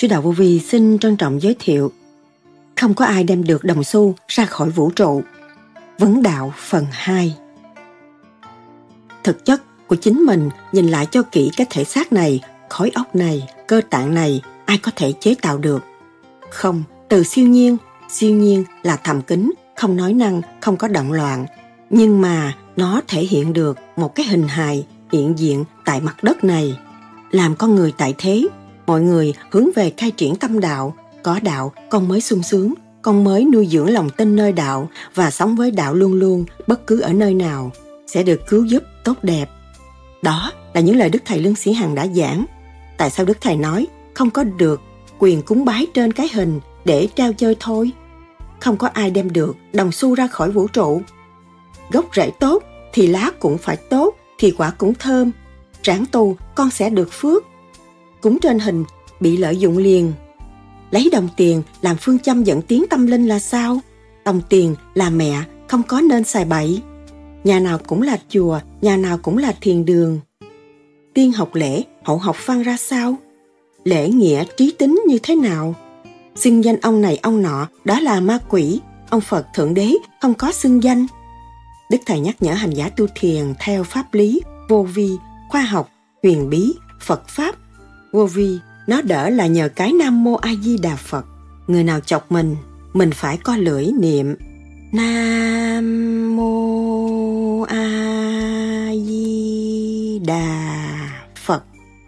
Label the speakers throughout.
Speaker 1: Sư đạo vô vi xin trân trọng giới thiệu Không có ai đem được đồng xu ra khỏi vũ trụ Vấn đạo phần 2 Thực chất của chính mình nhìn lại cho kỹ cái thể xác này, khối óc này, cơ tạng này ai có thể chế tạo được. Không, từ siêu nhiên, siêu nhiên là thầm kính, không nói năng, không có động loạn. Nhưng mà nó thể hiện được một cái hình hài hiện diện tại mặt đất này. Làm con người tại thế, mọi người hướng về khai triển tâm đạo, có đạo con mới sung sướng, con mới nuôi dưỡng lòng tin nơi đạo và sống với đạo luôn luôn bất cứ ở nơi nào sẽ được cứu giúp tốt đẹp. Đó là những lời Đức Thầy Lương Sĩ Hằng đã giảng. Tại sao Đức Thầy nói không có được quyền cúng bái trên cái hình để trao chơi thôi? Không có ai đem được đồng xu ra khỏi vũ trụ. Gốc rễ tốt thì lá cũng phải tốt, thì quả cũng thơm. Ráng tu con sẽ được phước. Cúng trên hình bị lợi dụng liền. Lấy đồng tiền làm phương châm dẫn tiếng tâm linh là sao? Đồng tiền là mẹ, không có nên xài bậy nhà nào cũng là chùa, nhà nào cũng là thiền đường. Tiên học lễ, hậu học văn ra sao? Lễ nghĩa trí tính như thế nào? Xưng danh ông này ông nọ, đó là ma quỷ, ông Phật Thượng Đế không có xưng danh. Đức Thầy nhắc nhở hành giả tu thiền theo pháp lý, vô vi, khoa học, huyền bí, Phật Pháp. Vô vi, nó đỡ là nhờ cái Nam Mô A Di Đà Phật. Người nào chọc mình, mình phải co lưỡi niệm. Nam Mô A Di Đà Phật.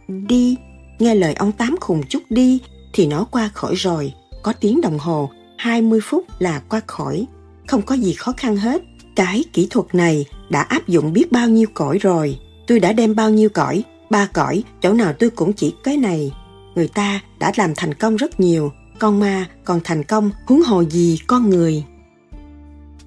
Speaker 1: Đi Nghe lời ông Tám khùng chút đi Thì nó qua khỏi rồi. Có tiếng đồng hồ 20 phút là qua khỏi. Không có gì khó khăn hết. Cái kỹ thuật này đã áp dụng biết bao nhiêu cõi rồi. Tôi đã đem bao nhiêu cõi Ba cõi Chỗ nào tôi cũng chỉ cái này Người ta đã làm thành công rất nhiều Con ma còn thành công huống hồ gì con người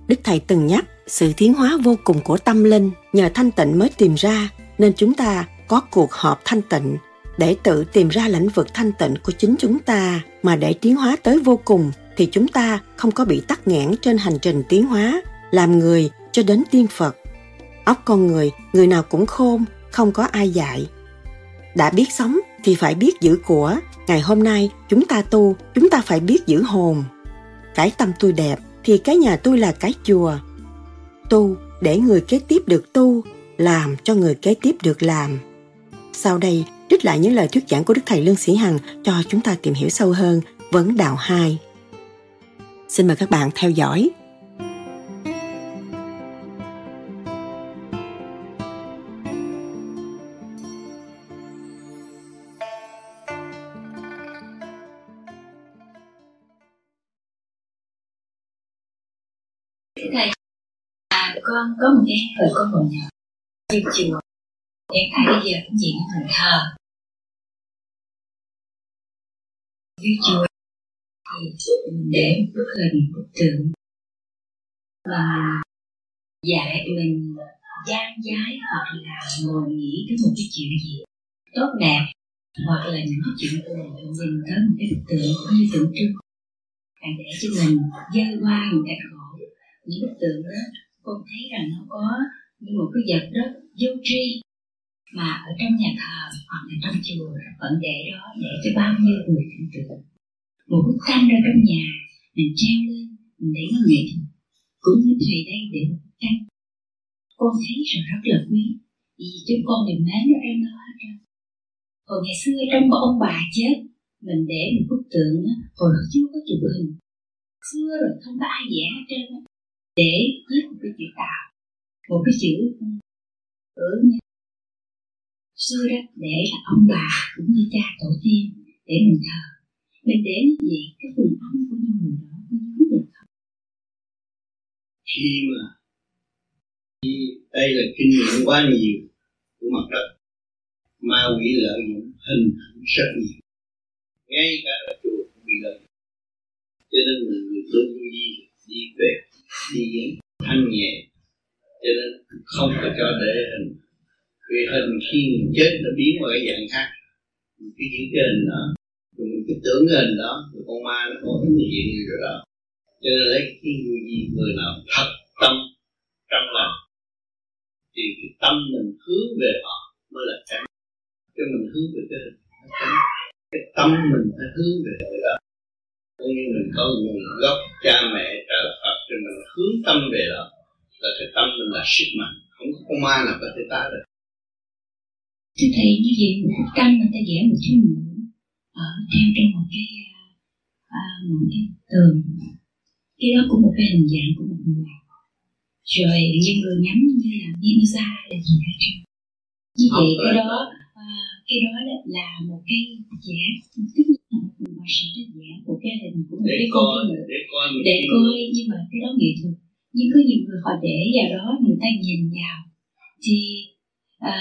Speaker 1: Đức Thầy từng nhắc sự tiến hóa vô cùng của tâm linh nhờ thanh tịnh mới tìm ra nên chúng ta có cuộc họp thanh tịnh để tự tìm ra lĩnh vực thanh tịnh của chính chúng ta mà để tiến hóa tới vô cùng thì chúng ta không có bị tắc nghẽn trên hành trình tiến hóa làm người cho đến tiên Phật. Óc con người, người nào cũng khôn, không có ai dạy. Đã biết sống thì phải biết giữ của. Ngày hôm nay chúng ta tu, chúng ta phải biết giữ hồn. Cái tâm tôi đẹp, thì cái nhà tôi là cái chùa. Tu để người kế tiếp được tu, làm cho người kế tiếp được làm. Sau đây, trích lại những lời thuyết giảng của Đức Thầy Lương Sĩ Hằng cho chúng ta tìm hiểu sâu hơn vấn đạo 2. Xin mời các bạn theo dõi.
Speaker 2: Con có một cái thời con còn nhỏ đi chùa hiện tại bây giờ cũng diện thành thờ. Đi chùa thì mình để một bức hình bức tượng và dạy mình gian giái hoặc là ngồi nghĩ tới một cái chuyện gì tốt đẹp hoặc là những cái chuyện buồn nhìn tới một cái bức tượng như tượng trưng bạn để cho mình dơi qua những cái khổ. Những bức tượng đó con thấy rằng nó có như một cái vật đất vô tri, mà ở trong nhà thờ hoặc là trong chùa, vẫn để đó, để cho bao nhiêu người tin tượng một bức tranh ở trong nhà, mình treo lên, mình để nó nghệ thuật cũng như thầy đây để một bức tranh. Con thấy rằng rất là quý, vì chúng con đều mến nó em đó hết trơn. Còn ngày xưa trong một ông bà chết, mình để một bức tượng hồi chưa có chụp hình. Xưa rồi không có ai vẽ hết trơn để viết một cái chữ tạo, một cái chữ ở xưa đó, để là ông bà cũng như cha tổ tiên để mình thờ. Mình để như vậy, cái phần ấm của những người đó có giống được không
Speaker 3: khi mà khi đây là kinh nghiệm quá nhiều của mặt đất, ma quỷ lợi dụng hình ảnh rất nhiều. Ngay cả ở chùa cũng bị lợi cho nên người tu đi đi về đi thanh nhẹ. Cho nên không có cho để hình. Vì hình khi mình chết nó biến vào cái dạng khác. Mình cứ giữ cái hình đó, rồi mình cứ tưởng cái hình đó, rồi con ma nó có cái hiện như rồi đó. Cho nên lấy cái người gì người nào thật tâm trong lòng, thì cái tâm mình hướng về họ mới là tránh. Cho mình hướng về cái hình cái tâm mình phải hướng về người đó cũng như mình có nguồn gốc cha mẹ trời Phật thì mình hướng tâm về đó là cái tâm mình là sức mạnh không có con ma nào có thể ta được.
Speaker 2: Thưa thầy như vậy một căn người ta vẽ một cái ngựa ở treo trên một cái à, một cái tường. Cái đó cũng một cái hình dạng của một người. Rồi những người ngắm như là dinosaur là gì hết trơn như vậy cái đó cái đó là một cái vẽ tức là một họa sĩ đã vẽ một cái hình của một
Speaker 3: để
Speaker 2: cái con
Speaker 3: coi
Speaker 2: ngựa
Speaker 3: để coi
Speaker 2: để coi nhưng mà cái đó nghệ thuật. Nhưng có nhiều người họ để vào đó người ta nhìn vào. Thì à,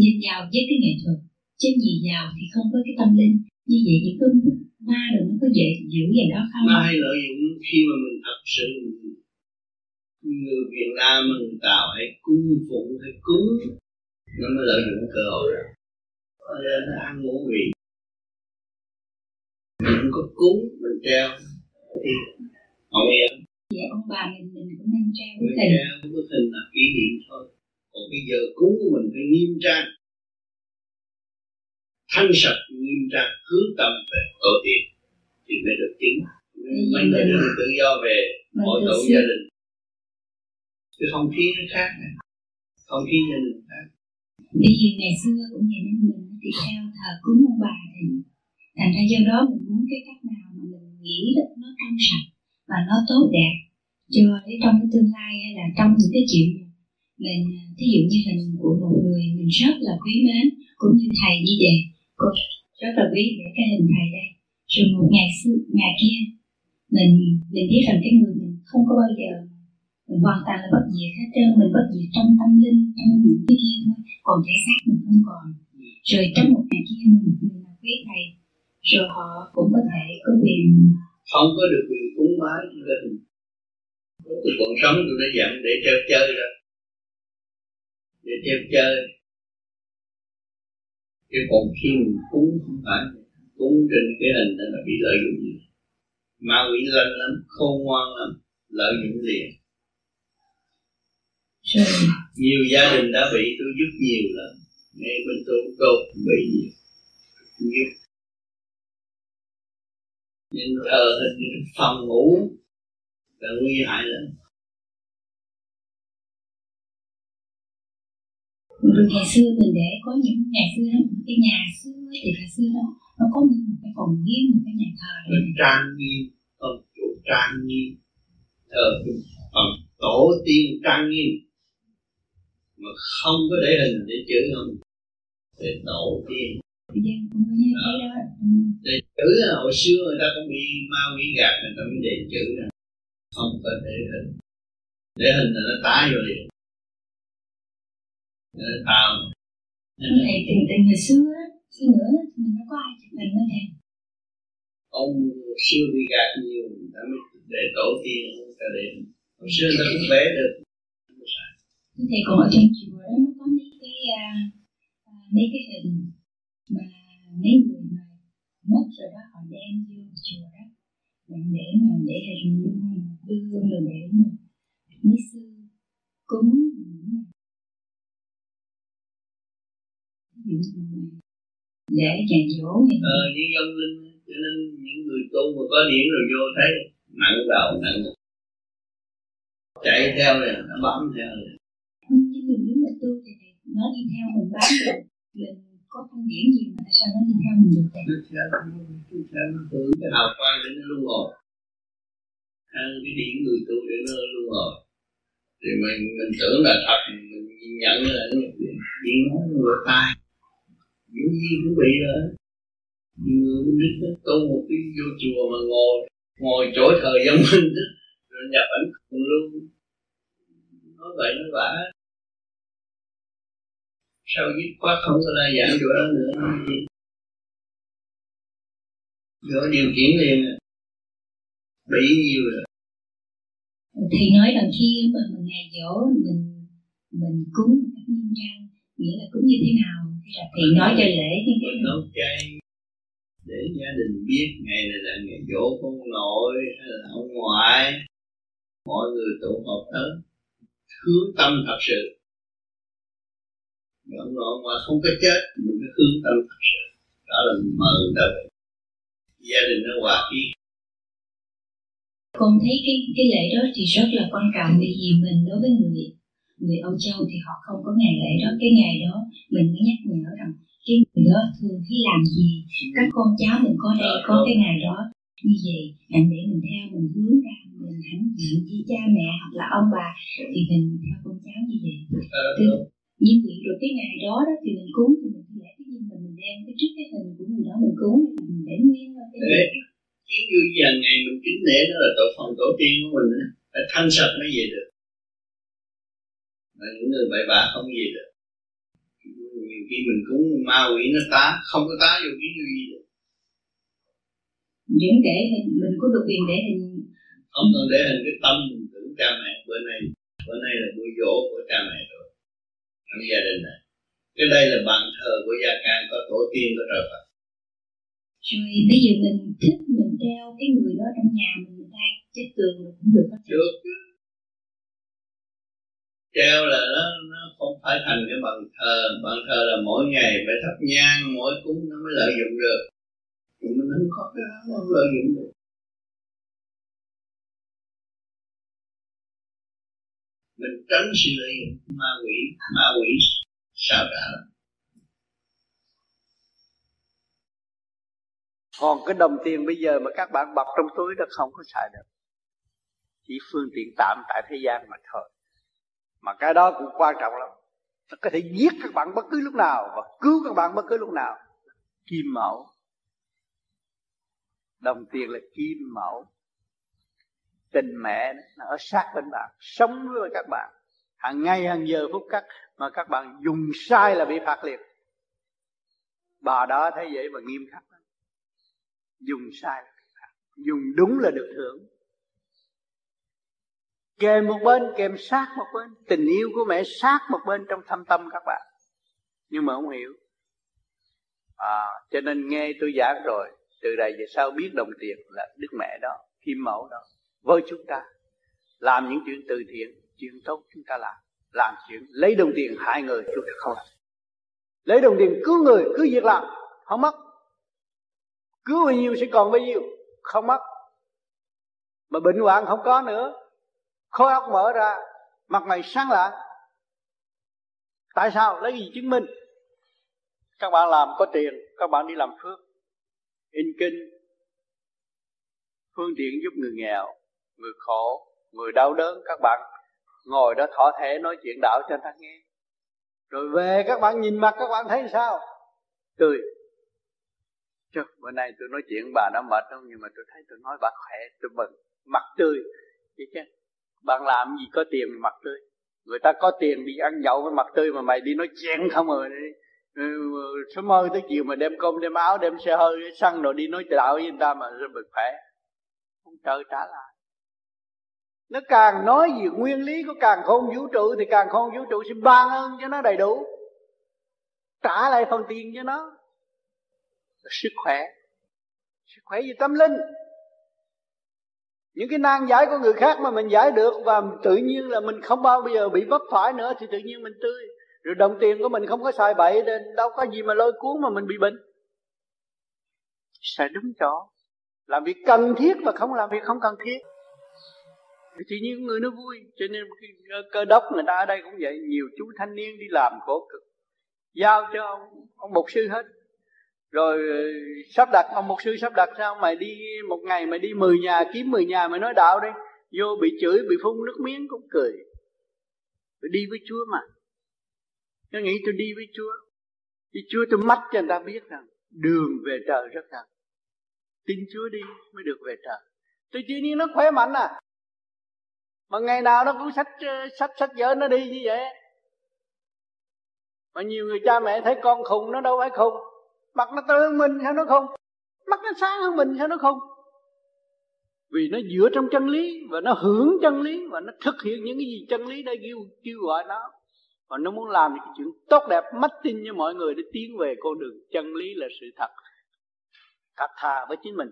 Speaker 2: nhìn vào với cái nghệ thuật chứ nhìn vào thì không có cái tâm linh. Như vậy những cái ma rồi nó có dễ giữ vào đó không?
Speaker 3: Nó hay lợi dụng khi mà mình thật sự người Việt Nam mình tạo hay cung phụng hay cúng nó mới lợi dụng cơ hội đó Nó ăn ngũ vị mình có cúng mình treo. Thì không yên
Speaker 2: vậy ông bà mình mình cũng nên treo
Speaker 3: mình
Speaker 2: bức hình.
Speaker 3: treo bức hình là kỷ niệm thôi. Còn bây giờ cúng của mình phải nghiêm trang. Thanh sạch nghiêm trang hướng tâm về tổ tiên thì mới được chứng mới mới được tự do về
Speaker 2: mình từ
Speaker 3: tổ gia đình. Cái không khí nó khác này. không khí gia đình khác.
Speaker 2: Bởi vì ngày xưa cũng vậy nên mình thì theo thờ cúng ông bà thì thành ra do đó mình muốn cái cách nào mà mình nghĩ được nó trong sạch và nó tốt đẹp. Cho để trong cái tương lai hay là trong những cái chuyện mình, thí dụ như hình của một người mình rất là quý mến, cũng như thầy như vậy cô rất là quý để cái hình thầy đây. Rồi một ngày xưa, ngày kia, mình mình biết rằng cái người mình không có bao giờ mình hoàn toàn là bất diệt hết trơn, mình bất diệt trong tâm linh, trong những cái kia thôi, còn thể xác mình không còn rồi trong một ngày kia mình mình là quý thầy rồi họ cũng có thể có quyền
Speaker 3: không có được quyền cúng bái gia đình. Tôi còn sống tôi đã dặn để treo chơi ra để treo chơi. Cái còn khi mình cúng không phải cúng trên cái hình đó là bị lợi dụng gì. Ma quỷ lanh lắm khôn ngoan lắm lợi dụng liền.
Speaker 2: Rồi.
Speaker 3: Nhiều gia đình đã bị tôi giúp nhiều lắm ngay bên tôi tôi bị giúp nhưng thờ hình phòng ngủ là nguy hại lắm.
Speaker 2: Ngày xưa mình để có những ngày xưa đó cái nhà xưa thì ngày xưa đó nó có một cái phòng riêng một cái nhà thờ này.
Speaker 3: Trang nghiêm không chủ trang nghiêm thờ phần tổ tiên trang nghiêm mà không có để hình để chửi không để tổ tiên.
Speaker 2: Có ừ.
Speaker 3: để chửi là hồi xưa người ta cũng bị ma quỷ gạt người ta mới để chửi nè. Không có để hình. Để hình là nó tái vô liền. Nó tao
Speaker 2: Cái này từ từ ngày xưa á xưa nữa mình đâu có ai chụp hình đâu nè.
Speaker 3: Ông xưa bị gạt nhiều người ta mới để tổ tiên người ta để. Hồi xưa người ta cũng vẽ được.
Speaker 2: Thầy còn ở trong chùa đó nó có mấy cái à, à, mấy cái hình mà mấy người mà mất rồi đó họ đem vô chùa đó. Để để mà để hình luôn đưa rồi để mà mấy sư cúng ví dụ để nhà dỗ
Speaker 3: ờ, những ông linh cho nên những người tu mà có điển rồi vô thấy nặng đầu nặng chạy theo này nó bám theo này
Speaker 2: nhưng mình nếu mà tu thì nó đi theo mình bám được mình có thanh điển gì mà tại sao nó đi theo mình được vậy?
Speaker 3: nó theo nó theo nó tưởng cái hào quang để nó luân hồi ăn cái điển người tu để nó luân hồi thì mình mình tưởng là thật, mình nhận là nó điển nói người tai. Dĩ nhiên cũng bị rồi. Người đức nó tu một cái vô chùa mà ngồi ngồi chỗ thờ dân minh đó, rồi nhập ảnh cùng luôn. Nói vậy nói vả sao dứt khoát không có la giảng chỗ đó nữa? Gỡ điều khiển liền à. Bị nhiều rồi.
Speaker 2: Thì nói rằng khi mà mình ngày dỗ mình mình cúng một cách nghiêm trang nghĩa là cúng như thế nào? Thì nói cho lễ như thế nào
Speaker 3: nấu chay Để gia đình biết ngày này là ngày dỗ ông nội hay là ông ngoại Mọi người tụ họp tới Hướng tâm thật sự Nội ông ngoại không có chết Mình phải hướng tâm thật sự. Đó là mời người ta về
Speaker 4: gia đình nó hòa khí.
Speaker 2: Con thấy cái cái lễ đó thì rất là quan trọng bởi vì mình đối với người người Âu Châu thì họ không có ngày lễ đó. Cái ngày đó mình mới nhắc nhở rằng cái người đó thường khi làm gì các con cháu mình có đây có cái ngày đó như vậy để mình theo mình hướng ra mình hãnh diện với cha mẹ hoặc là ông bà thì mình theo con cháu như vậy.
Speaker 4: Ờ,
Speaker 2: như vậy rồi cái ngày đó đó thì mình cúng thì mình lễ cái gì mình mình đem cái trước cái hình của người đó mình cúng mình để nguyên vào cái
Speaker 4: để kiến như giờ ngày mình kính lễ đó là tổ phần tổ tiên của mình phải thanh sạch mới về được. Mà những người bậy bạ không về được. Nhiều khi mình cúng ma quỷ nó tá không có tá vô như gì được.
Speaker 2: Những để hình mình có được quyền để hình.
Speaker 4: Không cần để hình cái tâm mình tưởng cha mẹ. Bữa nay bữa nay là buổi dỗ của cha mẹ rồi trong gia đình này. Cái đây là bàn thờ của gia can có tổ tiên có trời Phật.
Speaker 2: Rồi bây giờ mình thích mình treo cái người đó trong nhà mình ta chết tường cũng được hết
Speaker 4: được. Treo là nó nó không phải thành cái bàn thờ. Bàn thờ là mỗi ngày phải thắp nhang mỗi cúng nó mới lợi dụng được. Nhưng mình không có cái đó không lợi dụng được mình tránh sự lợi dụng ma quỷ ma quỷ sao cả.
Speaker 3: Còn cái đồng tiền bây giờ mà các bạn bọc trong túi đó không có xài được. Chỉ phương tiện tạm tại thế gian mà thôi. Mà cái đó cũng quan trọng lắm. Nó có thể giết các bạn bất cứ lúc nào và cứu các bạn bất cứ lúc nào. Kim mẫu. Đồng tiền là kim mẫu tình mẹ nó ở sát bên bạn sống với các bạn. Hàng ngày hàng giờ phút khắc mà các bạn dùng sai là bị phạt liền. Bà đó thấy vậy mà nghiêm khắc dùng sai là bị phạt. Dùng đúng là được thưởng. Kèm một bên kèm sát một bên. Tình yêu của mẹ sát một bên trong thâm tâm các bạn. Nhưng mà không hiểu. À, cho nên nghe tôi giảng rồi từ đây về sau biết đồng tiền là đức mẹ đó kim mẫu đó với chúng ta, làm những chuyện từ thiện, chuyện tốt chúng ta làm làm chuyện lấy đồng tiền hại người chúng ta không làm. Lấy đồng tiền cứu người cứ việc làm, không mất. Cứu bao nhiêu sẽ còn bao nhiêu, không mất. Mà bệnh hoạn không có nữa. Khối óc mở ra, mặt mày sáng lạng tại sao? Lấy gì chứng minh? Các bạn làm có tiền, các bạn đi làm phước. In kinh, phương tiện giúp người nghèo người khổ, người đau đớn, các bạn ngồi đó thỏ thể nói chuyện đạo cho người ta nghe. Rồi về các bạn nhìn mặt các bạn thấy sao? Tươi. Chứ, bữa nay tôi nói chuyện bà nó mệt không? Nhưng mà tôi thấy tôi nói bà khỏe, tôi mừng mặt tươi. Vậy chứ, bạn làm gì có tiền mặt tươi. Người ta có tiền đi ăn nhậu với mặt tươi mà mày đi nói chuyện không rồi đi ừ, ừ, sớm mơ tới chiều mà đem cơm, đem áo, đem xe hơi, xăng rồi đi nói đạo với người ta mà rất bực khỏe? Không trời trả lại nó càng nói về nguyên lý của càng khôn vũ trụ thì càng khôn vũ trụ sẽ ban ơn cho nó đầy đủ. Trả lại phần tiền cho nó. Sức khỏe. Sức khỏe về tâm linh. Những cái nan giải của người khác mà mình giải được và tự nhiên là mình không bao giờ bị vấp phải nữa thì tự nhiên mình tươi. Rồi đồng tiền của mình không có xài bậy nên đâu có gì mà lôi cuốn mà mình bị bệnh. Xài đúng chỗ. Làm việc cần thiết và không làm việc không cần thiết thì những người nó vui, cho nên ờ, cơ đốc người ta ở đây cũng vậy, nhiều chú thanh niên đi làm khổ cực. Giao cho ông ông mục sư hết. Rồi ờ, sắp đặt, ông mục sư sắp đặt sao mày đi, một ngày mày đi 10 nhà, kiếm 10 nhà mày nói đạo đi. Vô bị chửi, bị phun nước miếng cũng cười. Tôi đi với chúa mà. Nó nghĩ tôi đi với chúa. Thì chúa tôi mắt cho người ta biết rằng, đường về trời rất thật tin chúa đi mới được về trời. Tôi chỉ nhiên nó khỏe mạnh à mà ngày nào nó cũng sách sách sách vở nó đi như vậy. Mà nhiều người cha mẹ thấy con khùng nó đâu phải khùng. Mặt nó tươi hơn mình sao nó không? Mắt nó sáng hơn mình sao nó không? Vì nó dựa trong chân lý và nó hưởng chân lý và nó thực hiện những cái gì chân lý đã kêu kêu gọi nó. Và nó muốn làm những cái chuyện tốt đẹp mất tin cho mọi người để tiến về con đường chân lý là sự thật. Thật thà với chính mình.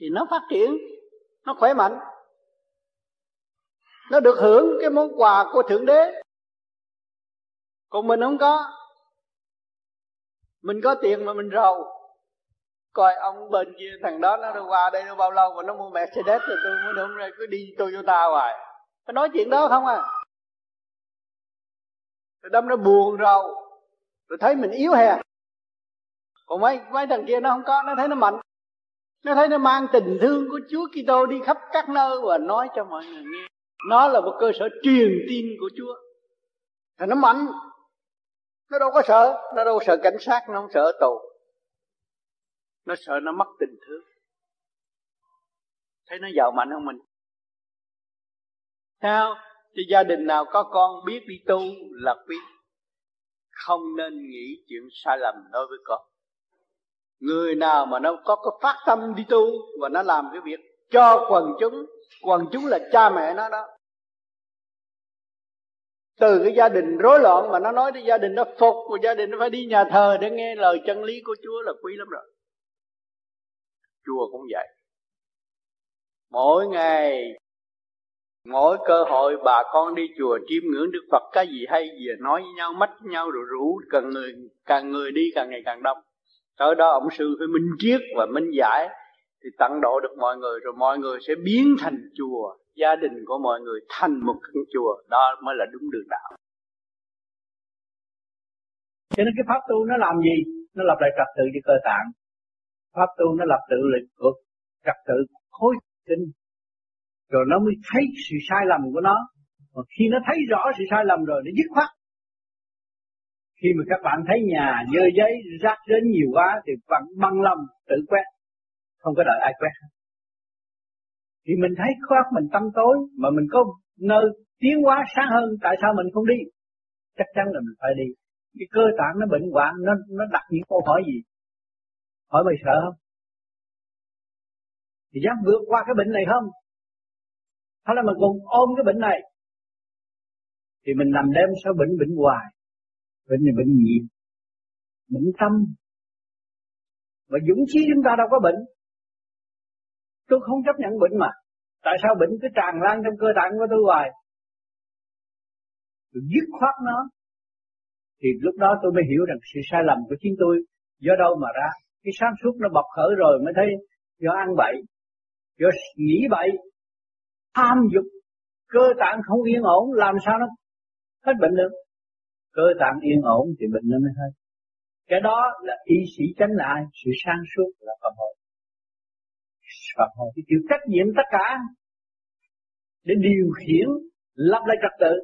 Speaker 3: Thì nó phát triển, nó khỏe mạnh nó được hưởng cái món quà của thượng đế. Còn mình không có. Mình có tiền mà mình giàu coi ông bên kia thằng đó nó qua đây nó bao lâu mà nó mua Mercedes rồi tôi mới đúng rồi cứ đi Toyota hoài. Nó nói chuyện đó không à? Rồi đâm nó buồn rầu. Rồi thấy mình yếu hèn. Còn mấy mấy thằng kia nó không có, nó thấy nó mạnh. Nó thấy nó mang tình thương của Chúa Kitô đi khắp các nơi và nói cho mọi người nghe nó là một cơ sở truyền tin của Chúa. Thì nó mạnh. Nó đâu có sợ. Nó đâu sợ cảnh sát, nó không sợ tù. Nó sợ nó mất tình thương. Thấy nó giàu mạnh hơn mình. Sao? Thì gia đình nào có con biết đi tu là quý. Không nên nghĩ chuyện sai lầm đối với con. Người nào mà nó có cái phát tâm đi tu và nó làm cái việc cho quần chúng quần chúng là cha mẹ nó đó. Từ cái gia đình rối loạn mà nó nói tới gia đình nó phục và gia đình nó phải đi nhà thờ để nghe lời chân lý của Chúa là quý lắm rồi. Chùa cũng vậy. Mỗi ngày, mỗi cơ hội bà con đi chùa chiêm ngưỡng Đức Phật, cái gì hay gì nói với nhau, mách nhau rồi rủ càng người càng người đi càng ngày càng đông. Tới đó ông sư phải minh triết và minh giải thì tận độ được mọi người, rồi mọi người sẽ biến thành chùa. Gia đình của mọi người thành một căn chùa. Đó mới là đúng đường đạo.
Speaker 5: Cho nên cái pháp tu nó làm gì? Nó lập lại trật tự cho cơ tạng. Pháp tu nó lập tự lực của trật tự khối tinh rồi nó mới thấy sự sai lầm của nó. Và khi nó thấy rõ sự sai lầm rồi, nó dứt khoát. Khi mà các bạn thấy nhà dơ giấy rác đến nhiều quá thì bạn băng lòng, tự quét không có đợi ai quét thì mình thấy khoác mình tâm tối, mà mình có nơi tiến hóa sáng hơn, tại sao mình không đi? Chắc chắn là mình phải đi. Cái cơ tạng nó bệnh hoạn, nó nó đặt những câu hỏi gì? Hỏi mày sợ không? Thì dám vượt qua cái bệnh này không? Hay là mình còn ôm cái bệnh này? Thì mình nằm đêm sao bệnh bệnh hoài. Bệnh này bệnh nhiệt bệnh tâm. Và dũng khí chúng ta đâu có bệnh tôi không chấp nhận bệnh mà. Tại sao bệnh cứ tràn lan trong cơ tạng của tôi hoài? Tôi dứt khoát nó. Thì lúc đó tôi mới hiểu rằng sự sai lầm của chính tôi do đâu mà ra. Cái sáng suốt nó bộc khởi rồi mới thấy do ăn bậy, do nghĩ bậy, tham dục. Cơ tạng không yên ổn, làm sao nó hết bệnh được? Cơ tạng yên ổn thì bệnh nó mới hết. Cái đó là y sĩ tránh lại, sự sáng suốt là phần hội phần hồn phải chịu trách nhiệm tất cả để điều khiển, lập lại trật tự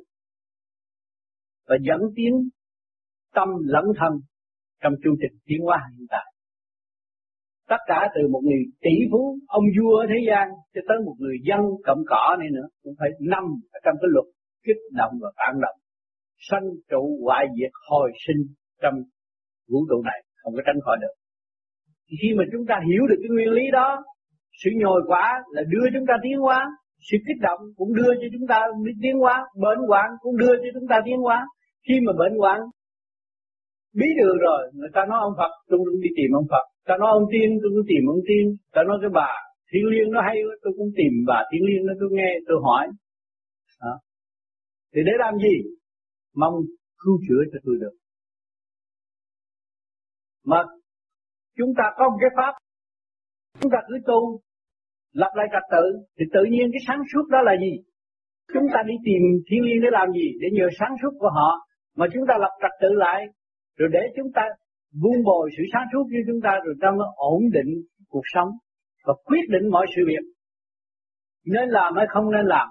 Speaker 5: và dẫn tiến tâm lẫn thân trong chương trình tiến hóa hiện tại. Tất cả từ một người tỷ phú, ông vua thế gian cho tới một người dân cộng cỏ này nữa, cũng phải nằm ở trong cái luật kích động và phản động, sanh trụ hoại diệt hồi sinh trong vũ trụ này, không có tránh khỏi được. Thì khi mà chúng ta hiểu được cái nguyên lý đó sự nhồi quả là đưa chúng ta tiến hóa. Sự kích động cũng đưa cho chúng ta tiến hóa. Bệnh hoạn cũng đưa cho chúng ta tiến hóa. Khi mà bệnh hoạn biết được rồi, người ta nói ông Phật, tôi cũng đi tìm ông Phật. Ta nói ông tiên, tôi cũng tìm ông tiên. Ta nói cái bà thiên liên nó hay tôi cũng tìm bà thiên liên nó tôi nghe, tôi hỏi. À. thì để làm gì? Mong cứu chữa cho tôi được. Mà chúng ta có một cái pháp, chúng ta cứ tu lập lại trật tự, thì tự nhiên cái sáng suốt đó là gì? Chúng ta đi tìm thiên nhiên để làm gì? Để nhờ sáng suốt của họ. Mà chúng ta lập trật tự lại, rồi để chúng ta vun bồi sự sáng suốt như chúng ta, rồi trong ổn định cuộc sống và quyết định mọi sự việc. Nên làm hay không nên làm?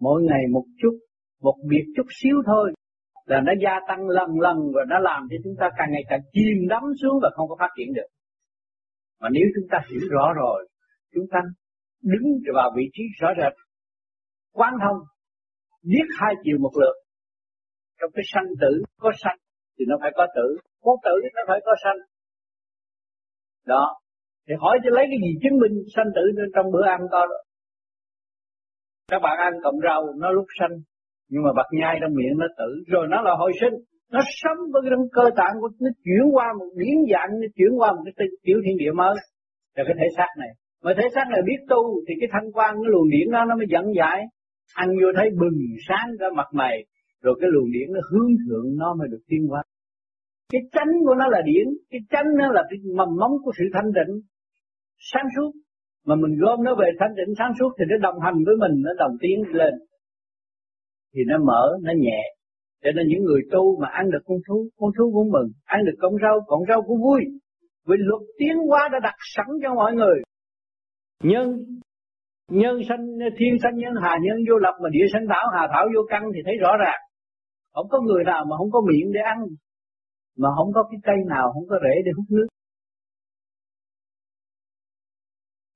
Speaker 5: Mỗi ngày một chút, một việc chút xíu thôi là nó gia tăng lần lần và nó làm cho chúng ta càng ngày càng chìm đắm xuống và không có phát triển được. Mà nếu chúng ta hiểu rõ rồi, chúng ta đứng vào vị trí rõ rệt, quán thông biết hai chiều một lượt. Trong cái sanh tử có sanh thì nó phải có tử có tử thì nó phải có sanh. Đó. Thì hỏi cho lấy cái gì chứng minh sanh tử trong bữa ăn to đó. các bạn ăn cọng rau, nó lúc sanh, nhưng mà bật nhai trong miệng nó tử, rồi nó là hồi sinh. Nó sống với cái cơ tạng của, nó chuyển qua một biến dạng, nó chuyển qua một cái tiểu thiên địa mới. Là cái thể xác này mà thấy xác này biết tu thì cái thanh quan, cái luồng điển đó nó mới dẫn giải anh vô thấy bừng sáng ra mặt mày, rồi cái luồng điển nó hướng thượng, nó mới được tiến hóa. Cái chánh của nó là điển, cái chánh nó là cái mầm móng của sự thanh định sáng suốt. Mà mình gom nó về thanh định sáng suốt thì nó đồng hành với mình, nó đồng tiến lên. Thì nó mở, nó nhẹ. Cho nên những người tu mà ăn được con thú con thú cũng mừng, ăn được con rau con rau cũng vui. Vì luật tiến hóa đã đặt sẵn cho mọi người nhân nhân sanh, thiên sanh, nhân hà, nhân vô lập mà địa sanh thảo, hà thảo vô căn thì thấy rõ ràng. Không có người nào mà không có miệng để ăn, mà không có cái cây nào, không có rễ để hút nước.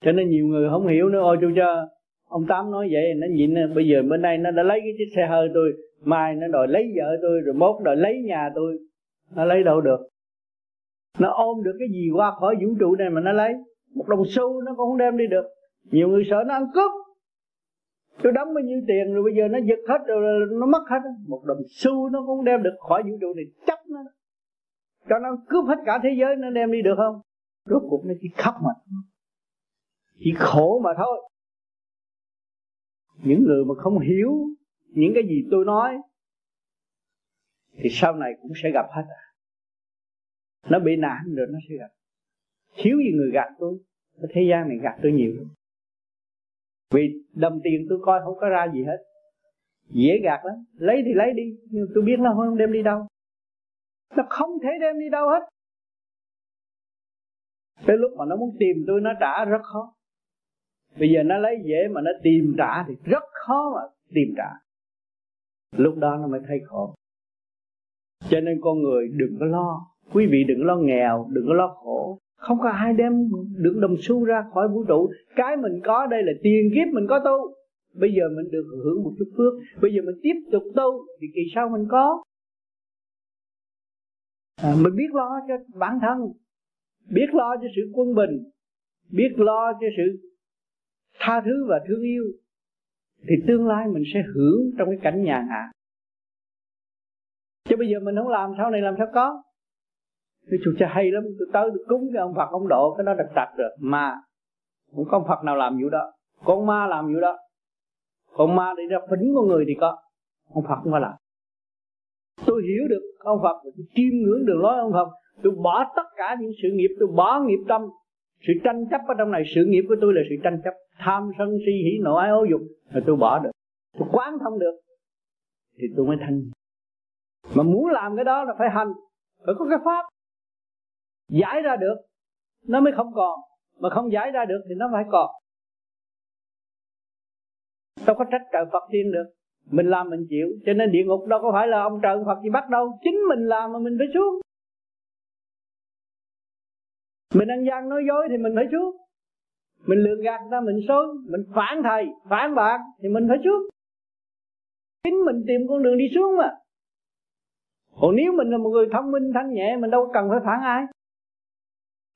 Speaker 5: Cho nên nhiều người không hiểu nữa, ôi chú cho ông tám nói vậy, nó nhịn bây giờ bên đây nó đã lấy cái chiếc xe hơi tôi, mai nó đòi lấy vợ tôi, rồi mốt đòi lấy nhà tôi, nó lấy đâu được? Nó ôm được cái gì qua khỏi vũ trụ này mà nó lấy? Một đồng xu nó cũng không đem đi được. Nhiều người sợ nó ăn cướp. Tôi đóng bao nhiêu tiền rồi bây giờ nó giật hết rồi nó mất hết. Một đồng xu nó cũng đem được. Khỏi vũ trụ này chấp nó. Cho nó cướp hết cả thế giới, nó đem đi được không? Rốt cuộc nó chỉ khóc mà. Chỉ khổ mà thôi. Những người mà không hiểu những cái gì tôi nói, thì sau này cũng sẽ gặp hết. À. nó bị nạn rồi nó sẽ gặp thiếu gì người gạt tôi, thế gian này gạt tôi nhiều. Vì đồng tiền tôi coi không có ra gì hết. Dễ gạt lắm. Lấy thì lấy đi, nhưng tôi biết nó không đem đi đâu. Nó không thể đem đi đâu hết. Tới lúc mà nó muốn tìm tôi, nó trả rất khó. Bây giờ nó lấy dễ mà nó tìm trả thì rất khó mà tìm trả. Lúc đó nó mới thấy khổ. Cho nên con người đừng có lo. Quý vị đừng có lo nghèo, đừng có lo khổ không có ai đem được đồng xu ra khỏi vũ trụ. Cái mình có đây là tiền kiếp mình có tu. Bây giờ mình được hưởng một chút phước. Bây giờ mình tiếp tục tu thì kỳ sau mình có. À, mình biết lo cho bản thân biết lo cho sự quân bình biết lo cho sự tha thứ và thương yêu thì tương lai mình sẽ hưởng trong cái cảnh nhàn hạ chứ bây giờ mình không làm sau này làm sao có? Cái chủ cha hay lắm, tôi tới được cúng cái ông phật, ông độ cái đó đặt đặt rồi mà không có ông phật nào làm vụ đó. Con ma làm vụ đó. Con ma đi ra phỉnh con người thì có. Ông phật không có làm. Tôi hiểu được ông phật, tôi chiêm ngưỡng đường lối ông phật. Tôi bỏ tất cả những sự nghiệp, tôi bỏ nghiệp tâm. Sự tranh chấp ở trong này, sự nghiệp của tôi là sự tranh chấp. Tham sân si hỉ nộ ái ố dục là tôi bỏ được. Tôi quán thông được. Thì tôi mới thanh. Mà muốn làm cái đó là phải hành. Phải có cái pháp giải ra được, nó mới không còn. Mà không giải ra được thì nó phải còn. Đâu có trách trời Phật tiên được. Mình làm mình chịu, cho nên địa ngục đâu có phải là ông trời Phật gì bắt đâu. Chính mình làm mà mình phải xuống. Mình ăn gian nói dối thì mình phải xuống. Mình lường gạt ta mình xối mình phản thầy, phản bạn thì mình phải xuống. Chính mình tìm con đường đi xuống mà. Còn nếu mình là một người thông minh, thanh nhẹ, mình đâu cần phải phản ai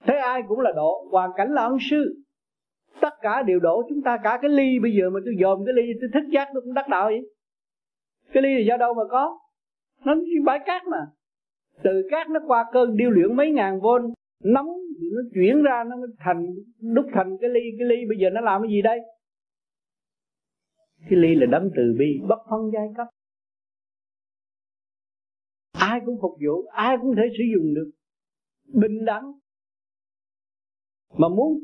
Speaker 5: thế ai cũng là độ, hoàn cảnh là ân sư. Tất cả đều độ chúng ta cả cái ly bây giờ mà tôi dòm cái ly tôi thức giác tôi cũng đắc đạo vậy. Cái ly là do đâu mà có? Nó chỉ bãi cát mà. Từ cát nó qua cơn điêu luyện mấy ngàn vôn, nóng nó chuyển ra, nó thành, đúc thành cái ly cái ly bây giờ nó làm cái gì đây? Cái ly là đấng từ bi, bất phân giai cấp. Ai cũng phục vụ, ai cũng thể sử dụng được. Bình đẳng mà muốn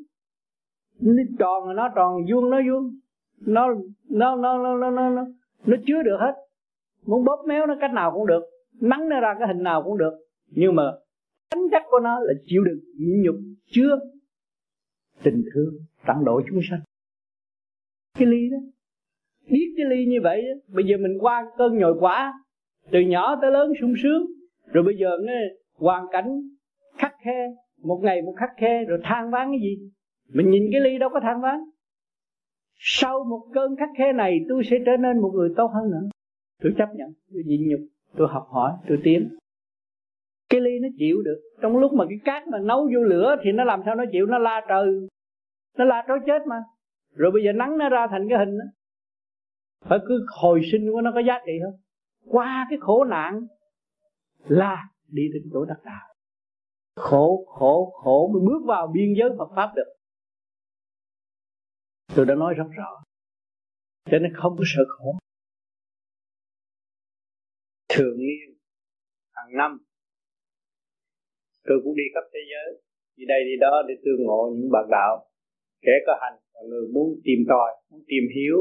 Speaker 5: nó tròn là nó tròn vuông nó vuông. Nó nó nó nó nó nó nó, nó chứa được hết. Muốn bóp méo nó cách nào cũng được. Nắng nó ra cái hình nào cũng được. Nhưng mà tính chất của nó là chịu đựng nhịn nhục chứa tình thương tặng độ chúng sanh. Cái ly đó. Biết cái ly như vậy đó, bây giờ mình qua cơn nhồi quả từ nhỏ tới lớn sung sướng. Rồi bây giờ nghe hoàn cảnh khắc khe một ngày một khắc khe rồi than ván cái gì? Mình nhìn cái ly đâu có than ván sau một cơn khắc khe này tôi sẽ trở nên một người tốt hơn nữa. Tôi chấp nhận tôi nhịn nhục tôi học hỏi tôi tiến. Cái ly nó chịu được. Trong lúc mà cái cát mà nấu vô lửa thì nó làm sao nó chịu? Nó la trời. Nó la trói chết mà. Rồi bây giờ nắng nó ra thành cái hình đó. Phải cứ hồi sinh của nó có giá trị không? Qua cái khổ nạn là đi đến chỗ đắc đạo khổ khổ khổ mới bước vào biên giới Phật pháp được. Tôi đã nói rất rõ. Cho nên không có sợ khổ. Thường niên, hàng năm, tôi cũng đi khắp thế giới. Đi đây, đi đó để tương ngộ những bạn đạo. Kẻ có hành và người muốn tìm tòi, muốn tìm hiểu.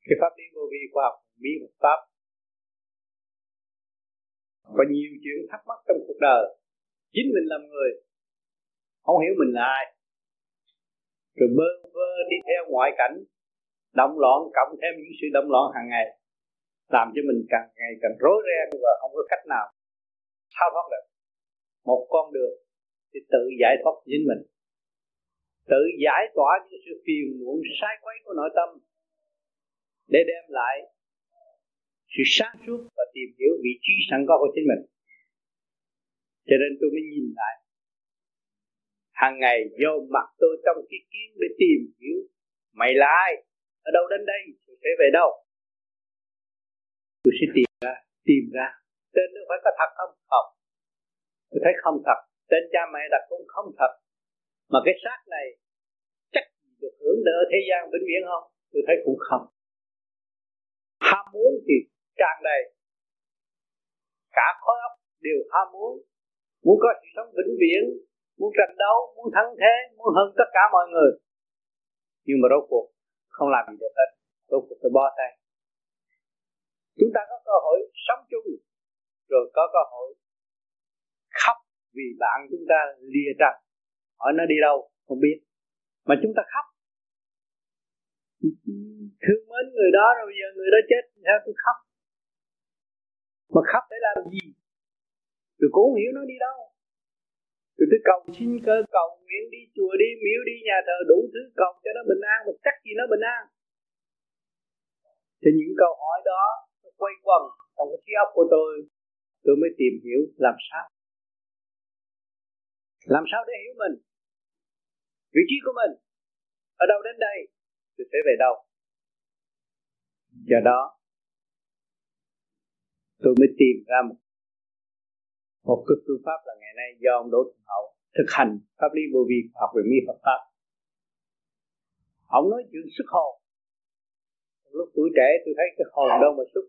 Speaker 5: Cái pháp lý vô vi khoa học bí mật pháp. Có nhiều chuyện thắc mắc trong cuộc đời chính mình làm người. Không hiểu mình là ai. Rồi bơ vơ đi theo ngoại cảnh, động loạn, cộng thêm những sự động loạn hàng ngày, làm cho mình càng ngày càng rối ren và không có cách nào thao thoát được. Một con đường thì tự giải thoát chính mình. Tự giải tỏa những sự phiền muộn sai quấy của nội tâm, để đem lại sự sáng suốt và tìm hiểu vị trí sẵn có của chính mình cho nên tôi mới nhìn lại. Hàng ngày vô mặt tôi trong cái kiến để tìm hiểu, mày là ai? Ở đâu đến đây? Tôi sẽ về đâu? Tôi sẽ tìm ra tìm ra. Tên nó phải có thật không? Không. Tôi thấy không thật. Tên cha mẹ đặt cũng không thật. Mà cái xác này chắc được hưởng đỡ thế gian vĩnh viễn không? Tôi thấy cũng không. Ham muốn thì tràn đầy. Cả khối óc đều ham muốn muốn có sự sống vĩnh viễn, muốn tranh đấu, muốn thắng thế, muốn hơn tất cả mọi người. Nhưng mà rốt cuộc, không làm gì được hết. Rốt cuộc phải bó tay. Chúng ta có cơ hội sống chung, rồi có cơ hội khóc vì bạn chúng ta lìa trần. Hỏi nó đi đâu, không biết. Mà chúng ta khóc. Thương mến người đó, rồi bây giờ người đó chết, sao tôi khóc? Mà khóc để làm gì? Tôi cũng không hiểu nó đi đâu? Tôi cầu. Xin cơ cầu nguyện đi chùa đi miếu đi nhà thờ đủ thứ cầu cho nó bình an mà chắc gì nó bình an. Thì những câu hỏi đó nó quay quần trong cái trí óc của tôi. Tôi mới tìm hiểu làm sao. Làm sao để hiểu mình? Vị trí của mình ở đâu đến đây? Tôi sẽ về đâu? Do đó tôi mới tìm ra một một cái phương pháp là ngày nay do ông Đỗ Thuận Hậu thực hành pháp lý vô vi học về mi Phật pháp. Ông nói chuyện xuất hồn. Lúc tuổi trẻ tôi thấy cái hồn đâu mà xuất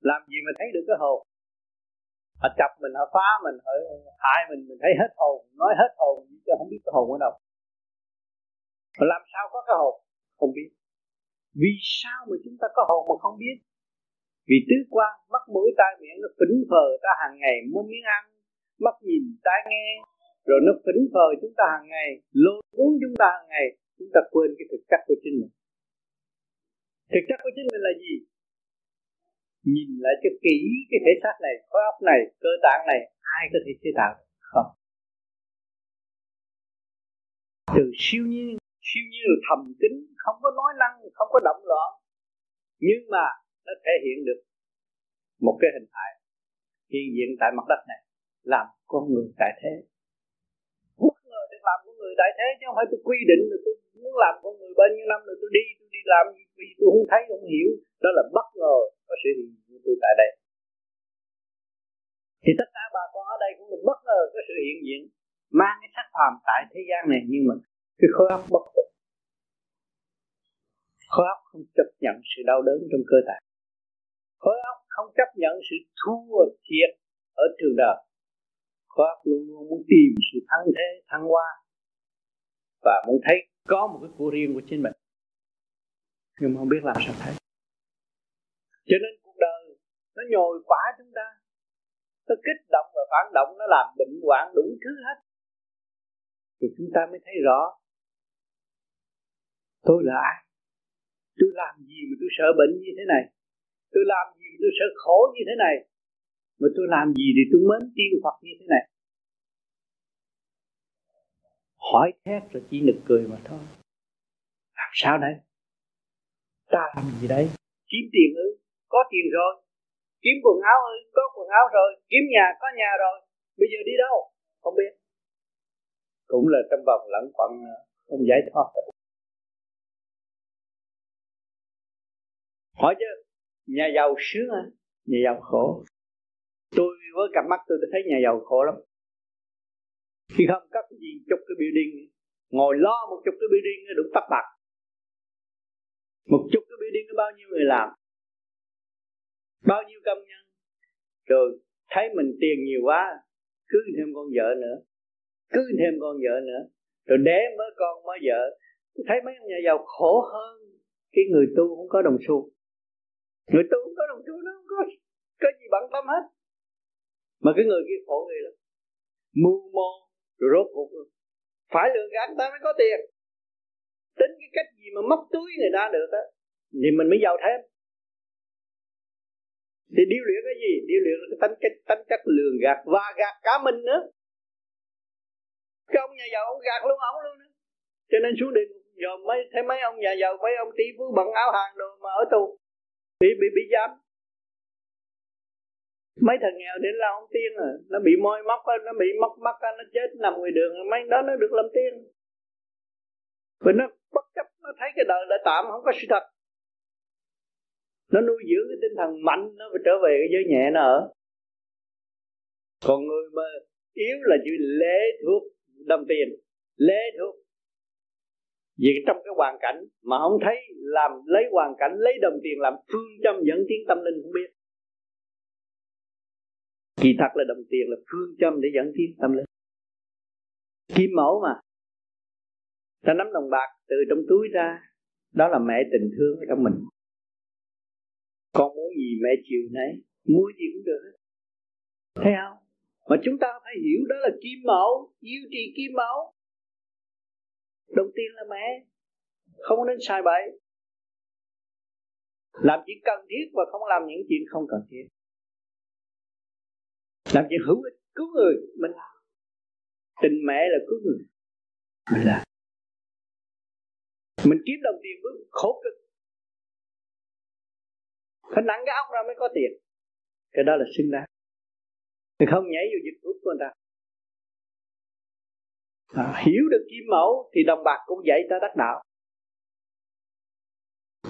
Speaker 5: làm gì mà thấy được cái hồn? Họ chập mình, họ phá mình, họ hại mình mình thấy hết hồn. Nói hết hồn chứ không biết cái hồn ở đâu. Mà làm sao có cái hồn? Không biết. Vì sao mà chúng ta có hồn mà không biết? Vì tứ quan mắt mũi tai miệng nó phỉnh phờ ta hàng ngày mua miếng ăn, mắt nhìn tai nghe. Rồi nó phỉnh phờ chúng ta hàng ngày, lôi cuốn chúng ta hàng ngày, chúng ta quên cái thực chất của chính mình. Thực chất của chính mình là gì? Nhìn lại cho kỹ cái thể xác này, khối óc này, cơ tạng này, ai có thể chế tạo không. Từ siêu nhiên siêu nhiên là thầm kín, không có nói năng, không có động loạn. Nhưng mà nó thể hiện được một cái hình hài hiện diện tại mặt đất này, làm con người tại thế. Bất ngờ được làm con người tại thế chứ không phải tôi quy định là tôi muốn làm con người bao nhiêu năm rồi tôi đi tôi đi làm vì tôi không thấy, không hiểu. Đó là bất ngờ có sự hiện diện tôi tại đây. Thì tất cả bà con ở đây cũng được bất ngờ có sự hiện diện, mang cái sắc phàm tại thế gian này, nhưng mà cái khối óc bất phục khối óc không chấp nhận sự đau đớn trong cơ thể khối óc không chấp nhận sự thua thiệt ở trường đời. Khối óc luôn luôn muốn tìm sự thăng thế thăng hoa và muốn thấy có một cái của riêng của chính mình. Nhưng mà không biết làm sao thấy. Cho nên cuộc đời nó nhồi quá chúng ta. Nó kích động và phản động, nó làm bệnh hoạn đủ thứ hết. Thì chúng ta mới thấy rõ. Tôi là ai? Tôi làm gì mà tôi sợ bệnh như thế này? Tôi làm gì mà tôi sợ khổ như thế này? Mà tôi làm gì thì tôi mến tiên Phật như thế này? Hỏi thét rồi chỉ nực cười mà thôi. Làm sao đây? Ta làm gì đây? Kiếm tiền ư? Có tiền rồi. Kiếm quần áo ư? Có quần áo rồi. Kiếm nhà? Có nhà rồi. Bây giờ đi đâu? Không biết. Cũng là trong vòng lẫn quẩn ờ, không giải thoát hỏi chứ nhà giàu sướng à nhà giàu khổ. Tôi với cặp mắt tôi thấy nhà giàu khổ lắm. Khi không cắt gì chụp cái building, ngồi lo một chục cái building đủ tắt bạc. Một chục cái building có bao nhiêu người làm? Bao nhiêu công nhân? Rồi thấy mình tiền nhiều quá, cứ thêm con vợ nữa. Cứ thêm con vợ nữa. Rồi đẻ mới con, mới vợ. Thấy mấy ông nhà giàu khổ hơn cái người tu không có đồng xu người tu không có đồng xu, nó không có có gì bận tâm hết. Mà cái người kia khổ người lắm. Mưu mô, rồi rốt cuộc phải lừa gạt ta mới có tiền. Tính cái cách gì mà móc túi người ta được á, thì mình mới giàu thêm. Thì điêu luyện cái gì? Điêu luyện cái tánh cách tánh cách lường gạt và gạt cả mình nữa. Cái ông nhà giàu, ông gạt luôn, ông luôn nữa. Cho nên xuống địa giờ mấy, thấy mấy ông nhà giàu, mấy ông tỷ phú bận áo hàng đồ mà ở tù bị bị bị giam. Mấy thằng nghèo đến là ông tiên à nó bị môi móc nó bị móc mắt nó chết nằm ngoài đường, mấy đó nó được làm tiên. Và nó bất chấp, nó thấy cái đời là tạm, không có sự thật. Nó nuôi dưỡng cái tinh thần mạnh, nó phải trở về cái giới nhẹ nó ở. Còn người mà yếu là chỉ lễ thuốc đồng tiền. Lễ thuốc vì trong cái hoàn cảnh mà không thấy làm lấy hoàn cảnh, lấy đồng tiền làm phương châm dẫn tiến tâm linh không biết. Kỳ thật là đồng tiền là phương châm để dẫn tiến tâm linh. Kim mẫu mà. Ta nắm đồng bạc từ trong túi ra, đó là mẹ tình thương ở trong mình. Con muốn gì mẹ chiều nấy, mua gì cũng được. Thấy không? Mà chúng ta phải hiểu đó là kim mẫu, yêu trì kim mẫu đầu tiên là mẹ. Không nên sai bậy. Làm chuyện cần thiết và không làm những chuyện không cần thiết. Làm chuyện hữu ích, cứu người, mình làm. Tình mẹ là cứu người, mình làm. Mình kiếm đồng tiền với khổ cực. Phải nặng cái óc ra mới có tiền. Cái đó là xứng đáng. Thì không nhảy vô dịch vụ của người ta à, hiểu được kim mẫu thì đồng bạc cũng dạy ta đắc đạo.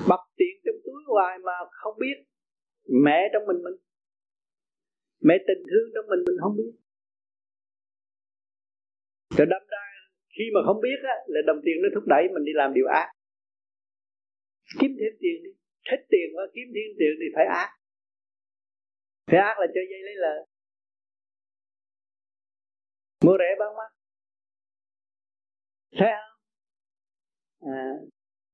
Speaker 5: Bật tiền trong túi hoài mà không biết. Mẹ trong mình mình. Mẹ tình thương trong mình mình không biết. Rồi đâm ra khi mà không biết á, là đồng tiền nó thúc đẩy mình đi làm điều ác. Kiếm thêm tiền đi. Thích tiền và kiếm thêm tiền thì phải ác. Phải ác là chơi dây lấy lời. Mua rẻ bán mắc thế không à,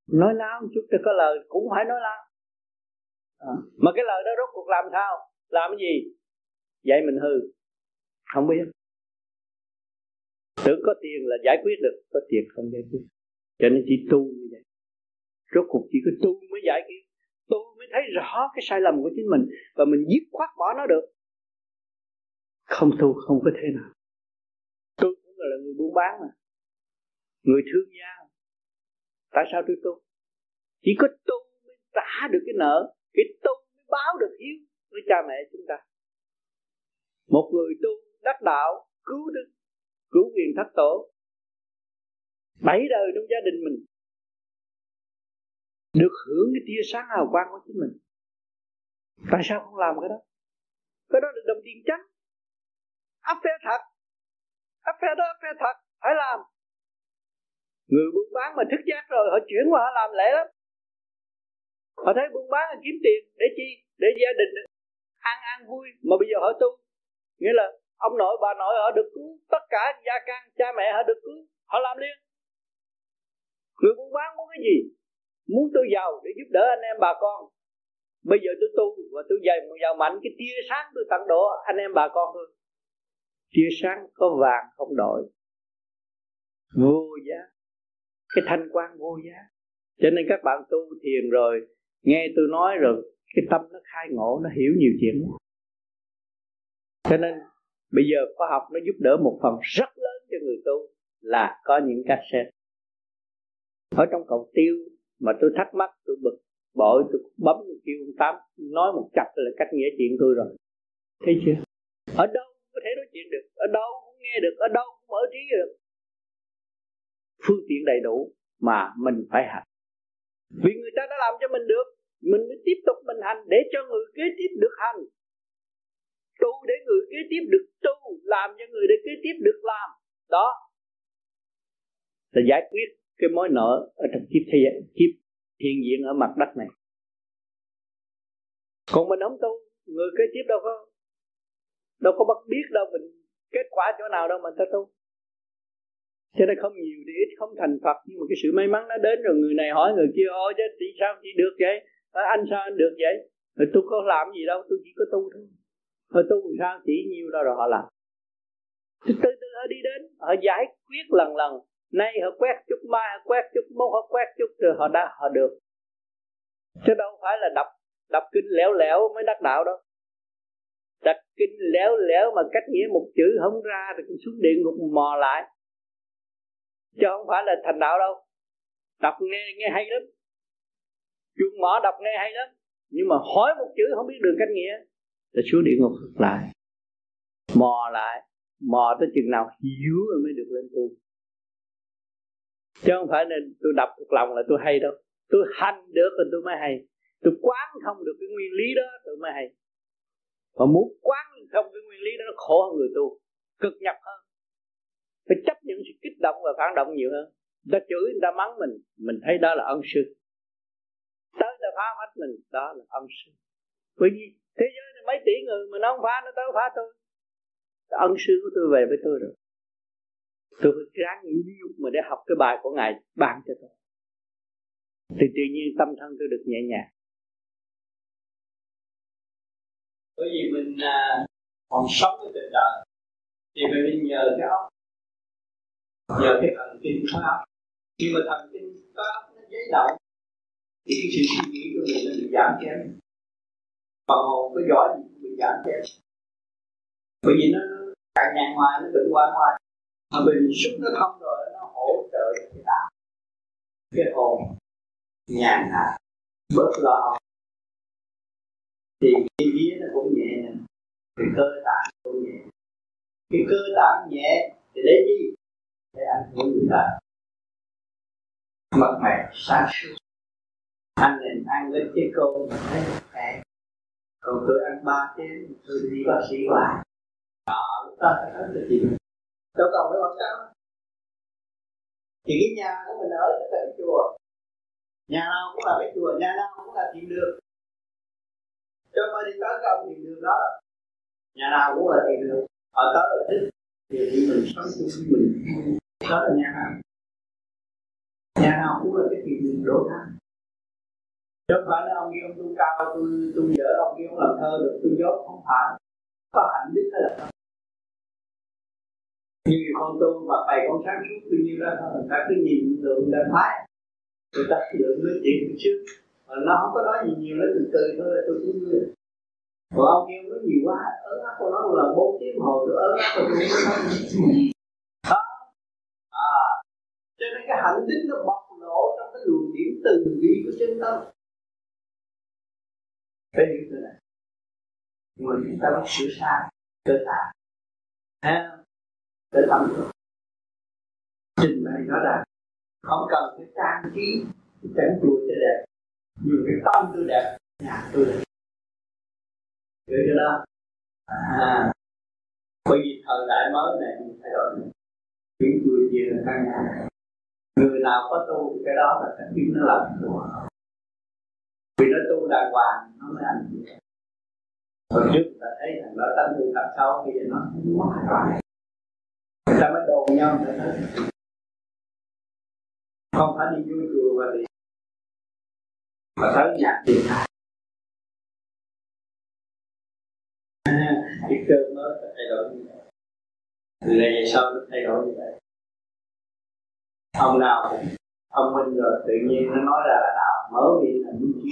Speaker 5: nói láo chút cho có lời cũng phải nói láo. À, mà cái lời đó rốt cuộc làm sao? Làm cái gì? Vậy mình hư. Không biết. Tưởng có tiền là giải quyết được. Có tiền không giải quyết. Cho nên chỉ tu như vậy. Rốt cuộc chỉ có tu mới giải quyết. Tu mới thấy rõ cái sai lầm của chính mình và mình dứt khoát bỏ nó được. Không tu không có thế nào. Tôi cũng là người buôn bán mà người thương gia. Tại sao tôi tu? Chỉ có tu mới trả được cái nợ, cái tu mới báo được hiếu với cha mẹ chúng ta. Một người tu đắc đạo, cứu đức, cứu quyền thất tổ, bảy đời trong gia đình mình, được hưởng cái tia sáng hào quang của chính mình. Tại sao không làm cái đó? Cái đó là đồng tiền trắng. Áp phê thật. Áp phê đó, áp phê thật. Phải làm người buôn bán mà thức giác rồi, họ chuyển qua họ làm lễ lắm. Họ thấy buôn bán là kiếm tiền để chi? Để gia đình ăn ăn vui. Mà bây giờ họ tu, nghĩa là ông nội, bà nội họ được cứu, tất cả gia căn cha mẹ họ được cứu, họ làm liền. Người buôn bán muốn cái gì? Muốn tôi giàu để giúp đỡ anh em, bà con. Bây giờ tôi tu và tôi dày một giàu mạnh, cái tia sáng tôi tặng độ anh em, bà con thôi tia sáng có vàng, không đổi. Vô giá cái thanh quan vô giá. Cho nên các bạn tu thiền rồi, nghe tôi nói rồi, cái tâm nó khai ngộ, nó hiểu nhiều chuyện cho nên, bây giờ khoa học nó giúp đỡ một phần rất lớn cho người tu là có những cassette ở trong cầu tiêu mà tôi thắc mắc, tôi bực bội, tôi bấm tôi kêu ông tám nói một chặt là cách nghĩa chuyện tôi rồi. Thấy chưa? Ở đâu có thể nói chuyện được, ở đâu cũng nghe được, ở đâu cũng mở trí được phương tiện đầy đủ mà mình phải hành. Vì người ta đã làm cho mình được, mình mới tiếp tục mình hành để cho người kế tiếp được hành. Tu để người kế tiếp được tu, làm cho người để kế tiếp được làm. Đó. Là giải quyết cái mối nợ ở trong kiếp thế giới kiếp hiện diện ở mặt đất này. Còn mình không tu, người kế tiếp đâu có đâu có bắt biết đâu, mình
Speaker 6: kết quả chỗ nào đâu mình ta tu cho nên không nhiều thì ít không thành Phật nhưng mà cái sự may mắn nó đến rồi người này hỏi người kia ôi chứ chị sao? Chị được vậy? À, anh sao anh được vậy? Rồi tôi có làm gì đâu tôi chỉ có tu thôi. Rồi tu làm sao? Chỉ nhiều đó rồi họ làm. Từ từ từ họ đi đến họ giải quyết lần lần. Nay họ quét chút mai họ quét chút mốt họ quét chút rồi họ đã họ được. Chứ đâu phải là đọc đọc kinh lẻo lẻo mới đắc đạo đâu. Đọc kinh lẻo lẻo mà cách nghĩa một chữ không ra thì xuống địa ngục mò lại chứ không phải là thành đạo đâu. Đọc nghe nghe hay lắm. Chuông mỏ đọc nghe hay lắm. Nhưng mà hỏi một chữ không biết đường cách nghĩa là xuống địa ngục lại. Mò lại, mò tới chừng nào hiểu rồi mới được lên tu. Chứ không phải nên tôi đọc thuộc lòng là tôi hay đâu. Tôi hành được thì tôi mới hay. Tôi quán không được cái nguyên lý đó, tôi mới hay. Và muốn quán không cái nguyên lý đó, nó khổ hơn người tu. Cực nhập hơn phải chấp nhận sự kích động và phản động nhiều hơn. Người ta chửi người ta mắng mình mình thấy đó là ân sư. Tới ta phá hết mình đó là ân sư. Bởi vì thế giới này mấy tỷ người mà nó không phá nó tới phá tôi. Ân sư của tôi về với tôi rồi. Tôi phải ráng nhịn nhục mà để học cái bài của ngài ban cho tôi. Thì tự nhiên tâm thân tôi được nhẹ nhàng.
Speaker 5: Bởi vì mình à, còn sống với tình đời thì mình nhờ cái óc. Ờ. nhờ cái thần kinh khóa óc khi mà thần kinh khóa óc nó giấy động, thì cái sự suy nghĩ của mình nó bị giảm kém. Phần hồn có giỏi gì cũng bị giảm kém. Bởi vì nó càng nhàn ngoài nó bệnh qua ngoài mà mình xúc nó thông rồi, nó hỗ trợ cái đạo. Cái hồn nhàn hạ bớt lo thì cái vía nó cũng nhẹ nè. Cái cơ tạng cũng nhẹ. Cái cơ tạng nhẹ thì lấy đi để anh hưởng là mặt mày sáng suốt anh nên ăn với cái cơm mà thấy mẹ còn tôi ăn ba chén tôi đi bác sĩ hoài đó lúc ta phải hết được gì đâu còn phải mặc sao thì cái nhà của mình ở là cái chùa nhà nào cũng là cái chùa nhà nào cũng là thiền đường cho mà đi tới công thiền đường đó nhà nào cũng là thiền đường ở tới là thích thì mình sống chung với mình đó là nhà nào nhà nào cũng là cái thiền đường đổ thang chứ không phải là ông kia ông tu cao, tôi tôi dở ông kia ông làm thơ được, tôi dốt không phải có hạnh đức hay là không. Như con tu và thầy con sáng suốt tự nhiên ra thôi. Người ta cứ nhìn lượng đã thái người ta lượng nói chuyện từ trước. Mà nó không có nói gì nhiều, nó từ từ thôi là tôi cũng vui còn ông kia nói nhiều quá ớn áp con nói là bốn tiếng hồ tôi ớn áp tôi cũng nói đó à cho nên cái hạnh đức nó bộc lộ trong cái luồng điểm từ bi của chân tâm. Phải hiểu từ này nhưng mà chúng ta phải sửa sai cơ tạng ha để tâm được trình bày nó ra không cần phải trang trí cái cảnh chùa cho đẹp, nhưng cái tâm tôi đẹp, nhà tôi đẹp. Hiểu chưa đó à bởi vì thời đại mới này mình thay đổi. Chuyển chùa chia là căn nhà người nào có tu cái đó là cái biết nó làm chùa vì nó tu đàng hoàng, nó mới ăn hồi trước ta thấy thằng đó tánh hư thật sau bây giờ nó mất rồi người ta mới đồn nhau, người ta không phải đi vui chùa và đi mà tới nhạc tiền hai cái cơ mới thay đổi như vậy. Này sau nó thay đổi như vậy? Ông nào cũng thông minh rồi tự nhiên nó nói ra là đạo mở miệng là đúng chứ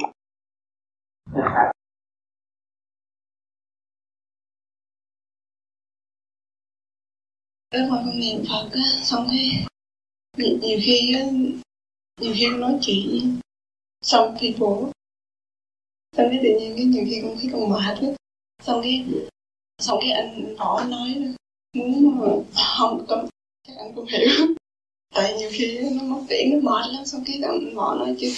Speaker 7: Lúc mà con niệm Phật á, xong thế nhiều khi á, nhiều khi con nói chuyện xong thì bố. Xong cái tự nhiên cái nhiều khi con thấy con mệt lắm xong cái xong cái anh võ nói muốn không con chắc anh cũng hiểu tại nhiều khi nó mất điện nó mệt lắm xong cái đồng họ nói chứ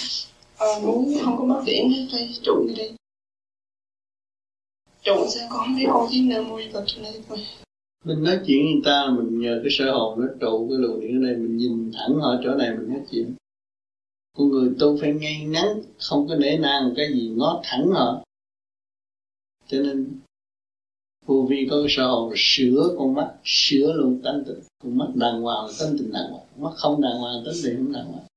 Speaker 7: ờ, muốn không có mất tiễn phải trụ đi. Trụ sao con không biết con chỉ nam mô phật này thôi.
Speaker 5: Mình nói chuyện người ta mình nhờ cái sở hồn nó trụ cái luồng điện ở đây mình nhìn thẳng ở chỗ này mình nói chuyện. Con người tu phải ngay ngắn không có để nang cái gì ngó thẳng họ cho nên
Speaker 3: vô vi có cái sở hồn sửa con mắt sửa luôn tánh tình. Con mắt đàng hoàng là tánh tình đàng hoàng. Mắt không đàng hoàng tánh tình không đàng hoàng.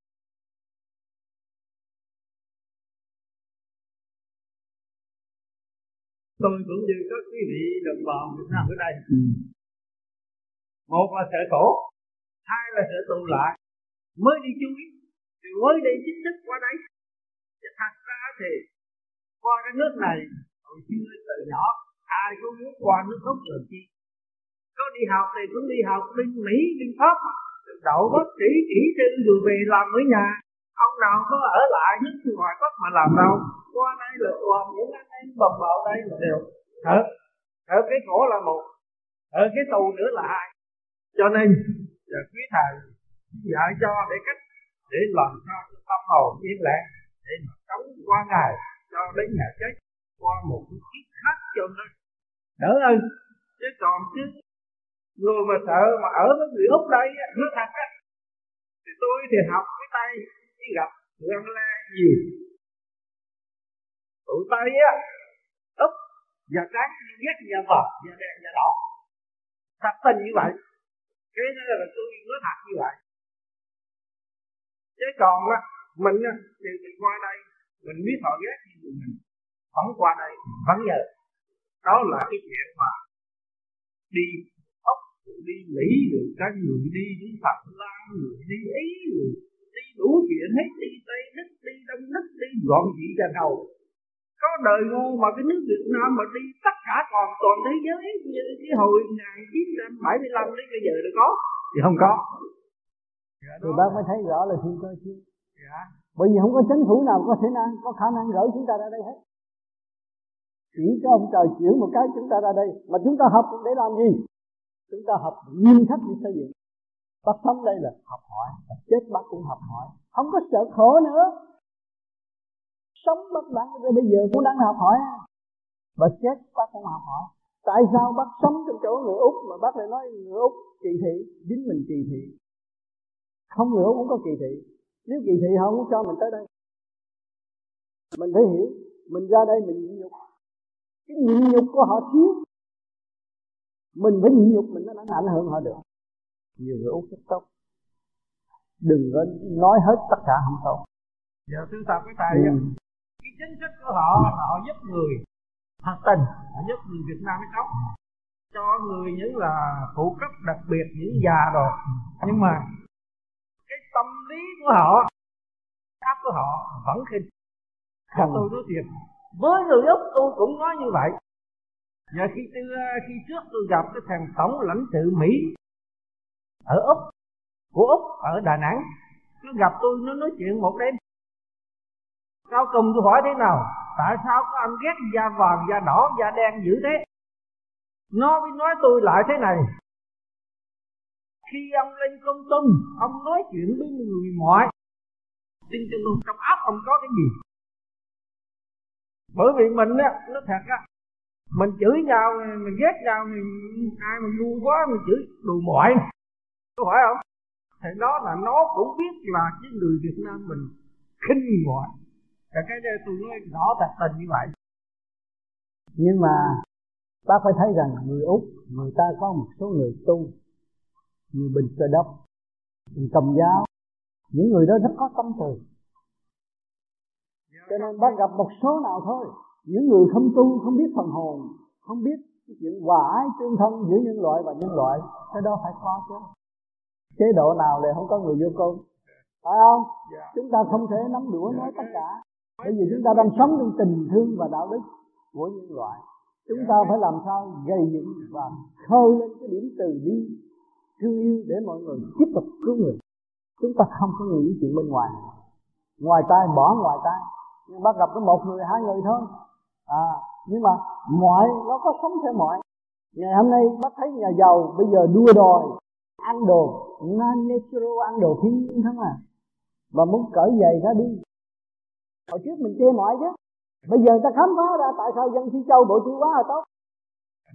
Speaker 8: Tôi cũng như các quý vị đồng bào Việt Nam ở đây. Ừ. một là sợ khổ hai là sợ tù lại. Mới đi chui thì mới đi chính thức qua đây. Chứ thật ra thì qua cái nước này hồi xưa từ nhỏ ai cũng muốn qua nước úc rồi chi? Có đi học thì cũng đi học bên mỹ, bên pháp. Đậu bác sĩ kỹ trên rồi về làm ở nhà. Ông nào có ở lại nước ngoài quốc mà làm đâu? Qua đây là toàn những anh em bầm bạo đây là đều. Ở ở cái khổ là một. Ở cái tù nữa là hai. Cho nên, giờ quý thầy, dạy cho để cách, để làm cho tâm hồn yên lặng, để mà sống qua ngày, cho đến ngày chết. Qua một cái khác cho nó đỡ hơn chứ còn chứ, người mà sợ mà ở với người úc đây nó thật á, thì tôi thì học cái tay đi gặp người ăn la nhiều. Tụi tay á, úc và trắng ghét nhà vợ nhà đen nhà đỏ. Thật tình như vậy. Cái đó là tôi nói thật như vậy. Chứ còn á, mình á, thì mình qua đây, mình biết họ ghét thì mình. Vẫn qua đây, vẫn nhờ đó là cái chuyện mà đi ốc đi mỹ rồi các người đi đi phật lan người đi ý người đi đủ chuyện hết đi tây nước đi đông nước đi gọn gì cả đầu có đời ngu mà cái nước Việt Nam mà đi tất cả còn toàn thế giới như cái hồi ngày 1975 đến bây giờ được có. Thì không có.
Speaker 5: Dạ, thì bác mới thấy rõ là thiên cơ chứ. Dạ. bởi vì không có chính phủ nào có thể năng có khả năng gửi chúng ta ra đây hết chỉ có ông trời chuyển một cái chúng ta ra đây. Mà chúng ta học để làm gì? Chúng ta học nghiêm khắc để xây dựng bác sống đây là học hỏi, và chết bác cũng học hỏi. Không có sợ khổ nữa. Sống bác đang bây giờ cũng đang học hỏi. Và chết bác cũng học hỏi. Tại sao bác sống trong chỗ người úc mà bác lại nói người úc kỳ thị? Chính mình kỳ thị. Không người úc cũng có kỳ thị. Nếu kỳ thị họ không cho mình tới đây. Mình phải hiểu. Mình ra đây mình nhịn nhục cái nhịn nhục của họ thiếu. Mình phải nhịn nhục mình nó ảnh hưởng họ được. Nhiều người úc rất tốt. Đừng có nói hết tất cả không tốt.
Speaker 8: Giờ thứ tập cái thầy ừ. cái chính sách của họ là họ giúp người thật tình. Họ giúp người Việt Nam mới sống cho người những là phụ cấp đặc biệt những già rồi nhưng mà cái tâm lý của họ áp của họ vẫn khinh. Không. tôi nói thiệt với người úc tôi cũng nói như vậy. Và khi tôi, ờ, khi trước tôi gặp cái thằng tổng lãnh sự mỹ ở úc của úc ở đà nẵng nó gặp tôi nó nói chuyện một đêm. Sau cùng tôi hỏi thế nào? Tại sao có anh ghét da vàng da đỏ da đen dữ thế? Nó mới nói tôi lại thế này. Khi ông lên công tung ông nói chuyện với người mọi, tin cho luôn trong áp ông có cái gì? Bởi vì mình á, nó thật á, mình chửi nhau mình ghét nhau mình ai mà ngu quá mình chửi, đù mọi có phải không? Thì đó là nó cũng biết là cái người Việt Nam mình khinh ngoại và cái đây tôi nói rõ thật tình như vậy.
Speaker 5: Nhưng mà ta phải thấy rằng người úc, người ta có một số người tu như bình cơ đốc bình cầm giáo. Những người đó rất có tâm từ cho nên bác gặp một số nào thôi. Những người không tu không biết phần hồn không biết cái chuyện hòa ái tương thân giữa nhân loại và nhân loại cái đó phải có chứ. Chế độ nào để không có người vô công phải không? Chúng ta không thể nắm đũa nói tất cả. Bởi vì chúng ta đang sống trong tình thương và đạo đức của nhân loại. Chúng ta phải làm sao gây dựng và khơi lên cái điểm từ bi thương yêu để mọi người tiếp tục cứu người. Chúng ta không có nghĩ chuyện bên ngoài ngoài tay bỏ ngoài tay nhưng bác gặp có một người, hai người thôi. À nhưng mà mọi, nó có sống theo mọi. Ngày hôm nay bác thấy nhà giàu, bây giờ đua đòi, ăn đồ non natural, ăn đồ thiên nhiên không à? Và muốn cởi giày ra đi. Hồi trước mình chê mọi chứ. Bây giờ ta khám phá ra, tại sao dân phi châu bộ tiêu quá là tốt?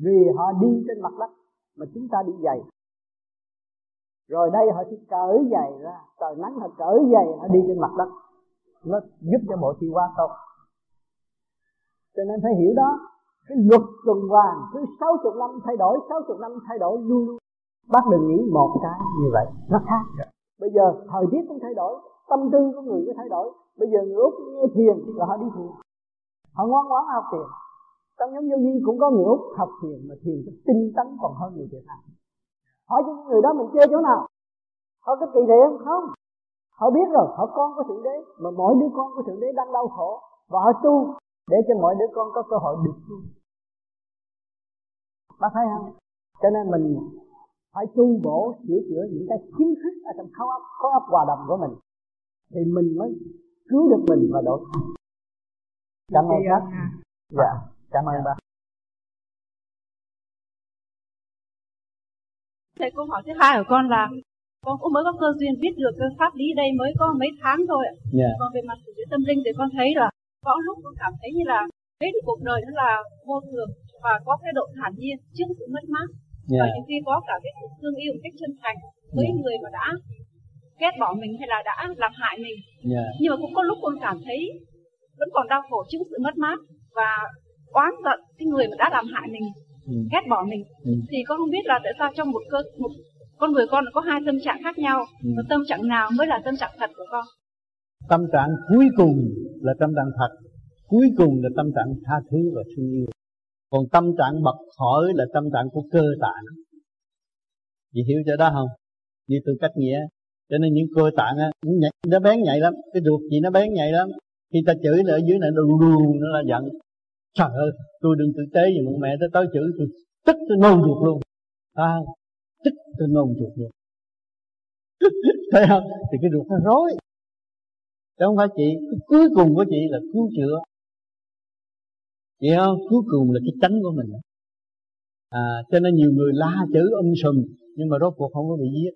Speaker 5: Vì họ đi trên mặt đất, mà chúng ta đi giày. Rồi đây họ sẽ cởi giày ra, trời nắng họ cởi giày, họ đi trên mặt đất nó giúp cho bộ tiêu hóa tốt. Cho nên phải hiểu đó,
Speaker 8: cái luật tuần hoàn, cứ sáu chục năm thay đổi, sáu chục năm thay đổi, luôn luôn. Bác đừng nghĩ một cái như vậy, nó khác rồi. Bây giờ thời tiết cũng thay đổi, tâm tư của người cũng thay đổi. Bây giờ người úc nghe thiền là họ đi thiền. Họ ngoan ngoãn học thiền. Trong nhóm vô vi cũng có người úc học thiền mà thiền cái tinh tấn còn hơn người việt nam. Hỏi cho những người đó mình chơi chỗ nào? Họ có kỳ thiện không họ biết rồi họ con của thượng đế. Mà mỗi đứa con của thượng đế đang đau khổ và họ tu để cho mọi đứa con có cơ hội được tu. Bác thấy không? Cho nên mình phải tu bổ sửa chữa những cái khiếm khuyết ở trong khối óc khối óc hòa đồng của mình thì mình mới cứu được mình và độ cảm ơn bác. dạ cảm ơn bác.
Speaker 9: Thầy câu hỏi thứ hai của con là con cũng mới có cơ duyên biết được cái pháp lý đây mới có mấy tháng thôi ạ.
Speaker 5: Yeah.
Speaker 9: Còn về mặt sự tâm linh thì con thấy là có lúc con cảm thấy như là thấy được cuộc đời nó là vô thường và có cái độ thản nhiên trước sự mất mát yeah. và những khi có cả cái sự thương yêu một cách chân thành với yeah. người mà đã ghét bỏ mình hay là đã làm hại mình yeah. nhưng mà cũng có lúc con cảm thấy vẫn còn đau khổ trước sự mất mát và oán giận cái người mà đã làm hại mình ừ. ghét bỏ mình ừ. thì con không biết là tại sao trong một cơ một con người con có hai tâm trạng khác nhau. Ừ. và tâm trạng nào mới là tâm trạng thật của con?
Speaker 5: Tâm trạng cuối cùng là tâm trạng thật. Cuối cùng là tâm trạng tha thứ và thương yêu. Còn tâm trạng bật khỏi là tâm trạng của cơ tạng. Chị hiểu cho đó không? Như tôi cách nghĩa. Cho nên những cơ tạng á nó bén nhạy lắm. Cái ruột gì nó bén nhạy lắm. Khi ta chửi nó ở dưới này nó đù nó là giận. Trời ơi tôi đừng tử tế gì một mẹ tới tới chửi tôi. Tức tôi nôn ruột luôn. À, tức tôi nôn ruột luôn thấy không? Thì cái ruột nó rối. Chứ không phải chị, cái cuối cùng của chị là cứu chữa. Chị không? Cuối cùng là cái tránh của mình. À cho nên nhiều người la chữ âm sùm, nhưng mà rốt cuộc không có bị giết.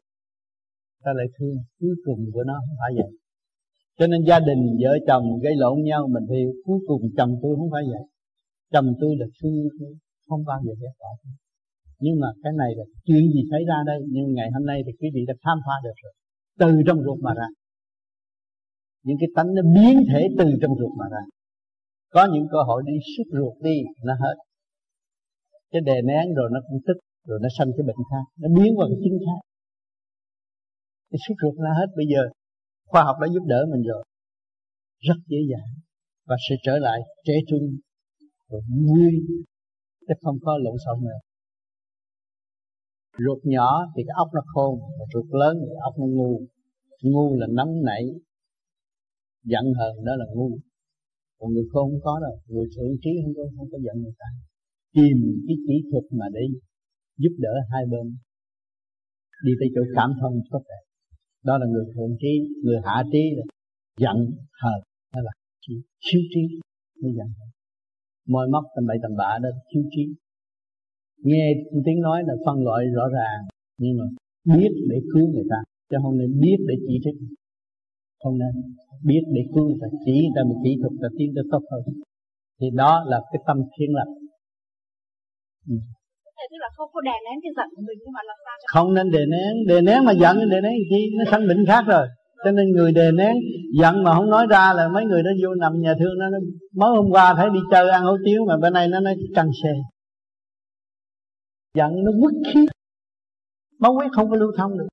Speaker 5: Ta lại thương cuối cùng của nó, không phải vậy. Cho nên gia đình, vợ chồng gây lộn nhau, mình thì cuối cùng chồng tôi không phải vậy. Chồng tôi là thương tôi, không bao giờ ghét bỏ tôi nhưng mà cái này là chuyện gì xảy ra đây? Nhưng ngày hôm nay thì quý vị đã khám phá được rồi. Từ trong ruột mà ra. Những cái tánh nó biến thể từ trong ruột mà ra. Có những cơ hội đi xuất ruột đi, nó hết. Cái đè nén rồi nó cũng tức, rồi nó sanh cái bệnh khác. Nó biến qua cái chính khác. Cái xuất ruột ra hết. Bây giờ khoa học đã giúp đỡ mình rồi. Rất dễ dàng. Và sẽ trở lại trẻ trung. Rồi vui chứ không có lộn xộn nữa ruột nhỏ thì cái ốc nó khôn và ruột lớn thì ốc nó ngu. Ngu là nóng nảy, giận hờn đó là ngu. Còn người khôn không có đâu, người thượng trí không có không có giận người ta. Tìm cái kỹ thuật mà để giúp đỡ hai bên. Đi tới chỗ cảm thông có thể. Đó là người thượng trí, người hạ trí là giận, hờn, đó là thiếu trí, mới giận. Hờn môi móc tầm bậy tầm bạ đó, thiếu trí nghe tiếng nói là phân loại rõ ràng nhưng mà biết để cứu người ta chứ không nên biết để chỉ trích. Không nên biết để cứu người ta chỉ người ta một kỹ thuật là tiến tới tốt hơn. Thì đó là cái tâm thiên lành
Speaker 9: ừ. tức là không có đè nén cái giận của mình nhưng mà làm sao
Speaker 5: không nên đè nén. Đè nén mà giận đè nén chi nó sanh bệnh khác rồi. Cho nên người đè nén giận mà không nói ra là mấy người đó vô nằm nhà thương nó, nó mới hôm qua thấy đi chơi ăn hủ tiếu mà bên này nó nói căng xe giận nó quất khí. Máu huyết không có lưu thông được.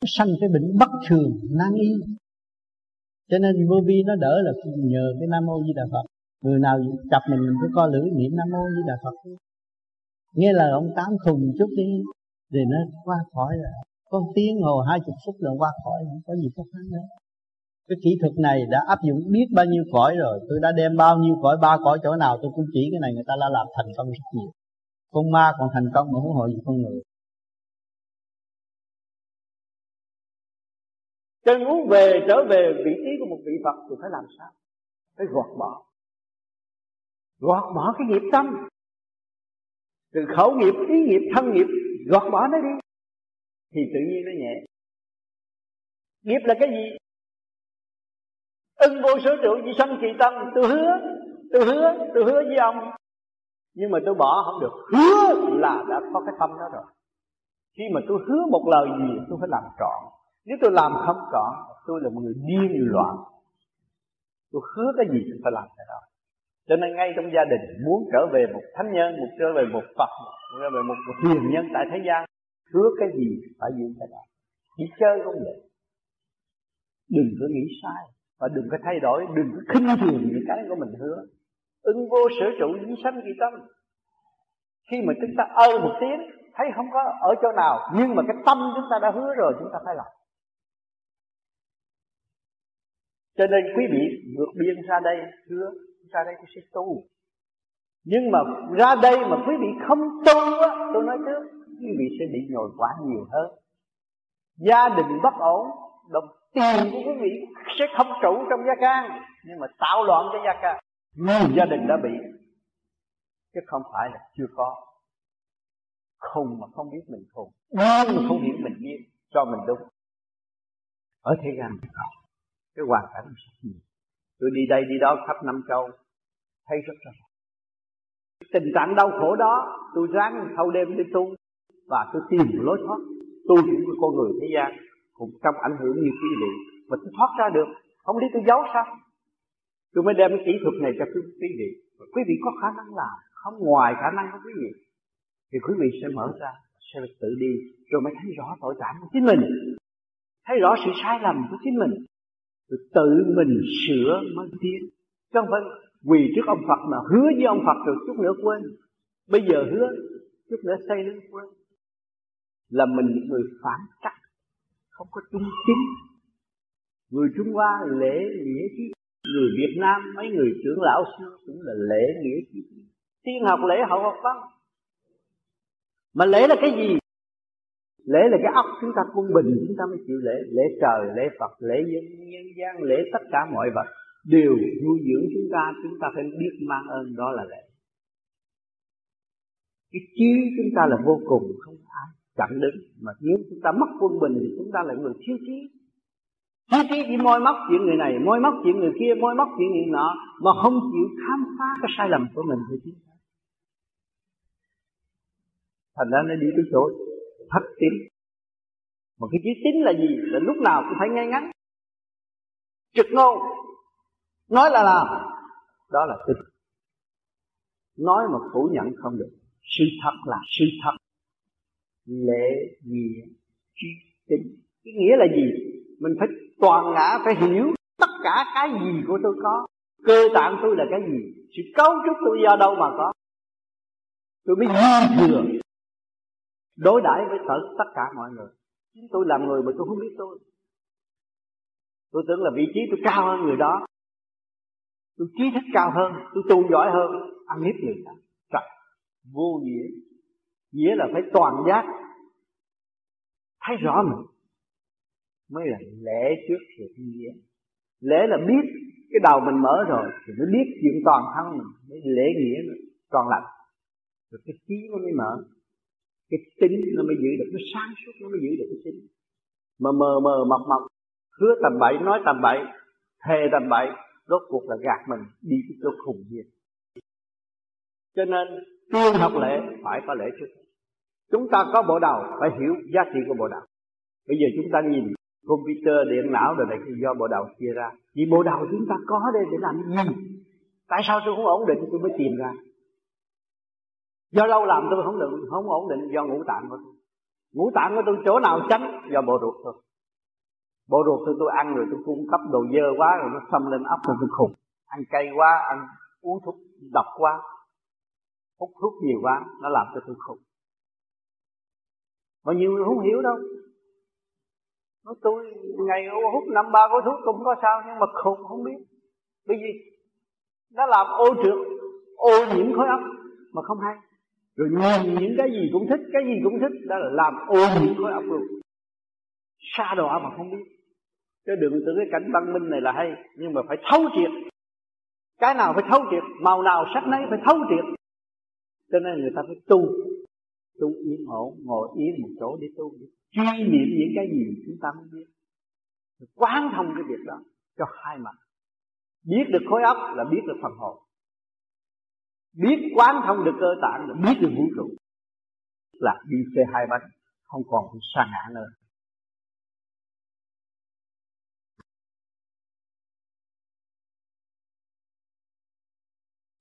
Speaker 5: Nó sanh cái bệnh bất thường, nan y. Cho nên vô vi nó đỡ là nhờ cái nam mô di đà phật. Người nào chập mình mình cứ co lưỡi niệm nam mô di đà phật. Nghe lời ông tám thùng chút đi rồi nó qua khỏi rồi. Có tiếng hồ hai chục phút là qua khỏi, không có gì khó khăn nữa. Cái kỹ thuật này đã áp dụng biết bao nhiêu cõi rồi. Tôi đã đem bao nhiêu cõi, ba cõi chỗ nào tôi cũng chỉ cái này người ta đã làm thành công rất nhiều con ma còn thành công mà huống hồ gì con người. Cho nên muốn về trở về vị trí của một vị Phật thì phải làm sao? Phải gọt bỏ. Gọt bỏ cái nghiệp tâm. Từ khẩu nghiệp, ý nghiệp, thân nghiệp, gọt bỏ nó đi. Thì tự nhiên nó nhẹ. Nghiệp là cái gì? Ưng vô số trụ di sanh kỳ tâm. Tôi hứa tôi hứa tôi hứa với ông nhưng mà tôi bỏ không được. Hứa là đã có cái tâm đó rồi. Khi mà tôi hứa một lời gì tôi phải làm trọn. Nếu tôi làm không trọn tôi là một người điên loạn. Tôi hứa cái gì tôi phải làm cái đó. Cho nên ngay trong gia đình muốn trở về một thánh nhân một trở về một phật một trở về một, một hiền nhân tại thế gian hứa cái gì phải giữ cái đó. Chỉ chơi không vậy đừng có nghĩ sai và đừng có thay đổi đừng có khinh thường những cái của mình hứa ưng vô sở trụ dĩ sanh kỳ tâm. Khi mà chúng ta ơ một tiếng, thấy không có ở chỗ nào, nhưng mà cái tâm chúng ta đã hứa rồi, chúng ta phải làm. Cho nên quý vị vượt biên ra đây hứa ra đây tôi sẽ tu. Nhưng mà ra đây mà quý vị không tu á, tôi nói trước, quý vị sẽ bị nhồi quá nhiều hơn. Gia đình bất ổn, đồng tiền của quý vị sẽ không trụ trong gia can, nhưng mà tạo loạn cho gia can nhiều gia đình đã bị. Chứ không phải là chưa có. Không mà không biết mình khùng. Điên mà không hiểu mình biết. Cho mình đúng. Ở thế gian có. Cái hoàn cảnh rất nhiều. Tôi đi đây đi đó khắp năm châu. Thấy rất rõ. Tình trạng đau khổ đó, tôi ráng thâu đêm đi tu. Và tôi tìm lối thoát. Tôi cũng là con người thế gian. Cũng trong ảnh hưởng như quý vị. Mà tôi thoát ra được. Không lý tôi giấu sao? Tôi mới đem cái kỹ thuật này cho quý vị. Và quý vị có khả năng làm, không ngoài khả năng của quý vị, thì quý vị sẽ mở ra, sẽ tự đi, rồi mới thấy rõ tội trạng của chính mình. Thấy rõ sự sai lầm của chính mình, rồi tự mình sửa mới tiến. Chứ không phải quỳ trước ông Phật mà hứa với ông Phật rồi chút nữa quên. Bây giờ hứa, chút nữa xây lên quên. Là mình những người phản trắc, không có trung chính người Trung Hoa lễ nghĩa chứ người Việt Nam, mấy người trưởng lão xưa cũng là lễ nghĩa chứ tiên học lễ hậu học văn. Mà lễ là cái gì? Lễ là cái óc chúng ta quân bình, chúng ta mới chịu lễ. Lễ trời, lễ phật, lễ dân, nhân gian, lễ tất cả mọi vật đều nuôi dưỡng chúng ta. Chúng ta phải biết mang ơn đó là lễ. Cái trí chúng ta là vô cùng, không ai chặn đứng. Mà nếu chúng ta mất quân bình thì chúng ta là người thiếu trí thiếu trí chỉ môi móc chuyện người này, môi móc chuyện người kia, môi móc chuyện người nọ, mà không chịu khám phá cái sai lầm của mình thì chúng thành ra nó đi tới chỗ thất tín. Mà cái chữ tín là gì? Là lúc nào cũng phải ngay ngắn. Trực ngôn. Nói là làm. Đó là tín nói mà phủ nhận không được. Sự thật là sự thật. Lễ nghĩa trí tín. Cái nghĩa là gì? Mình phải toàn ngã phải hiểu tất cả cái gì của tôi có. Cơ tạng tôi là cái gì? Sự cấu trúc tôi do đâu mà có? Tôi mới dư thừa đối đãi với tất tất cả mọi người. Chính tôi làm người mà tôi không biết tôi. Tôi tưởng là vị trí tôi cao hơn người đó. Tôi trí thức cao hơn, tôi tu giỏi hơn. Ăn hiếp người ta. Trời, vô nghĩa. Nghĩa là phải toàn giác. Thấy rõ mình mới là lễ trước thì nhiên lễ là biết cái đầu mình mở rồi thì mới biết chuyện toàn thân mình, mới lễ nghĩa còn lành. Rồi cái trí nó mới mở, cái tính nó mới giữ được nó sáng suốt nó mới giữ được cái tính. Mà mờ mờ mập mập hứa tầm bậy, nói tầm bậy, thề tầm bậy, rốt cuộc là gạt mình đi cái chỗ khùng hiền cho nên tiên học lễ phải có lễ trước. Chúng ta có bộ đầu, phải hiểu giá trị của bộ đầu. Bây giờ chúng ta nhìn computer, điện não rồi này do bộ đầu chia ra. Vì bộ đầu chúng ta có đây để làm gì? Tại sao tôi không ổn định? Tôi mới tìm ra. Do lâu làm tôi không được, không ổn định, do ngũ tạng của tôi ngũ tạng của tôi chỗ nào tránh, do bộ ruột thôi. Bộ ruột tôi tôi ăn rồi tôi cung cấp đồ dơ quá rồi nó xâm lên ốc tôi tôi khùng. Ăn cay quá, ăn uống thuốc, độc quá, hút thuốc nhiều quá, nó làm cho tôi khùng. Mà nhiều người không hiểu đâu nói tôi ngày hút năm ba gói thuốc cũng có sao, nhưng mà khùng không biết. Bởi vì nó làm ô trượt, ô nhiễm khối óc mà không hay. Rồi nhìn những cái gì cũng thích, cái gì cũng thích, đó là làm ô nhiễm khối óc luôn. Xa đọa mà không biết. Chứ đừng tưởng cái cảnh văn minh này là hay, nhưng mà phải thấu triệt. Cái nào phải thấu triệt, màu nào sắc nấy phải thấu triệt. Cho nên người ta phải tu tu yên ổn, ngồi yên một chỗ để tu truy niệm những cái gì chúng ta mới biết. Quán thông cái việc đó cho hai mặt. Biết được khối óc là biết được phần hồn. Biết quán thông được cơ tạng là biết được vũ trụ. Là đi xe hai bánh, không còn bị sa ngã nữa.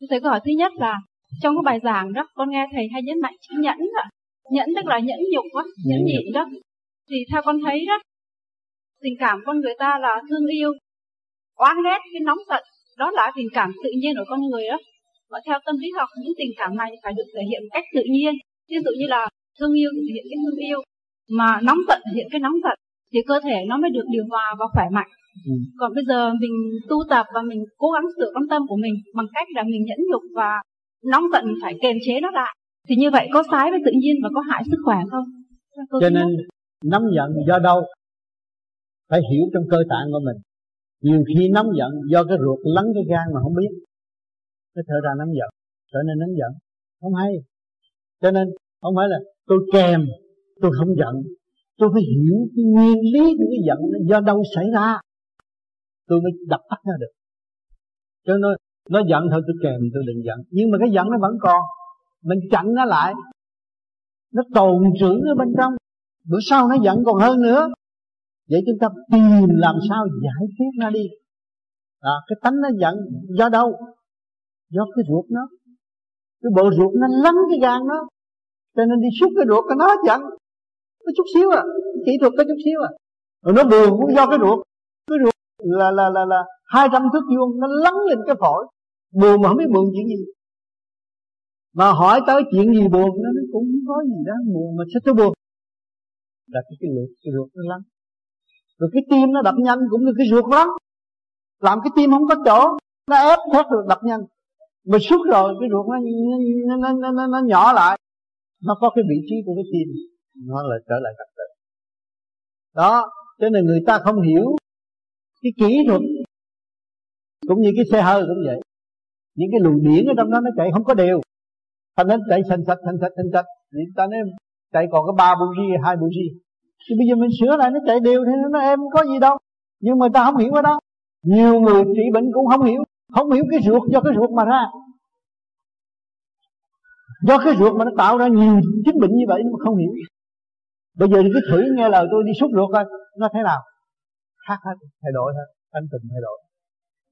Speaker 9: Thầy câu hỏi thứ nhất là trong cái bài giảng đó con nghe thầy hay nhấn mạnh chữ nhẫn đó. nhẫn tức là nhẫn nhục á nhẫn nhịn đó. Thì theo con thấy đó tình cảm con người ta là thương yêu oán ghét cái nóng giận đó là tình cảm tự nhiên của con người đó. Và theo tâm lý học những tình cảm này phải được thể hiện một cách tự nhiên. Ví dụ như là thương yêu thể hiện cái thương yêu mà nóng giận thể hiện cái nóng giận thì cơ thể nó mới được điều hòa và khỏe mạnh. Ừ. còn bây giờ mình tu tập và mình cố gắng sửa con tâm của mình bằng cách là mình nhẫn nhục và nóng giận phải kiềm chế nó lại. Thì như vậy có trái với tự nhiên và có hại sức khỏe không?
Speaker 5: Cho nên nóng giận do đâu? Phải hiểu trong cơ tạng của mình. Nhiều khi nóng giận do cái ruột lắng cái gan mà không biết. Cái thở ra nóng giận trở nên nóng giận. Không hay. Cho nên không phải là tôi kèm tôi không giận. Tôi phải hiểu cái nguyên lý của cái giận nó do đâu xảy ra. Tôi mới đập tắt ra được. Cho nên nó giận thôi tôi kèm tôi đừng giận. Nhưng mà cái giận nó vẫn còn. Mình chặn nó lại. Nó tồn trữ ở bên trong. Bữa sau nó giận còn hơn nữa. Vậy chúng ta tìm làm sao giải quyết nó đi. À, cái tánh nó giận do đâu? Do cái ruột nó. Cái bộ ruột nó lắng cái gan nó. Cho nên đi xúc cái ruột của nó giận. Có chút xíu à. Kỹ thuật có chút xíu à. Rồi nó buồn cũng do cái ruột. Cái ruột là là là là hai trăm thước vuông nó lắng lên cái phổi buồn mà không biết buồn chuyện gì. Mà hỏi tới chuyện gì buồn nó cũng không có gì đó buồn mà sao tôi buồn? Là cái cái ruột cái ruột nó lắng rồi cái tim nó đập nhanh cũng như cái ruột lắm. Làm cái tim không có chỗ nó ép thét được đập nhanh. Mà suốt rồi cái ruột nó nó, nó, nó, nó, nó nhỏ lại. Nó có cái vị trí của cái tim. Nó lại trở lại trật tự đó cho nên người ta không hiểu cái kỹ thuật. Cũng như cái xe hơi cũng vậy những cái luồng điển ở trong đó nó chạy không có đều. Thành nên chạy sành sạch thành sạch thành sạch. Thì ta nói, chạy còn có ba buji hai buji thì bây giờ mình sửa lại, nó chạy đều thì nó em có gì đâu. Nhưng mà ta không hiểu ở đó. Nhiều người trị bệnh cũng không hiểu. Không hiểu cái ruột, do cái ruột mà ra. Do cái ruột mà nó tạo ra nhiều chứng bệnh như vậy mà không hiểu. Bây giờ cứ thử nghe lời tôi đi xúc ruột coi, nó thế nào? Khác hết, thay đổi hết. Anh tình thay đổi.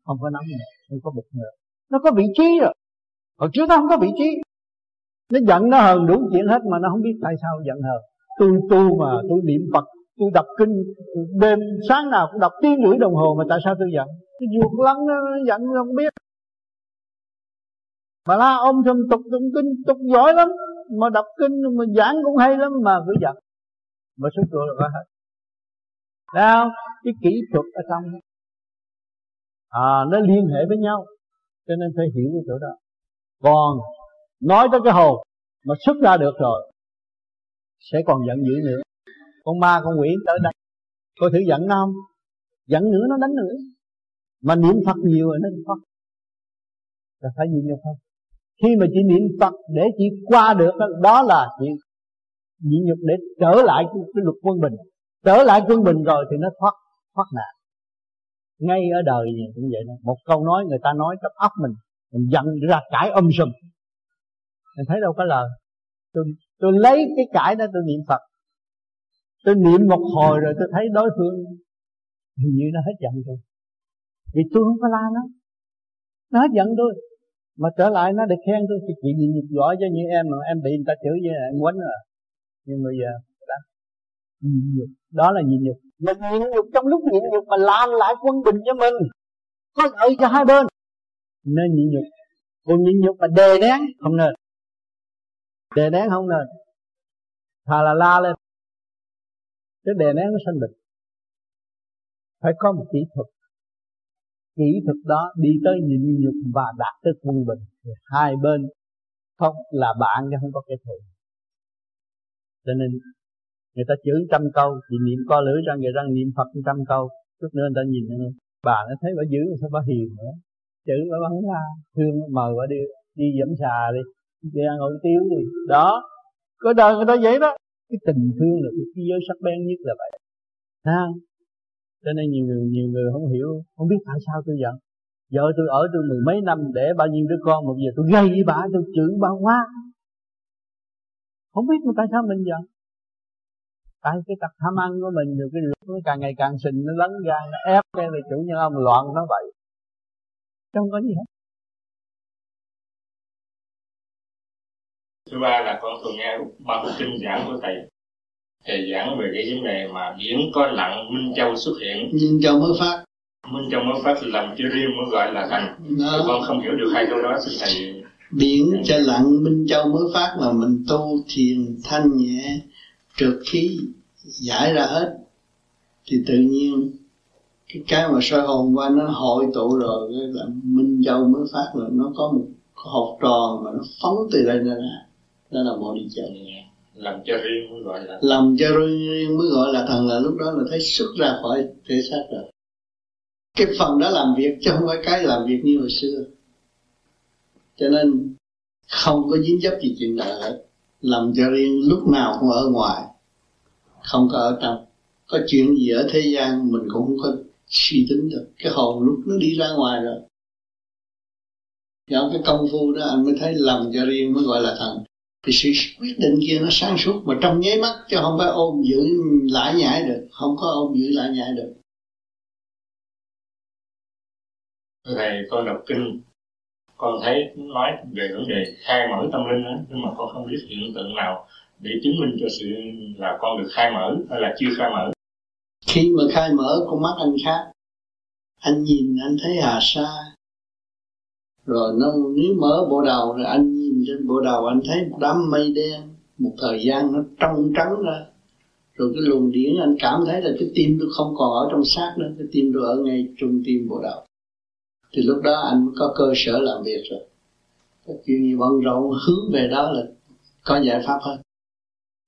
Speaker 5: Không có nóng nữa, không có bực nữa nó có vị trí rồi. Hồi trước nó không có vị trí. Nó giận nó hờn đủ chuyện hết mà nó không biết tại sao giận hờn tôi tu mà tôi niệm phật tôi đọc kinh đêm sáng nào cũng đọc tiếng rưỡi đồng hồ mà tại sao tôi giận? Cái ruột lắng nó giận không biết. Mà la ông thầm tục tụng kinh tục giỏi lắm. Mà đọc kinh mà giảng cũng hay lắm mà cứ giận. Mà số cửa là có hết. Sao? Cái kỹ thuật ở trong. À, Nó liên hệ với nhau. Cho nên phải hiểu cái chỗ đó. Còn nói tới cái hồn Mà xuất ra được rồi, Sẽ còn giận dữ nữa. Con ma, con quỷ tới đây, Coi thử giận nó không? Giận nữa, nó đánh nữa. Mà niệm Phật nhiều rồi nó thoát. Là phải niệm nhục không Khi mà chị niệm Phật để chị qua được Đó là chị nhịn nhục để trở lại cái luật quân bình. Trở lại quân bình rồi thì nó thoát thoát nạn ngay ở đời này cũng vậy đó. Một câu nói người ta nói trong óc mình mình giận ra cãi âm um sùm. Mình thấy đâu có lời. Tôi tôi lấy cái cãi đó tôi niệm phật. Tôi niệm một hồi rồi tôi thấy đối phương. Hình như nó hết giận tôi vì tôi không có la nó. Nó hết giận tôi. Mà trở lại nó được khen tôi. Thì chị nhịn nhục giỏi cho như em mà em bị người ta chửi với em quánh rồi. Nhưng bây giờ, đó. Nhịn nhục đó là nhịn nhục. Mà nhịn nhục trong lúc nhịn nhục mà làm lại quân bình cho mình có lợi cho hai bên. Nên nhịn nhục. Còn nhịn nhục mà đè nén không nên. Đè nén không nên. Thà là la lên. Cái đè nén nó sanh bệnh. Phải có một kỹ thuật. Kỹ thuật đó đi tới nhịn nhục và đạt tới quân bình. Thì hai bên không là bạn chứ không có kẻ thù. Cho nên người ta chửi trăm câu, thì niệm co lưỡi ra, người ta niệm phật trăm câu chút nữa người ta nhìn bà nó thấy bà dữ, sao bà hiền nữa. Chữ bà bắn ra, thương mời bà đi đi dẫm xà đi đi ăn hủ tiếu đi. Đó, có đời người ta vậy đó. Cái tình thương là cái giới sắc bén nhất là vậy. Ha cho nên nhiều người nhiều người không hiểu, không biết tại sao tôi giận. Vợ tôi ở tôi mười mấy năm, để bao nhiêu đứa con mà giờ tôi gây với bà, tôi chửi bà quá. Không biết mà tại sao mình giận tại cái tập tham ăn của mình rồi cái ruột nó càng ngày càng sình nó lấn ra nó ép cái là chủ nhân ông loạn nó vậy. Không có gì hết.
Speaker 10: Thứ ba là con thường nghe ba cuốn kinh giảng của thầy. Thầy giảng về cái vấn đề mà biển có lặng minh châu xuất hiện.
Speaker 3: Minh châu mới phát.
Speaker 10: Minh châu mới phát làm chưa riêng mới gọi là thành. Đó. con không hiểu được hai câu đó xin thầy
Speaker 3: biển cho lặng minh châu mới phát mà mình tu thiền thanh nhẹ trượt khí giải ra hết thì tự nhiên cái cái mà soi hồn qua nó hội tụ rồi cái là minh châu mới phát rồi nó có một hộp tròn mà nó phóng từ đây ra đó là bộ đi chợ
Speaker 10: làm cho riêng mới gọi là
Speaker 3: làm cho riêng mới gọi là thần là lúc đó là thấy xuất ra khỏi thể xác rồi. Cái phần đó làm việc chứ không phải cái làm việc như hồi xưa. Cho nên không có dính dấp gì chuyện đời hết. Làm cho riêng lúc nào cũng ở ngoài không có ở trong. Có chuyện gì ở thế gian mình cũng không có suy tính được. Cái hồn lúc nó đi ra ngoài rồi. Do cái công phu đó anh mới thấy lầm cho riêng mới gọi là thần. Thì sự quyết định kia nó sáng suốt mà trong nháy mắt chứ không phải ôm giữ lại nhảy được. Không có ôm giữ lại nhảy được.
Speaker 10: Thầy con đọc kinh. Con thấy nói về vấn đề khai mở tâm linh đó, nhưng mà con không biết hiện tượng nào để chứng minh cho sự là con được khai mở hay là chưa khai mở.
Speaker 3: Khi mà khai mở, con mắt anh khác. Anh nhìn, anh thấy hà sa. Rồi nó, nếu mở bộ đầu rồi anh nhìn trên bộ đầu, anh thấy một đám mây đen. Một thời gian nó trong trắng ra. Rồi cái luồng điển anh cảm thấy là cái tim tôi không còn ở trong xác nữa. Cái tim tôi ở ngay trung tim bộ đầu. Thì lúc đó anh mới có cơ sở làm việc rồi. Cái chuyện gì bận rộn hướng về đó là có giải pháp hơn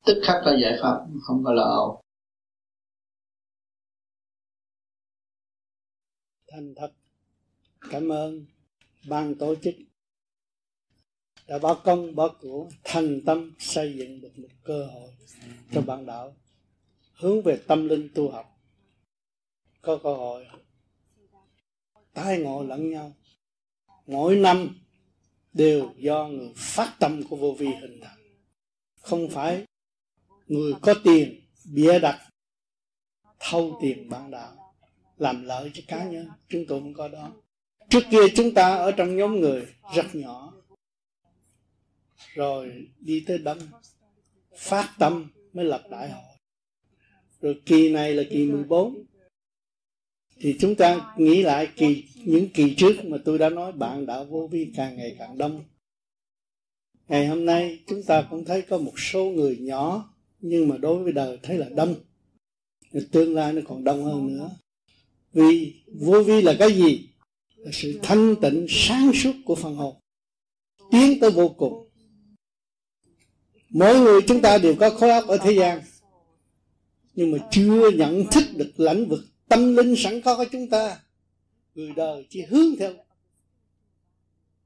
Speaker 3: tức khắc có giải pháp, không có lo âu.
Speaker 11: thành thật. Cảm ơn ban tổ chức đã bỏ công bỏ của thành tâm xây dựng được một cơ hội cho bạn đạo hướng về tâm linh tu học. Có cơ hội tái ngộ lẫn nhau. Mỗi năm đều do người phát tâm của vô vi hình thành. Không phải người có tiền, bịa đặt, thâu tiền bạn đạo, làm lợi cho cá nhân. Chúng tôi không có đó. Trước kia chúng ta ở trong nhóm người rất nhỏ. Rồi đi tới đâm phát tâm mới lập đại hội. Rồi kỳ này là kỳ 14 thì chúng ta nghĩ lại kỳ, những kỳ trước mà tôi đã nói, bạn đạo vô vi càng ngày càng đông. Ngày hôm nay chúng ta cũng thấy có một số người nhỏ nhưng mà đối với đời thấy là đông. Tương lai nó còn đông hơn nữa. Vì vô vi là cái gì? Là sự thanh tịnh sáng suốt của phần hồn. Tiến tới vô cùng. Mỗi người chúng ta đều có khối óc ở thế gian. Nhưng mà chưa nhận thức được lãnh vực tâm linh sẵn có của chúng ta. Người đời chỉ hướng theo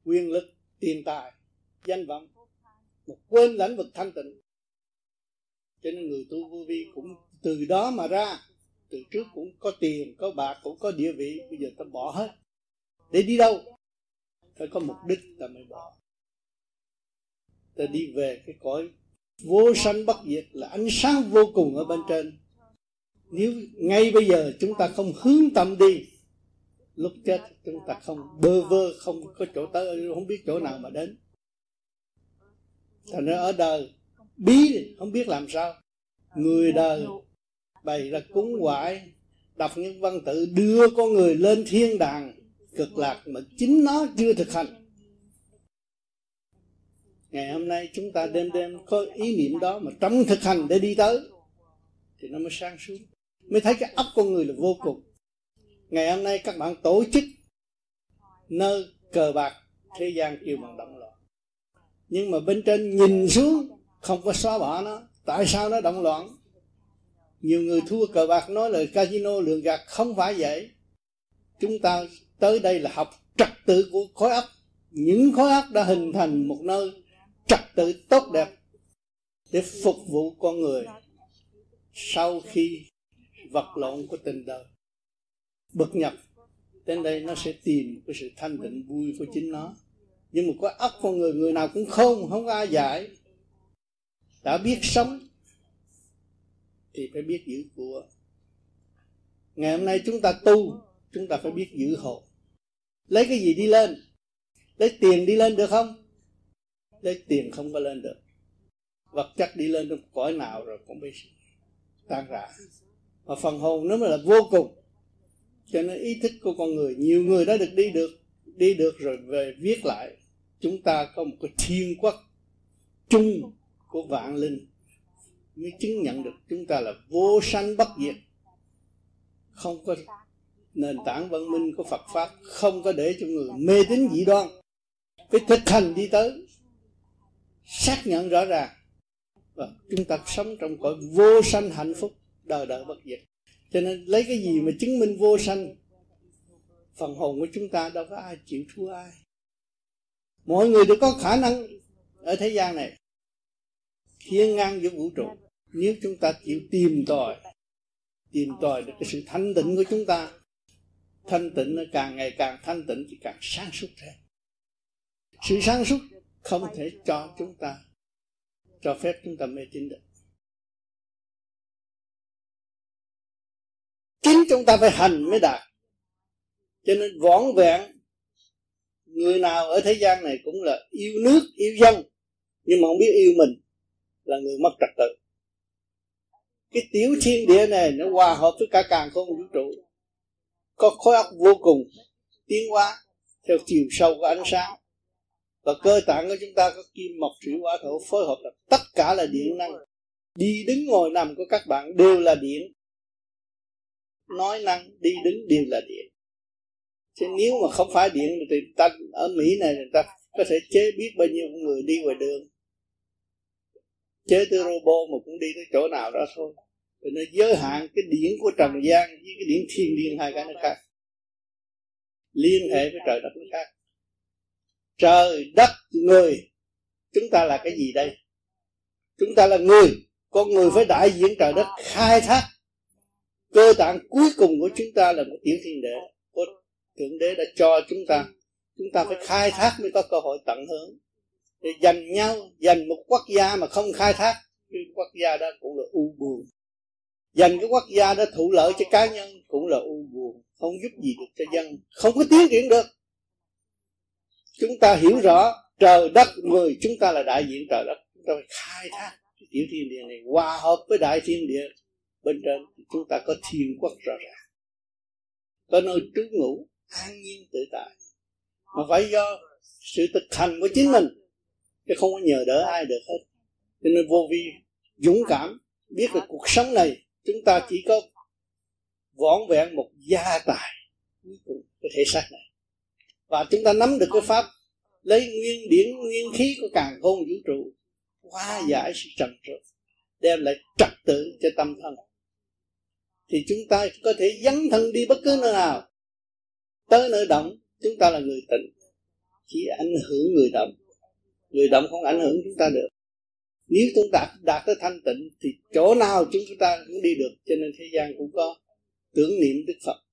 Speaker 11: quyền lực, tiền tài, danh vọng. Một quên lãnh vực thanh tịnh cho nên người tu vô vi cũng từ đó mà ra. Từ trước cũng có tiền, có bạc, cũng có địa vị. Bây giờ ta bỏ hết. Để đi đâu? Phải có mục đích ta mới bỏ. Ta đi về cái cõi vô sanh bất diệt là ánh sáng vô cùng ở bên trên. Nếu ngay bây giờ chúng ta không hướng tâm đi, lúc chết chúng ta không, bơ vơ không có chỗ tới, không biết chỗ nào mà đến. Thành ra ở đời bí, không biết làm sao. Người đời bày ra cúng hoại đọc những văn tự, đưa con người lên thiên đàng, cực lạc mà chính nó chưa thực hành. Ngày hôm nay chúng ta đêm đêm có ý niệm đó mà trong thực hành để đi tới, thì nó mới sang suốt. Mới thấy cái óc con người là vô cùng. Ngày hôm nay các bạn tổ chức nơi cờ bạc thế gian kêu bằng động loạn. Nhưng mà bên trên nhìn xuống không có xóa bỏ nó. Tại sao nó động loạn? Nhiều người thua cờ bạc nói lời casino lường gạt không phải vậy. Chúng ta tới đây là học trật tự của khối óc. Những khối óc đã hình thành một nơi trật tự tốt đẹp để phục vụ con người sau khi vật lộn của tình đời. Bực nhập, đến đây nó sẽ tìm cái sự thanh tịnh vui của chính nó. Nhưng mà có óc con người người nào cũng không không có ai giải đã biết sống, thì phải biết giữ của. Ngày hôm nay chúng ta tu, chúng ta phải biết giữ hộ. Lấy cái gì đi lên? Lấy tiền đi lên được không? Lấy tiền không có lên được. Vật chất đi lên trong cõi nào rồi cũng bị tan rã. Mà phần hồn nó mới là vô cùng. Cho nên ý thức của con người, nhiều người đã được đi được đi được rồi về viết lại. Chúng ta có một cái thiên quốc chung của vạn linh mới chứng nhận được chúng ta là vô sanh bất diệt. Không có nền tảng văn minh của Phật pháp, không có để cho người mê tín dị đoan. Phải thực hành đi tới, xác nhận rõ ràng và chúng ta sống trong cõi vô sanh hạnh phúc đời đời bất diệt. Cho nên lấy cái gì mà chứng minh vô sanh? Phần hồn của chúng ta đâu có ai chịu thua ai. Mọi người đều có khả năng ở thế gian này thiên ngang giữa vũ trụ. Nếu chúng ta chịu tìm tòi tìm tòi được cái sự thanh tịnh của chúng ta, thanh tịnh nó càng ngày càng thanh tịnh thì càng sáng suốt thêm sự sáng suốt không thể cho chúng ta, cho phép chúng ta mê tín được. Chính chúng ta phải hành mới đạt. Cho nên võn vẹn, người nào ở thế gian này cũng là yêu nước, yêu dân, nhưng mà không biết yêu mình là người mất trật tự. Cái tiểu thiên địa này nó hòa hợp với cả càng không vũ trụ. Có khối óc vô cùng tiến hóa, theo chiều sâu của ánh sáng. Và cơ tạng của chúng ta có kim, mộc, thủy, hỏa, thổ phối hợp là tất cả là điện năng. Đi đứng ngồi nằm của các bạn đều là điện. Nói năng, đi đứng đều là điện. Chứ nếu mà không phải điện thì ta ở mỹ này, người ta có thể chế biết bao nhiêu người đi ngoài đường chế từ robot mà cũng đi tới chỗ nào đó thôi. Thì nó giới hạn cái điển của trần gian với cái điển thiên liên hai cái nó khác. Liên hệ với trời đất nó khác. Trời đất người, chúng ta là cái gì đây? Chúng ta là người. Con người phải đại diện trời đất khai thác. Cơ tạng cuối cùng của chúng ta là một tiểu thiên đế. Của thượng đế đã cho chúng ta. Chúng ta phải khai thác mới có cơ hội tận hưởng để dành nhau dành một quốc gia mà không khai thác, cái quốc gia đó cũng là u buồn. Dành cái quốc gia đó thụ lợi cho cá nhân cũng là u buồn, không giúp gì được cho dân, không có tiến triển được. Chúng ta hiểu rõ, trời đất người, chúng ta là đại diện trời đất, chúng ta phải khai thác cái tiểu thiên địa này, hòa hợp với đại thiên địa. Bên trên chúng ta có thiên quốc rõ ràng. Có nơi trú ngủ an nhiên tự tại. Mà phải do sự thực hành của chính mình chứ không có nhờ đỡ ai được hết. Cho nên vô vi dũng cảm biết là cuộc sống này, chúng ta chỉ có vỏn vẹn một gia tài cuối cùng cái thể xác này. Và chúng ta nắm được cái pháp lấy nguyên điển, nguyên khí của càng khôn vũ trụ, hóa giải sự trần trượt, đem lại trật tự cho tâm thân. Thì chúng ta có thể dấn thân đi bất cứ nơi nào, tới nơi động, chúng ta là người tịnh, chỉ ảnh hưởng người động người động không ảnh hưởng chúng ta được. Nếu chúng ta đạt tới thanh tịnh, thì chỗ nào chúng ta cũng đi được. Cho nên thế gian cũng có tưởng niệm đức phật.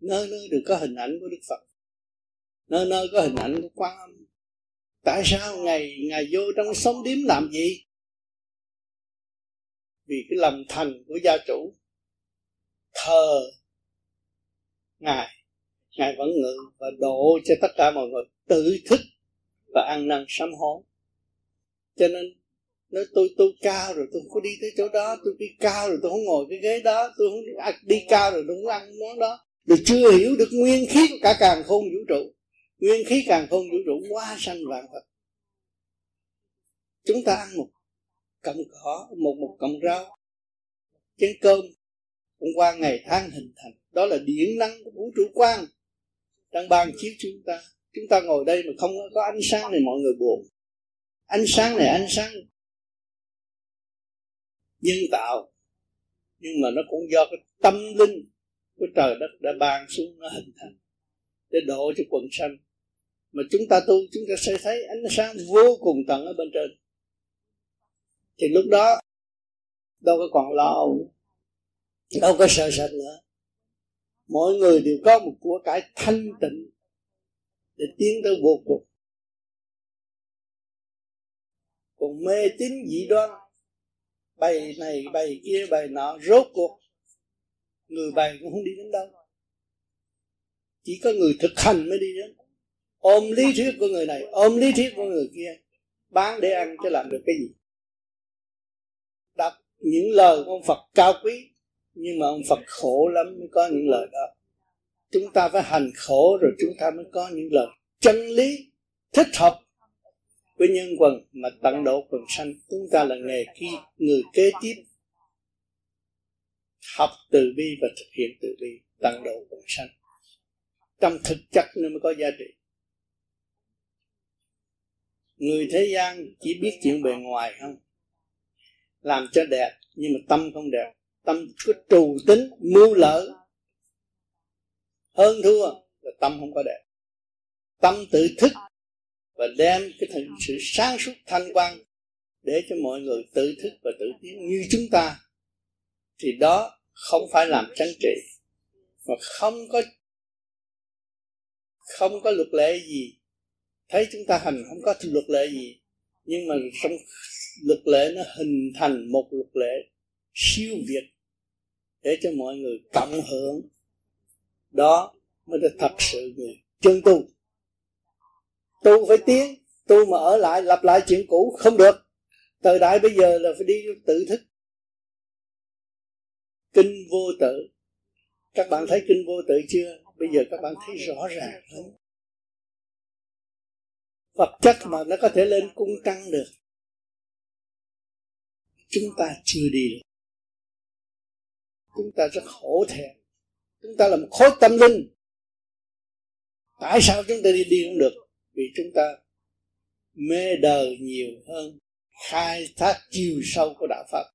Speaker 11: Nơi nơi đều có hình ảnh của đức phật. Nơi nơi có hình ảnh của quan âm. Tại sao ngày ngày vô trong sống điếm làm gì? Vì cái lòng thành của gia chủ. Thờ ngài. Ngài vẫn ngự và độ cho tất cả mọi người. Tự thức và ăn năn sám hối. Cho nên nói tôi tôi cao rồi tôi không có đi tới chỗ đó tôi đi cao rồi tôi không ngồi cái ghế đó tôi không à, đi cao rồi tôi không ăn món đó. Rồi chưa hiểu được nguyên khí của cả càng khôn vũ trụ. Nguyên khí càng khôn vũ trụ quá sanh vạn vật chúng ta ăn một cọng cỏ một một cọng rau chén cơm cũng qua ngày tháng hình thành. Đó là điện năng của vũ trụ quan đang ban chiếu chúng ta chúng ta ngồi đây mà không có ánh sáng thì mọi người buồn. Ánh sáng này ánh sáng nhân tạo. Nhưng mà nó cũng do cái tâm linh của trời đất đã ban xuống, nó hình thành để độ cho quần sanh. Mà chúng ta tu, chúng ta sẽ thấy ánh sáng vô cùng tận ở bên trên. Thì lúc đó, đâu có còn lo âu đâu có sợ sệt nữa. Mọi người đều có một của cải thanh tịnh để tiến tới vô cùng. Còn mê tín dị đoan bày này bày kia bày nọ, rốt cuộc, người bày cũng không đi đến đâu. Chỉ có người thực hành mới đi đến. Ôm lý thuyết của người này, ôm lý thuyết của người kia, bán để ăn chứ làm được cái gì.
Speaker 5: Đọc những lời của ông Phật cao quý, nhưng mà ông Phật khổ lắm mới có những lời đó chúng ta phải hành khổ rồi chúng ta mới có những lời chân lý thích hợp với nhân quần mà tận độ quần sanh. Chúng ta là nghề khi người kế tiếp, học từ bi và thực hiện từ bi, tận độ quần sanh. Trong thực chất nó mới có giá trị. Người thế gian chỉ biết chuyện bề ngoài không? Làm cho đẹp, nhưng mà tâm không đẹp. Tâm có trù tính, mưu lợi hơn thua là tâm không có đẹp. Tâm tự thức và đem cái thần, sự sáng suốt thanh quan để cho mọi người tự thức và tự tiến như chúng ta thì đó không phải làm tránh trị mà không có không có luật lệ gì. Thấy chúng ta hành không có luật lệ gì nhưng mà trong luật lệ nó hình thành một luật lệ siêu việt để cho mọi người cộng hưởng đó mới là thật sự người chân tu. Tu phải tiến, tu mà ở lại, lặp lại chuyện cũ không được. Thời đại bây giờ là phải đi tự thức. Kinh vô tự. Các bạn thấy kinh vô tự chưa? Bây giờ các bạn thấy rõ ràng lắm. vật chất mà nó có thể lên cung trăng được. Chúng ta chưa đi được. Chúng ta rất khổ thẹn chúng ta là một khối tâm linh. Tại sao chúng ta đi đi không được? Vì chúng ta mê đời nhiều hơn khai thác chiều sâu của đạo Phật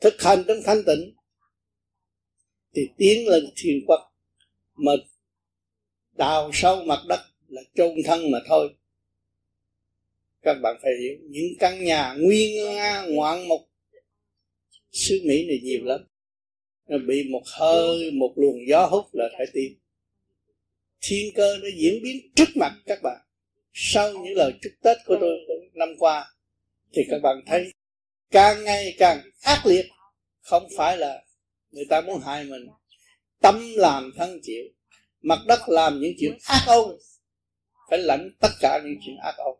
Speaker 5: thực hành trong thanh tịnh thì tiến lên thiên quốc mà đào sâu mặt đất là chôn thân mà thôi. Các bạn phải hiểu, những căn nhà nguyên nga ngoạn mục, xứ mỹ này nhiều lắm bị một hơi, một luồng gió hút là phải tìm thiên cơ nó diễn biến trước mặt các bạn. Sau những lời chúc tết của tôi năm qua, thì các bạn thấy càng ngày càng ác liệt. Không phải là người ta muốn hại mình. Tâm làm thân chịu, mặt đất làm những chuyện ác ôn. Phải lãnh tất cả những chuyện ác ôn.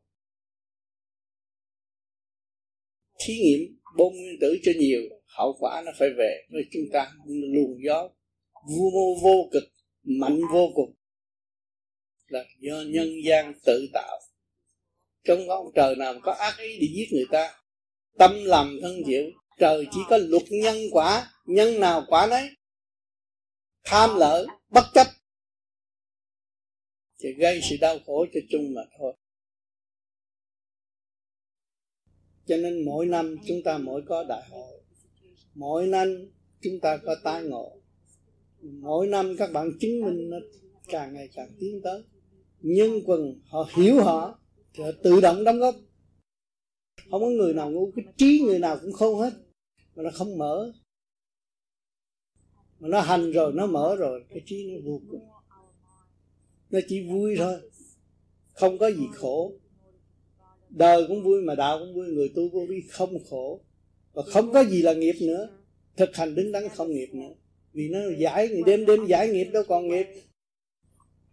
Speaker 5: Thí nghiệm bom nguyên tử cho nhiều hậu quả nó phải về với chúng ta luồng gió vô vô cực, mạnh vô cùng. Là do nhân gian tự tạo. Trong ông trời nào có ác ý để giết người ta, tâm làm thân chịu trời chỉ có luật nhân quả, nhân nào quả nấy. Tham lỡ, bất chấp. Thì gây sự đau khổ cho chung mà thôi. Cho nên mỗi năm chúng ta mỗi có đại hội mỗi năm chúng ta có tái ngộ. Mỗi năm các bạn chứng minh nó càng ngày càng tiến tới. Nhân quần họ hiểu họ thì họ tự động đóng góp. Không có người nào ngu, cái trí người nào cũng khôn hết. Mà nó không mở. Mà nó hành rồi, nó mở rồi, cái trí nó vô cùng nó chỉ vui thôi. Không có gì khổ. Đời cũng vui mà đạo cũng vui, người tu vô vi không khổ và không có gì là nghiệp nữa. Thực hành đứng đắn không nghiệp nữa. Vì nó giải đêm đêm giải nghiệp đâu còn nghiệp.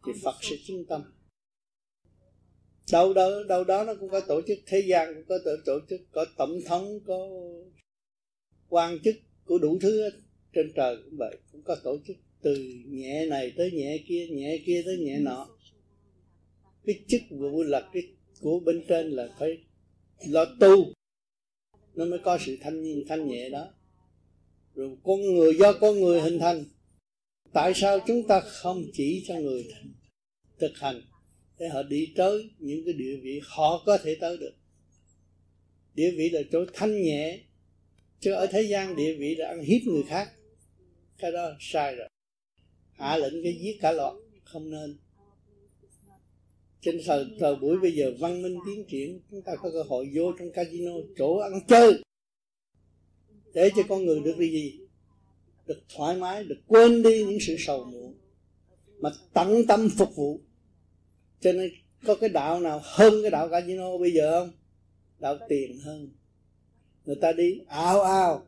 Speaker 5: Thì Phật sẽ chứng tâm. Đâu đó đâu đó nó cũng có tổ chức thế gian cũng có tổ, tổ chức có tổng thống có quan chức của đủ thứ hết. trên trời cũng vậy cũng có tổ chức từ nhẹ này tới nhẹ kia nhẹ kia tới nhẹ nọ. Cái chức vụ là cái của bên trên là phải lo tu nó mới có sự thanh nhiên, thanh nhẹ đó. Rồi con người, do con người hình thành, tại sao chúng ta không chỉ cho người thực hành? Để họ đi tới những cái địa vị họ có thể tới được. Địa vị là chỗ thanh nhẹ, chứ ở thế gian địa vị là ăn hiếp người khác. Cái đó sai rồi. Hạ lệnh cái giết cả loạt không nên trên thời, thời buổi bây giờ văn minh tiến triển chúng ta có cơ hội vô trong casino chỗ ăn chơi. Để cho con người được cái gì? Được thoải mái được quên đi những sự sầu muộn mà tận tâm phục vụ. Cho nên có cái đạo nào hơn cái đạo casino bây giờ không? Đạo tiền hơn. Người ta đi ao ao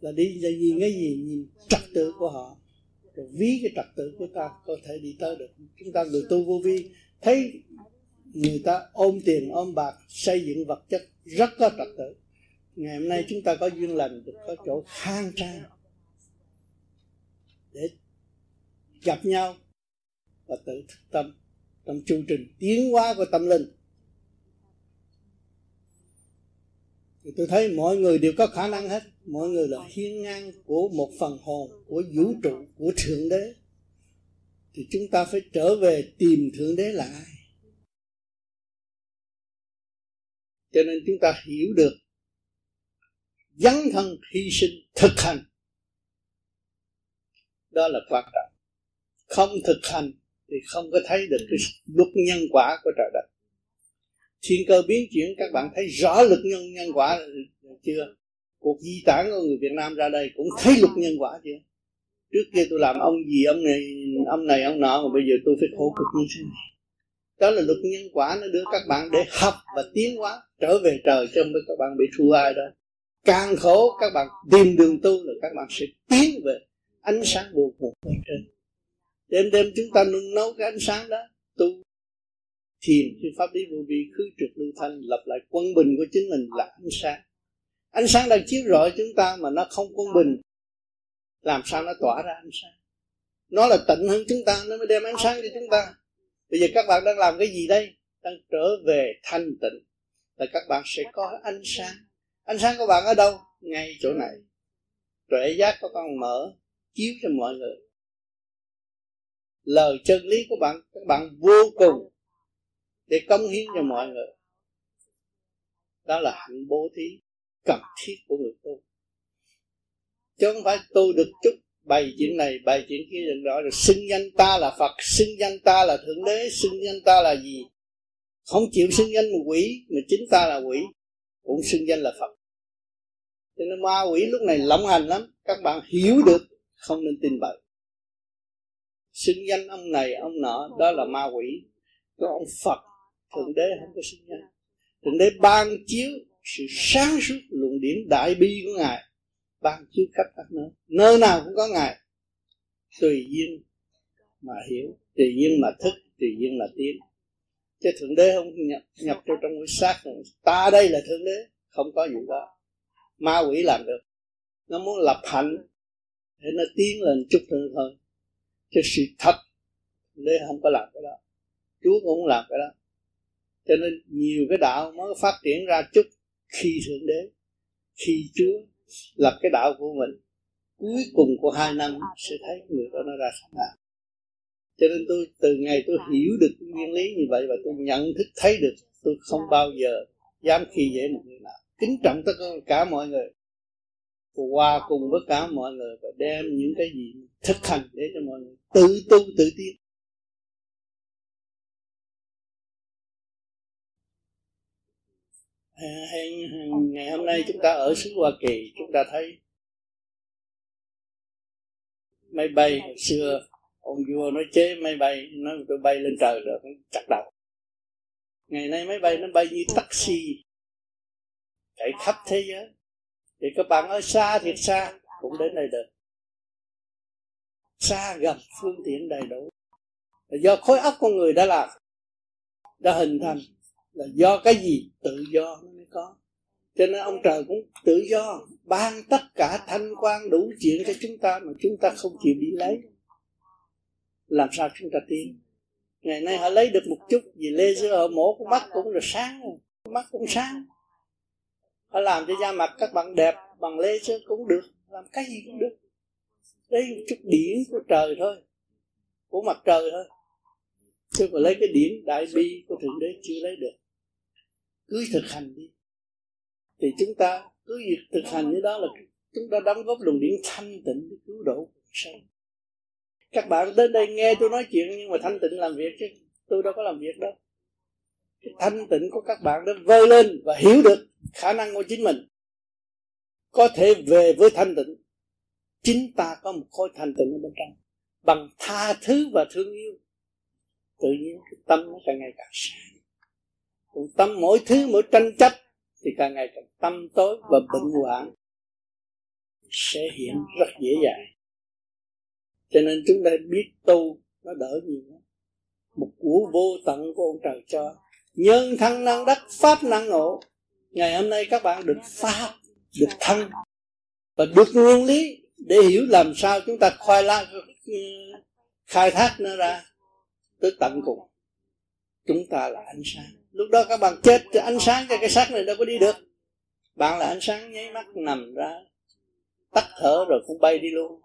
Speaker 5: là đi là nhìn cái gì? Nhìn trật tự của họ rồi ví, cái trật tự của ta có thể đi tới được. Chúng ta người tu vô vi, thấy người ta ôm tiền, ôm bạc, xây dựng vật chất rất có trật tự. Ngày hôm nay chúng ta có duyên lành được có chỗ khang trang để gặp nhau và tự thức tâm trong chu trình, tiến hóa của tâm linh. Thì tôi thấy mọi người đều có khả năng hết mọi người là hiên ngang của một phần hồn, của vũ trụ, của thượng đế. Thì chúng ta phải trở về tìm thượng đế là ai? Cho nên chúng ta hiểu được, dấn thân hy sinh thực hành. Đó là quan trọng. Không thực hành thì không có thấy được cái luật nhân quả của trời đất. Thiên cơ biến chuyển, các bạn thấy rõ luật nhân nhân quả chưa? Cuộc di tản của người Việt Nam ra đây cũng thấy luật nhân quả chưa? Trước kia tôi làm ông gì, ông này ông này, ông nọ, mà bây giờ tôi phải khổ cực như thế này. Đó là luật nhân quả, nó đưa các bạn để học và tiến hóa, trở về trời chứ không các bạn bị thua ai đâu. Càng khổ các bạn tìm đường tu là các bạn sẽ tiến về ánh sáng vô cùng bên trên. Đêm đêm chúng ta nung nấu cái ánh sáng đó, tu, thiền, khi pháp lý vô vi khứ trực lưu thanh, lập lại quân bình của chính mình là ánh sáng ánh sáng đang chiếu rọi chúng ta mà nó không quân bình. Làm sao nó tỏa ra ánh sáng? Nó là tịnh hơn chúng ta, nó mới đem ánh sáng cho chúng ta. Bây giờ các bạn đang làm cái gì đây? Đang trở về thanh tịnh. Là các bạn sẽ có ánh sáng. Ánh sáng của bạn ở đâu? Ngay chỗ này. Tuệ giác của con mở, chiếu cho mọi người. Lời chân lý của bạn, các bạn vô cùng để cống hiến cho mọi người. Đó là hạnh bố thí cần thiết của người tu. Chứ không phải tu được chút, bày chuyện này, bày chuyện kia được đó rồi xưng danh ta là phật, xưng danh ta là thượng đế, xưng danh ta là gì? Không chịu xưng danh một quỷ, mà chính ta là quỷ, cũng xưng danh là phật. Cho nên ma quỷ lúc này lộng hành lắm. Các bạn hiểu được, không nên tin bậy. Xưng danh ông này, ông nọ, đó là ma quỷ. Có ông phật, thượng đế không có xưng danh. Thượng đế ban chiếu sự sáng suốt luận điển đại bi của ngài, ban chiếu khắp các nơi. Nơi nào cũng có ngài. Tùy duyên mà hiểu, tùy duyên mà thức, tùy duyên mà tiến. Chứ thượng đế không nhập nhập vô trong cái xác này. ta đây là thượng đế, không có gì đó. Ma quỷ làm được. Nó muốn lập hạnh để nó tiến lên chút hơn thôi. Chứ sự thật đế không có làm cái đó. Chúa cũng không làm cái đó. Cho nên nhiều cái đạo mới phát triển ra chút khi thượng đế, khi chúa lập cái đạo của mình, cuối cùng của hai năm sẽ thấy người đó nó ra sáng nào cho nên tôi, từ ngày tôi hiểu được cái nguyên lý như vậy và tôi nhận thức, thấy được, tôi không bao giờ dám khi dễ một người nào. Kính trọng tất cả mọi người hòa cùng với cả mọi người và đem những cái gì thực hành để cho mọi người tự tu, tự tiến. Ngày hôm nay chúng ta ở xứ Hoa Kỳ chúng ta thấy máy bay hồi xưa ông vua nói chế máy bay nó tôi bay lên trời được chặt đầu. Ngày nay máy bay nó bay như taxi chạy khắp thế giới. Thì các bạn ở xa thiệt xa cũng đến đây được. Xa gần phương tiện đầy đủ. Là do khối óc con người đã làm đã hình thành là do cái gì? Tự do nó mới có. Cho nên ông trời cũng tự do, ban tất cả thanh quan đủ chuyện cho chúng ta mà chúng ta không chịu đi lấy. Làm sao chúng ta tiến ngày nay họ lấy được một chút gì laser họ mổ con mắt cũng là sáng rồi. Mắt cũng sáng. Họ làm cho da mặt các bạn đẹp bằng laser cũng được, làm cái gì cũng được. Đây một chút điển của trời thôi, của mặt trời thôi chứ mà lấy cái điển đại bi của thượng đế chưa lấy được. Cứ thực hành đi. Thì chúng ta cứ việc thực hành như đó là chúng ta đóng góp luồng điển thanh tịnh để cứu độ cuộc sống. Các bạn đến đây nghe tôi nói chuyện nhưng mà thanh tịnh làm việc chứ, tôi đâu có làm việc đâu. Cái thanh tịnh của các bạn đã vơi lên và hiểu được khả năng của chính mình. Có thể về với thanh tịnh. Chính ta có một khối thanh tịnh ở bên trong. Bằng tha thứ và thương yêu tự nhiên cái tâm nó càng ngày càng sáng. Còn tâm mỗi thứ, mỗi tranh chấp thì càng ngày càng tâm tối và bệnh hoạn sẽ hiện rất dễ dàng. Cho nên chúng ta biết tu, nó đỡ nhiều lắm. Một của vô tận của ông trời cho. Nhân thân năng đắc pháp năng ngộ. Ngày hôm nay các bạn được pháp, được thân và được nguyên lý để hiểu làm sao chúng ta khoai lang, khai thác nó ra tới tận cùng. Chúng ta là ánh sáng. Lúc đó các bạn chết, thì ánh sáng cho cái xác này đâu có đi được. Bạn là ánh sáng nháy mắt nằm ra, tắt thở rồi cũng bay đi luôn.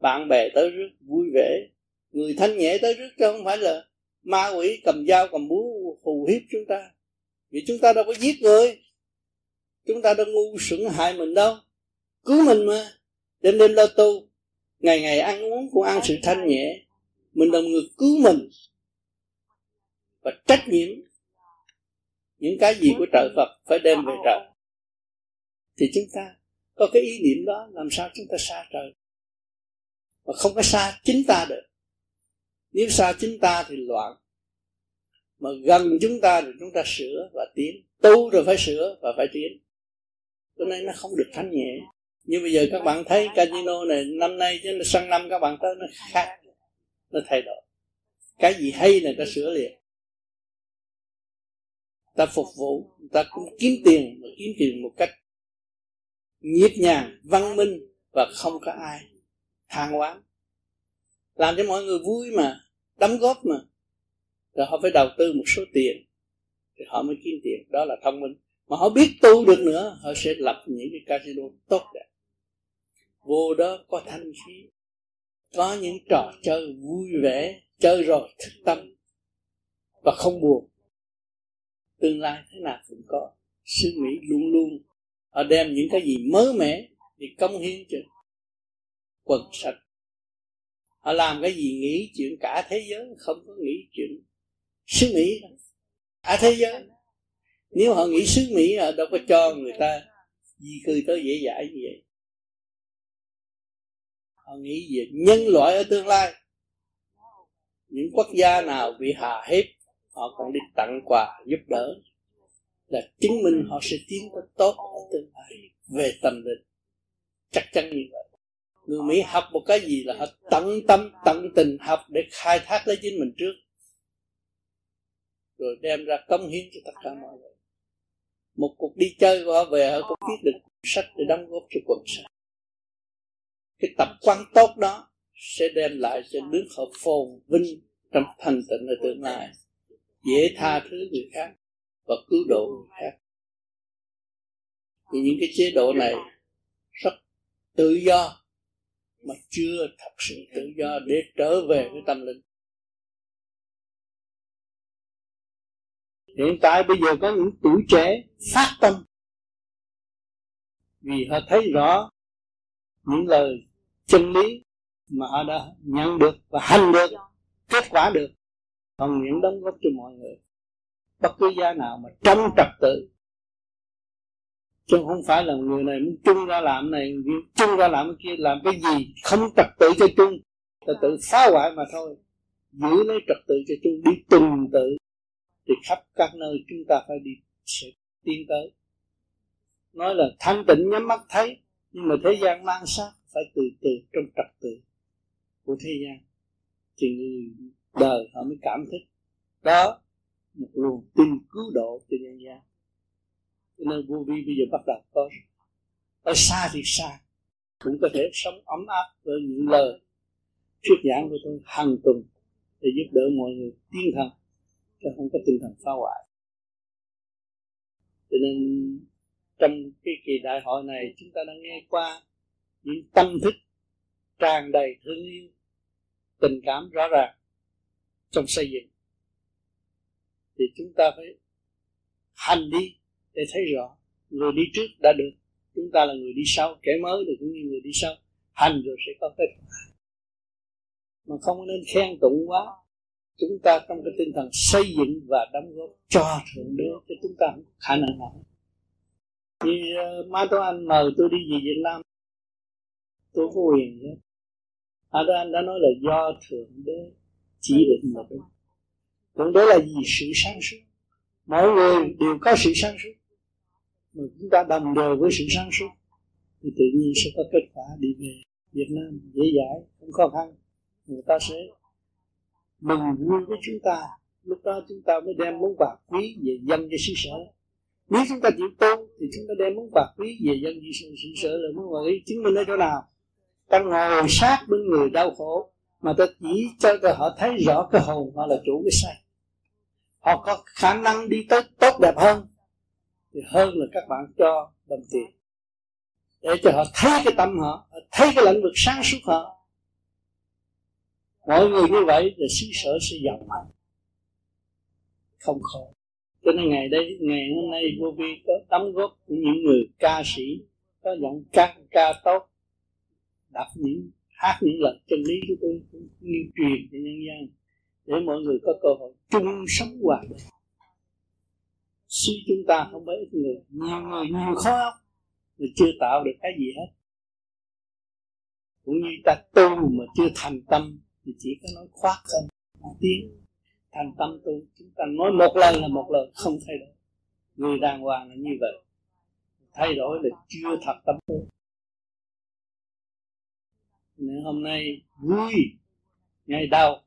Speaker 5: Bạn bè tới rước, vui vẻ. Người thanh nhẹ tới rước chứ không phải là ma quỷ cầm dao cầm búa hù hiếp chúng ta. Vì chúng ta đâu có giết người. Chúng ta đâu ngu sững hại mình đâu. Cứu mình mà. Đêm đêm lo tu, ngày ngày ăn uống cũng ăn sự thanh nhẹ mình đồng người cứu mình và trách nhiệm những cái gì của trời Phật phải đem về trời. Thì chúng ta có cái ý niệm đó, làm sao chúng ta xa trời? Mà không có xa chính ta được. Nếu xa chính ta thì loạn. Mà gần chúng ta thì chúng ta sửa và tiến. Tu rồi phải sửa và phải tiến. Cho nên nó không được thanh nhẹ. Như bây giờ các bạn thấy casino này, năm nay chứ sang năm các bạn tới nó khác nó thay đổi. Cái gì hay là ta sửa liền. Ta phục vụ ta cũng kiếm tiền mà kiếm tiền một cách nhiệt nhàng, văn minh và không có ai than oán. Làm cho mọi người vui mà, đóng góp mà. Rồi họ phải đầu tư một số tiền thì họ mới kiếm tiền. Đó là thông minh. Mà họ biết tu được nữa, họ sẽ lập những cái casino tốt đẹp. Vô đó có thanh khí có những trò chơi vui vẻ, chơi rồi thức tâm và không buồn. Tương lai thế nào cũng có. Sư mỹ luôn luôn họ đem những cái gì mới mẻ thì công hiến cho quần sạch. Họ làm cái gì nghĩ chuyện cả thế giới, không có nghĩ chuyện xứ mỹ. Cả thế giới, nếu họ nghĩ xứ mỹ họ đâu có cho người ta di cư tới dễ dãi như vậy họ nghĩ về nhân loại ở tương lai. Những quốc gia nào bị hạ hiếp họ còn đi tặng quà, giúp đỡ. Là chứng minh họ sẽ tiến tới tốt ở tương lai, về tâm linh. Chắc chắn như vậy. Người mỹ học một cái gì là họ tận tâm, tận tình học để khai thác lấy chính mình trước. Rồi đem ra công hiến cho tất cả mọi người. Một cuộc đi chơi của họ về, họ cũng viết được sách để đóng góp cho quần sách cái tập quan tốt đó sẽ đem lại cho nước họ phồn vinh trong thành tịnh ở tương lai. Dễ tha thứ người khác và cứu độ người khác. Thì những cái chế độ này rất tự do mà chưa thật sự tự do để trở về với tâm linh. Hiện tại bây giờ có những tuổi trẻ phát tâm. Vì họ thấy rõ những lời chân lý mà họ đã nhận được và hành được kết quả được. Còn những đóng góp cho mọi người bất cứ giá nào mà trong trật tự. Chứ không phải là người này muốn chung ra làm này chung ra làm cái kia làm cái gì không trật tự cho chung. Là tự phá hoại mà thôi. Giữ lấy trật tự cho chung đi từng tự. Thì khắp các nơi chúng ta phải đi sẽ tiến tới. Nói là thanh tịnh nhắm mắt thấy nhưng mà thế gian mang sát phải từ từ trong trật tự của thế gian thì người đời họ mới cảm thức đó một luồng tin cứu độ cho nhân gian. Cho nên vô vi bây giờ bắt đầu có ở xa thì xa, cũng có thể sống ấm áp với những lời thuyết giảng của tôi hàng tuần để giúp đỡ mọi người tiến thần, chứ không có tinh thần phá hoại. Cho nên trong cái kỳ đại hội này chúng ta đã nghe qua những tâm thức tràn đầy thương yêu tình cảm rõ ràng trong xây dựng. Thì chúng ta phải hành đi để thấy rõ người đi trước đã được. Chúng ta là người đi sau kẻ mới thì cũng như người đi sau. Hành rồi sẽ có kết quả. Mà không nên khen tụng quá. Chúng ta trong cái tinh thần xây dựng và đóng góp cho thượng đế cho chúng ta không khả năng nào. Như uh, ờ, má tôi anh mời tôi đi về Việt Nam tôi có quyền nhé à đó anh đã nói là do thượng đế chỉ định mà đúng thượng đế là gì sự sáng suốt. Mọi người đều có sự sáng suốt. Mà chúng ta đồng đều với sự sáng suốt, thì tự nhiên sẽ có kết quả đi về Việt Nam dễ dãi, không khó khăn. Người ta sẽ mừng vui với chúng ta. Lúc đó chúng ta mới đem món quà quý về dân cho xứ sở. Nếu chúng ta chịu tu thì chúng ta đem món quà quý về dân cho xứ sở là món quà quý chứng minh ở chỗ nào? Ta ngồi sát bên người đau khổ, mà ta chỉ cho ta họ thấy rõ cái hồn họ là chủ cái sai. Họ có khả năng đi tới tốt đẹp hơn, thì hơn là các bạn cho đồng tiền. Để cho họ thấy cái tâm họ thấy cái lĩnh vực sáng suốt họ. Mọi người như vậy là xứ sở sẽ giàu mạnh. Không khổ cho nên ngày đây, ngày hôm nay, vô vi có đóng góp của những người ca sĩ, có giọng ca ca tốt đọc những, hát những lời chân lý của tôi, cũng như truyền cho nhân dân, để mọi người có cơ hội chung sống hòa bình. Suy chúng ta không phải ít người, nhiều người nhiều khó mà chưa tạo được cái gì hết. Cũng như ta tu mà chưa thành tâm, thì chỉ có nói khoác không tiếng. Thành tâm tu, chúng ta nói một lần là một lần, không thay đổi. Người đàng hoàng là như vậy. Thay đổi là chưa thật tâm tu nên hôm nay vui, ngày đầu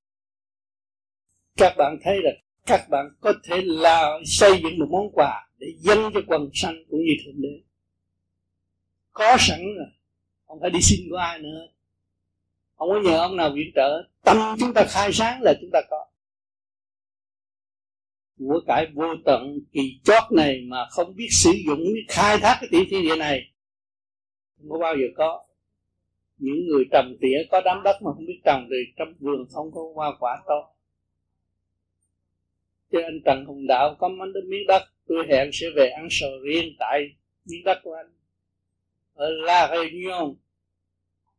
Speaker 5: các bạn thấy là các bạn có thể là xây dựng một món quà để dâng cho quần sanh cũng như thượng đế. Có sẵn rồi, không phải đi xin của ai nữa. Không có nhờ ông nào viện trợ, tâm chúng ta khai sáng là chúng ta có. Của cải vô tận kỳ chót này mà không biết sử dụng biết khai thác cái tiểu thiên địa này, không có bao giờ có những người trồng tỉa có đám đất mà không biết trồng thì trong vườn không có hoa quả to. cho anh Trần Hùng Đạo có món đất miếng đất tôi hẹn sẽ về ăn sầu riêng tại miếng đất của anh ở La Réunion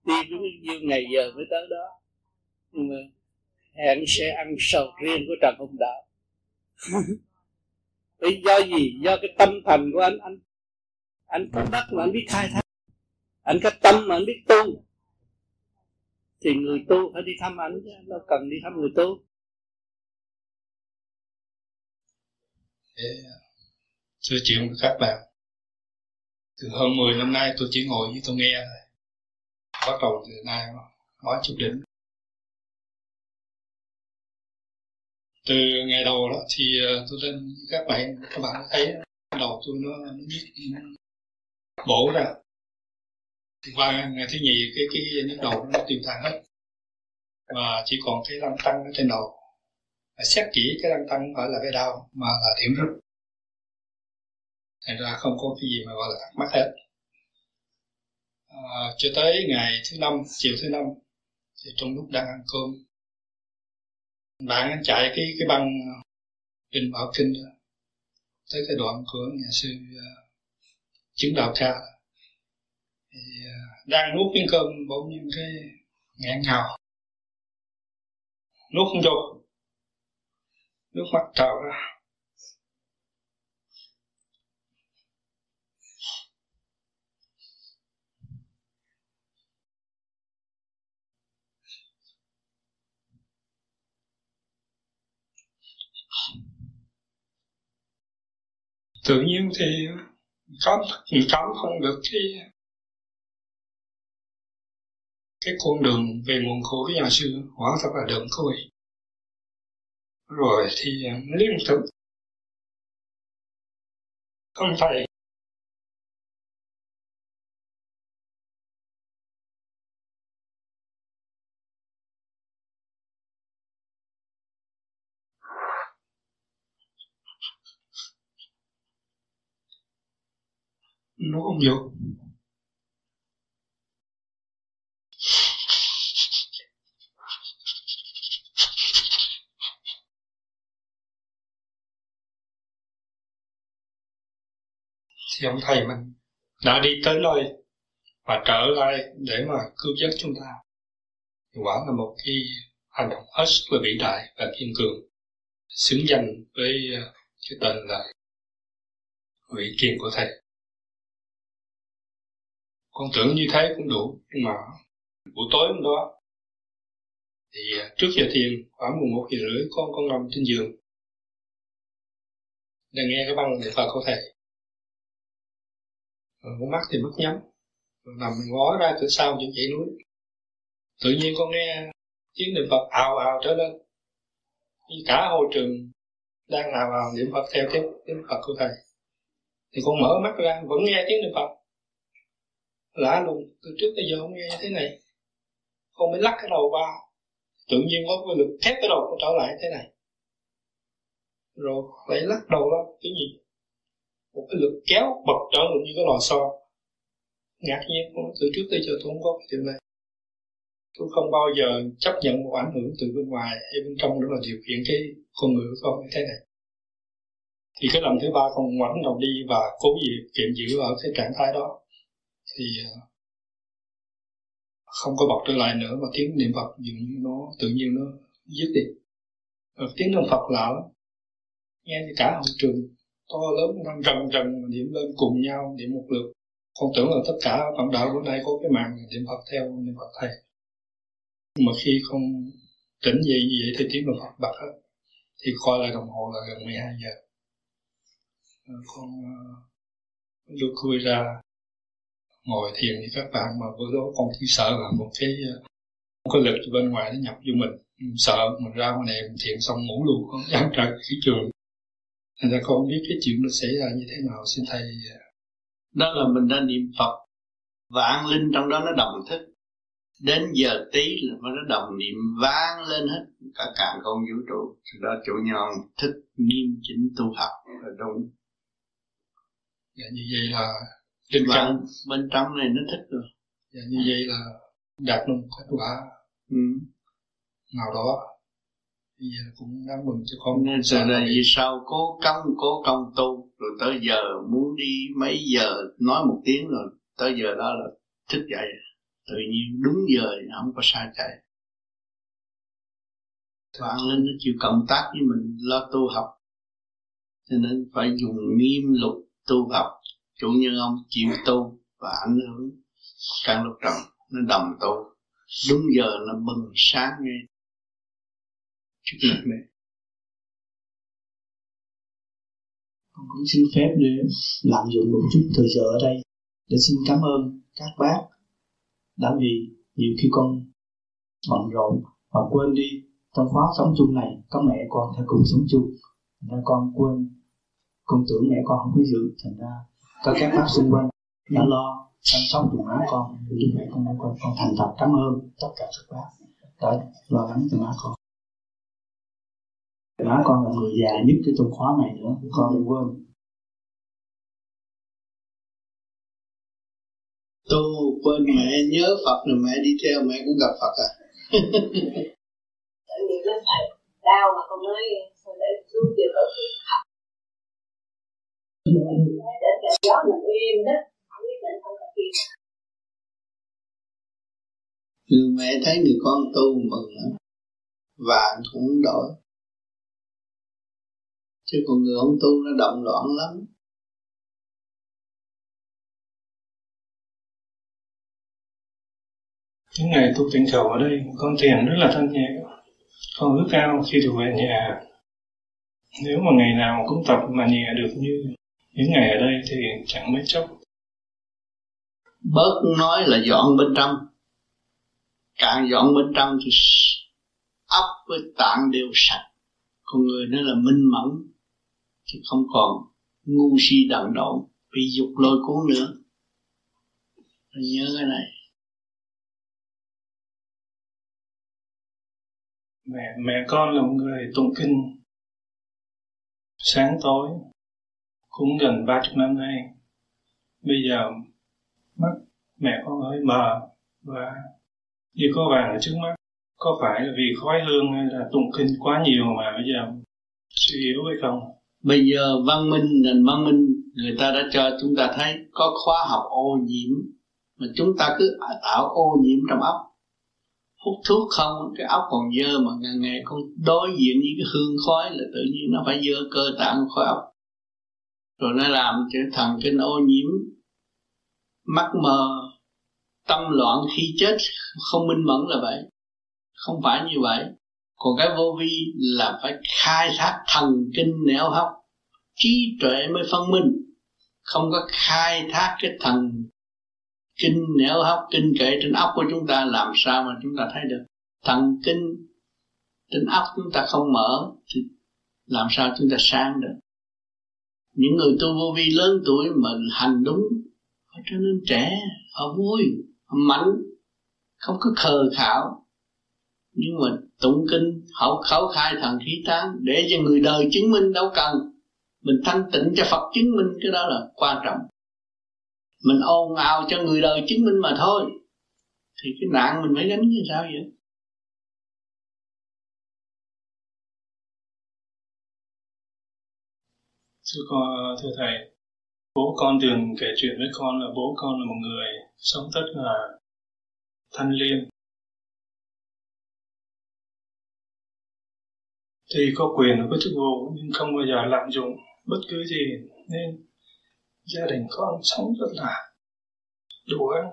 Speaker 5: đi đúng nhiêu ngày giờ mới tới đó nhưng mà hẹn sẽ ăn sầu riêng của Trần Hùng Đạo Vì do gì? Do cái tâm thành của anh Anh anh có đất mà anh biết khai thác anh có tâm mà anh biết tu. Thì người tu phải đi thăm anh chứ Đâu cần đi thăm người tu.
Speaker 12: Thưa chuyện với các bạn Từ hơn 10 năm nay tôi chỉ ngồi với tôi nghe thôi. Bắt đầu từ nay nói chút đỉnh. Từ ngày đầu đó thì ờ, tôi lên các bạn các bạn thấy đầu tôi nó, nó biết ừ, bổ ra qua ngày thứ nhì cái cái nhức đầu nó tiêu tan hết. Và chỉ còn cái lăn tăng ở trên đầu. Xét kỹ cái lăn tăng không phải là cái đau mà là điểm rút. Thành ra không có cái gì mà gọi là thắc mắc hết. À, cho tới ngày thứ năm chiều thứ năm thì trong lúc đang ăn cơm bạn anh chạy cái cái băng uh, kinh bảo kinh đó tới cái đoạn của nhà sư uh, chứng đạo cha thì uh, đang nuốt miếng cơm bỗng nhiên cái nghẹn ngào. Nuốt không vô nước mắt trào ra. Tự nhiên thì cảm cảm không được cái cái con đường về nguồn khổ của nhà sư quả thật là đường thôi rồi thì à, liên tục. Không phải. Nó không vô thì ông thầy mình, đã đi tới nơi và trở lại để mà cứu giúp chúng ta. Thì quả là một cái hành động hết sức là vĩ đại và kiên cường, xứng danh với ờ, cái tên là vị kiên của thầy. Con tưởng như thế cũng đủ, nhưng mà buổi tối hôm đó thì ờ, trước giờ thiền khoảng 11 giờ rưỡi, con con nằm trên giường. Đang nghe cái băng niệm phật của thầy? Ờ, con mắt thì mất nhắm. Nằm ngó ra cửa sau những dãy núi. Tự nhiên con nghe tiếng niệm phật ào ào trở lên. Như cả hội trường đang ào ào niệm phật theo tiếng niệm phật của thầy. Thì con mở mắt ra, vẫn nghe tiếng niệm phật. Lạ luôn từ trước tới giờ không nghe như thế này. Con mới lắc cái đầu qua tự nhiên có cái lực thép cái đầu con trở lại thế này. Rồi lại lắc đầu lắm cái gì? Một cái lực kéo bật trở lại như cái lò xo. Ngạc nhiên từ trước tới giờ tôi không có cái chuyện này. Tôi không bao giờ chấp nhận một ảnh hưởng từ bên ngoài hay bên trong đó là điều khiển cái con người của con như thế này. Thì cái lần thứ ba con ngoảnh đầu đi và cố gì kiệm giữ ở cái trạng thái đó thì ờ, không có bật trở lại nữa mà tiếng niệm phật dường như nó tự nhiên nó dứt đi. Rồi tiếng niệm phật lạ lắm. Nghe như cả hội trường to lớn đang rần rần niệm lên cùng nhau niệm một lượt. Con tưởng là tất cả bạn đạo bữa nay có cái mạng niệm phật theo niệm phật thầy. Mà khi không tỉnh dậy như vậy, thì tiếng niệm phật bật hết. Thì coi lại đồng hồ là gần 12 giờ. Ờ, con ờ, lúc khui ra, ngồi thiền thì các bạn mà bữa đó con chỉ sợ là một cái ờ, một cái lực bên ngoài nó nhập vô mình sợ mình ra ngoài này mình thiền xong ngủ luôn, không dám ra cái trường thành ra con biết cái chuyện nó xảy ra như thế nào xin thầy à.
Speaker 3: đó là mình đã niệm phật vạn linh trong đó nó đồng thức. Đến giờ tí là nó đồng niệm vang lên hết cả càng con vũ trụ. Đó chủ nhân thức nghiêm chỉnh tu học là đúng.
Speaker 12: Dạ như vậy là trên
Speaker 3: căn. bên trong này nó thích rồi.
Speaker 12: Dạ như vậy là đạt được kết quả
Speaker 3: ừ.
Speaker 12: nào đó bây giờ cũng đáng mừng cho con
Speaker 3: nên giờ là vì sao cố công cố công tu? Rồi tới giờ muốn đi mấy giờ? Nói một tiếng rồi tới giờ đó là thức dậy. Tự nhiên đúng giờ không có sai chạy. Vạn linh nó chịu cộng tác với mình lo tu học. Cho nên phải dùng nghiêm luật tu học. Chủ nhân ông chịu tu và ảnh hưởng. Căn lúc trầm nó đồng tu. Đúng giờ nó bừng sáng ngay trước mặt mẹ.
Speaker 13: Con cũng xin phép để lạm dụng một chút thời giờ ở đây để xin cảm ơn các bác đã vì nhiều khi con bận rộn và quên đi trong khóa sống chung này, có mẹ con theo cùng sống chung. Thành ra con quên, con tưởng mẹ con không có dự thành ra có các bác xung quanh đã lo chăm sóc quần áo con lúc mẹ con con con thành thật cảm ơn tất cả các bác đã lo lắng cho má con má con là người già nhất cái trong khóa này nữa con đừng quên.
Speaker 3: Tu quên mẹ nhớ Phật rồi mẹ đi theo mẹ cũng gặp Phật à.
Speaker 14: Nó phải đau mà con nói thôi để xuống điều ở để cả gió mình im đó không biết định không có gì
Speaker 3: người mẹ thấy người con tu mừng lắm và cũng đổi chứ còn người không tu nó động loạn lắm.
Speaker 12: Những ngày tu tịnh cầu ở đây con thiền rất là thanh nhẹ. Con ước cao khi được về nhà. Nếu mà ngày nào cũng tập mà nhẹ được như những ngày ở đây thì chẳng mấy chốc.
Speaker 3: Bớt nói là dọn bên trong. Càng dọn bên trong thì óc với tạng đều sạch. Con người nó là minh mẫn thì không còn ngu si đần độn bị dục lôi cuốn nữa. Phải nhớ cái này.
Speaker 12: Mẹ mẹ con là một người tụng kinh sáng tối, cũng gần ba chục năm nay, bây giờ mắt mẹ con hơi mờ và như có vàng ở trước mắt, có phải là vì khói hương hay là tụng kinh quá nhiều mà bây giờ suy yếu hay không?
Speaker 3: Bây giờ văn minh, nền văn minh, người ta đã cho chúng ta thấy có khóa học ô nhiễm, mà chúng ta cứ tạo ô nhiễm trong óc. Hút thuốc không, cái óc còn dơ mà ngày ngày con đối diện với cái hương khói là tự nhiên nó phải dơ cơ tạng khói óc. Rồi nó làm cho thần kinh ô nhiễm mắt mờ, tâm loạn, khi chết, không minh mẫn là vậy. Không phải như vậy còn cái vô vi là phải khai thác thần kinh nẻo hấp, trí tuệ mới phân minh. Không có khai thác cái thần kinh nẻo hấp, kinh kệ trên óc của chúng ta làm sao mà chúng ta thấy được? Thần kinh trên óc chúng ta không mở thì làm sao chúng ta sáng được? Những người tu vô vi lớn tuổi mà hành đúng, họ trở nên trẻ, họ vui, họ mạnh, không có khờ khảo nhưng mà tụng kinh, học khẩu khai thần khí tán để cho người đời chứng minh đâu cần. Mình thanh tịnh cho Phật chứng minh, cái đó là quan trọng. Mình ồn ào cho người đời chứng minh mà thôi. Thì cái nạn mình phải gánh như sao vậy?
Speaker 15: Thưa con, thưa thầy, bố con thường kể chuyện với con là bố con là một người sống rất là thanh liêm. Thì có quyền có chức vụ nhưng không bao giờ lạm dụng bất cứ gì. Nên gia đình con sống rất là đủ ăn.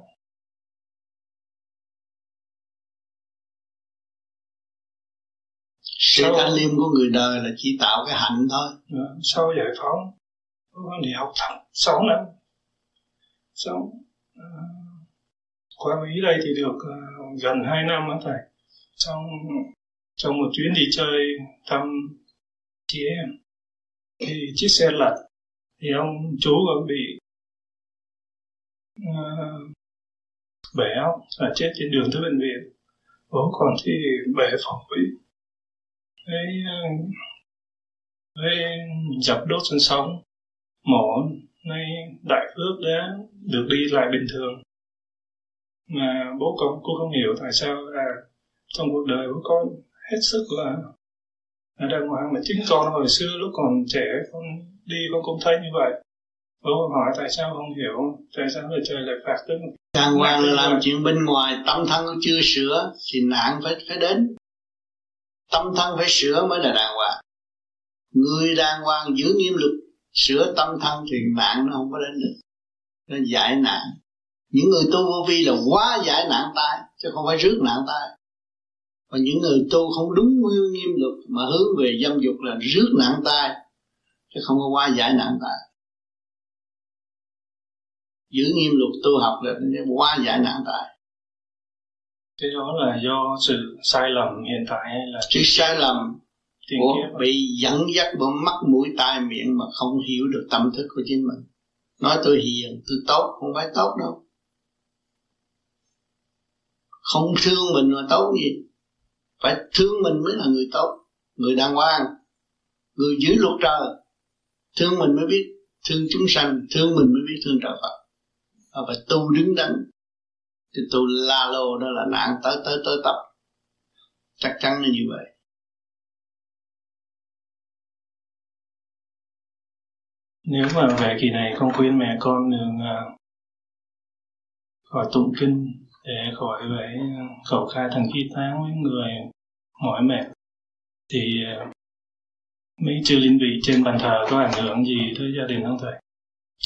Speaker 3: Sự thanh liêm của người đời là chỉ tạo cái hạnh thôi.
Speaker 15: Dạ, sau giải phóng con đi học thẳng sáu năm. Xong uh, qua Mỹ đây thì được uh, gần hai năm á thầy. Trong trong một chuyến đi chơi thăm chị em thì chiếc xe lật thì ông chú còn bị ờ, uh, bể óc và chết trên đường tới bệnh viện. Bố còn thì bể phổi. Với với ờ, dập đốt xương sống mổ nay đại phước đã được đi lại bình thường. Mà bố con cũng không hiểu tại sao là trong cuộc đời bố con hết sức là là đàng hoàng mà chính con hồi xưa lúc còn trẻ, con đi con cũng thấy như vậy. Bố hỏi tại sao không hiểu, tại sao người trời lại phạt tức.
Speaker 3: Đàng hoàng là làm chuyện bên ngoài, tâm thân chưa sửa thì nạn phải phải đến. Tâm thân phải sửa mới là đàng hoàng. Người đàng hoàng giữ nghiêm luật, sửa tâm thân thì nạn nó không có đến được. Nó giải nạn. Những người tu vô vi là quá giải nạn tai, chứ không phải rước nạn tai và những người tu không đúng nghiêm luật mà hướng về dâm dục là rước nạn tai chứ không có qua giải nạn tai. Giữ nghiêm luật tu học là qua giải nạn tai.
Speaker 15: Cái đó là do sự sai lầm hiện tại hay là
Speaker 3: sự sai lầm của bị dẫn dắt bởi mắt mũi tai miệng mà không hiểu được tâm thức của chính mình. Nói tôi hiền tôi tốt không phải tốt đâu. Không thương mình mà tốt gì phải thương mình mới là người tốt người đàng hoàng người giữ luật trời. Thương mình mới biết thương chúng sanh thương mình mới biết thương trời Phật. Và phải tu đứng đắn. Thì tu la lô đó là nạn tới tới tới tập. Chắc chắn là như vậy.
Speaker 15: Nếu mà về kỳ này con khuyên mẹ con đừng uh, à, khỏi tụng kinh để khỏi phải khẩu khai thần khi tán với người mỏi mệt. Thì ờ, mấy chư linh vị trên bàn thờ có ảnh hưởng gì tới gia đình không thầy?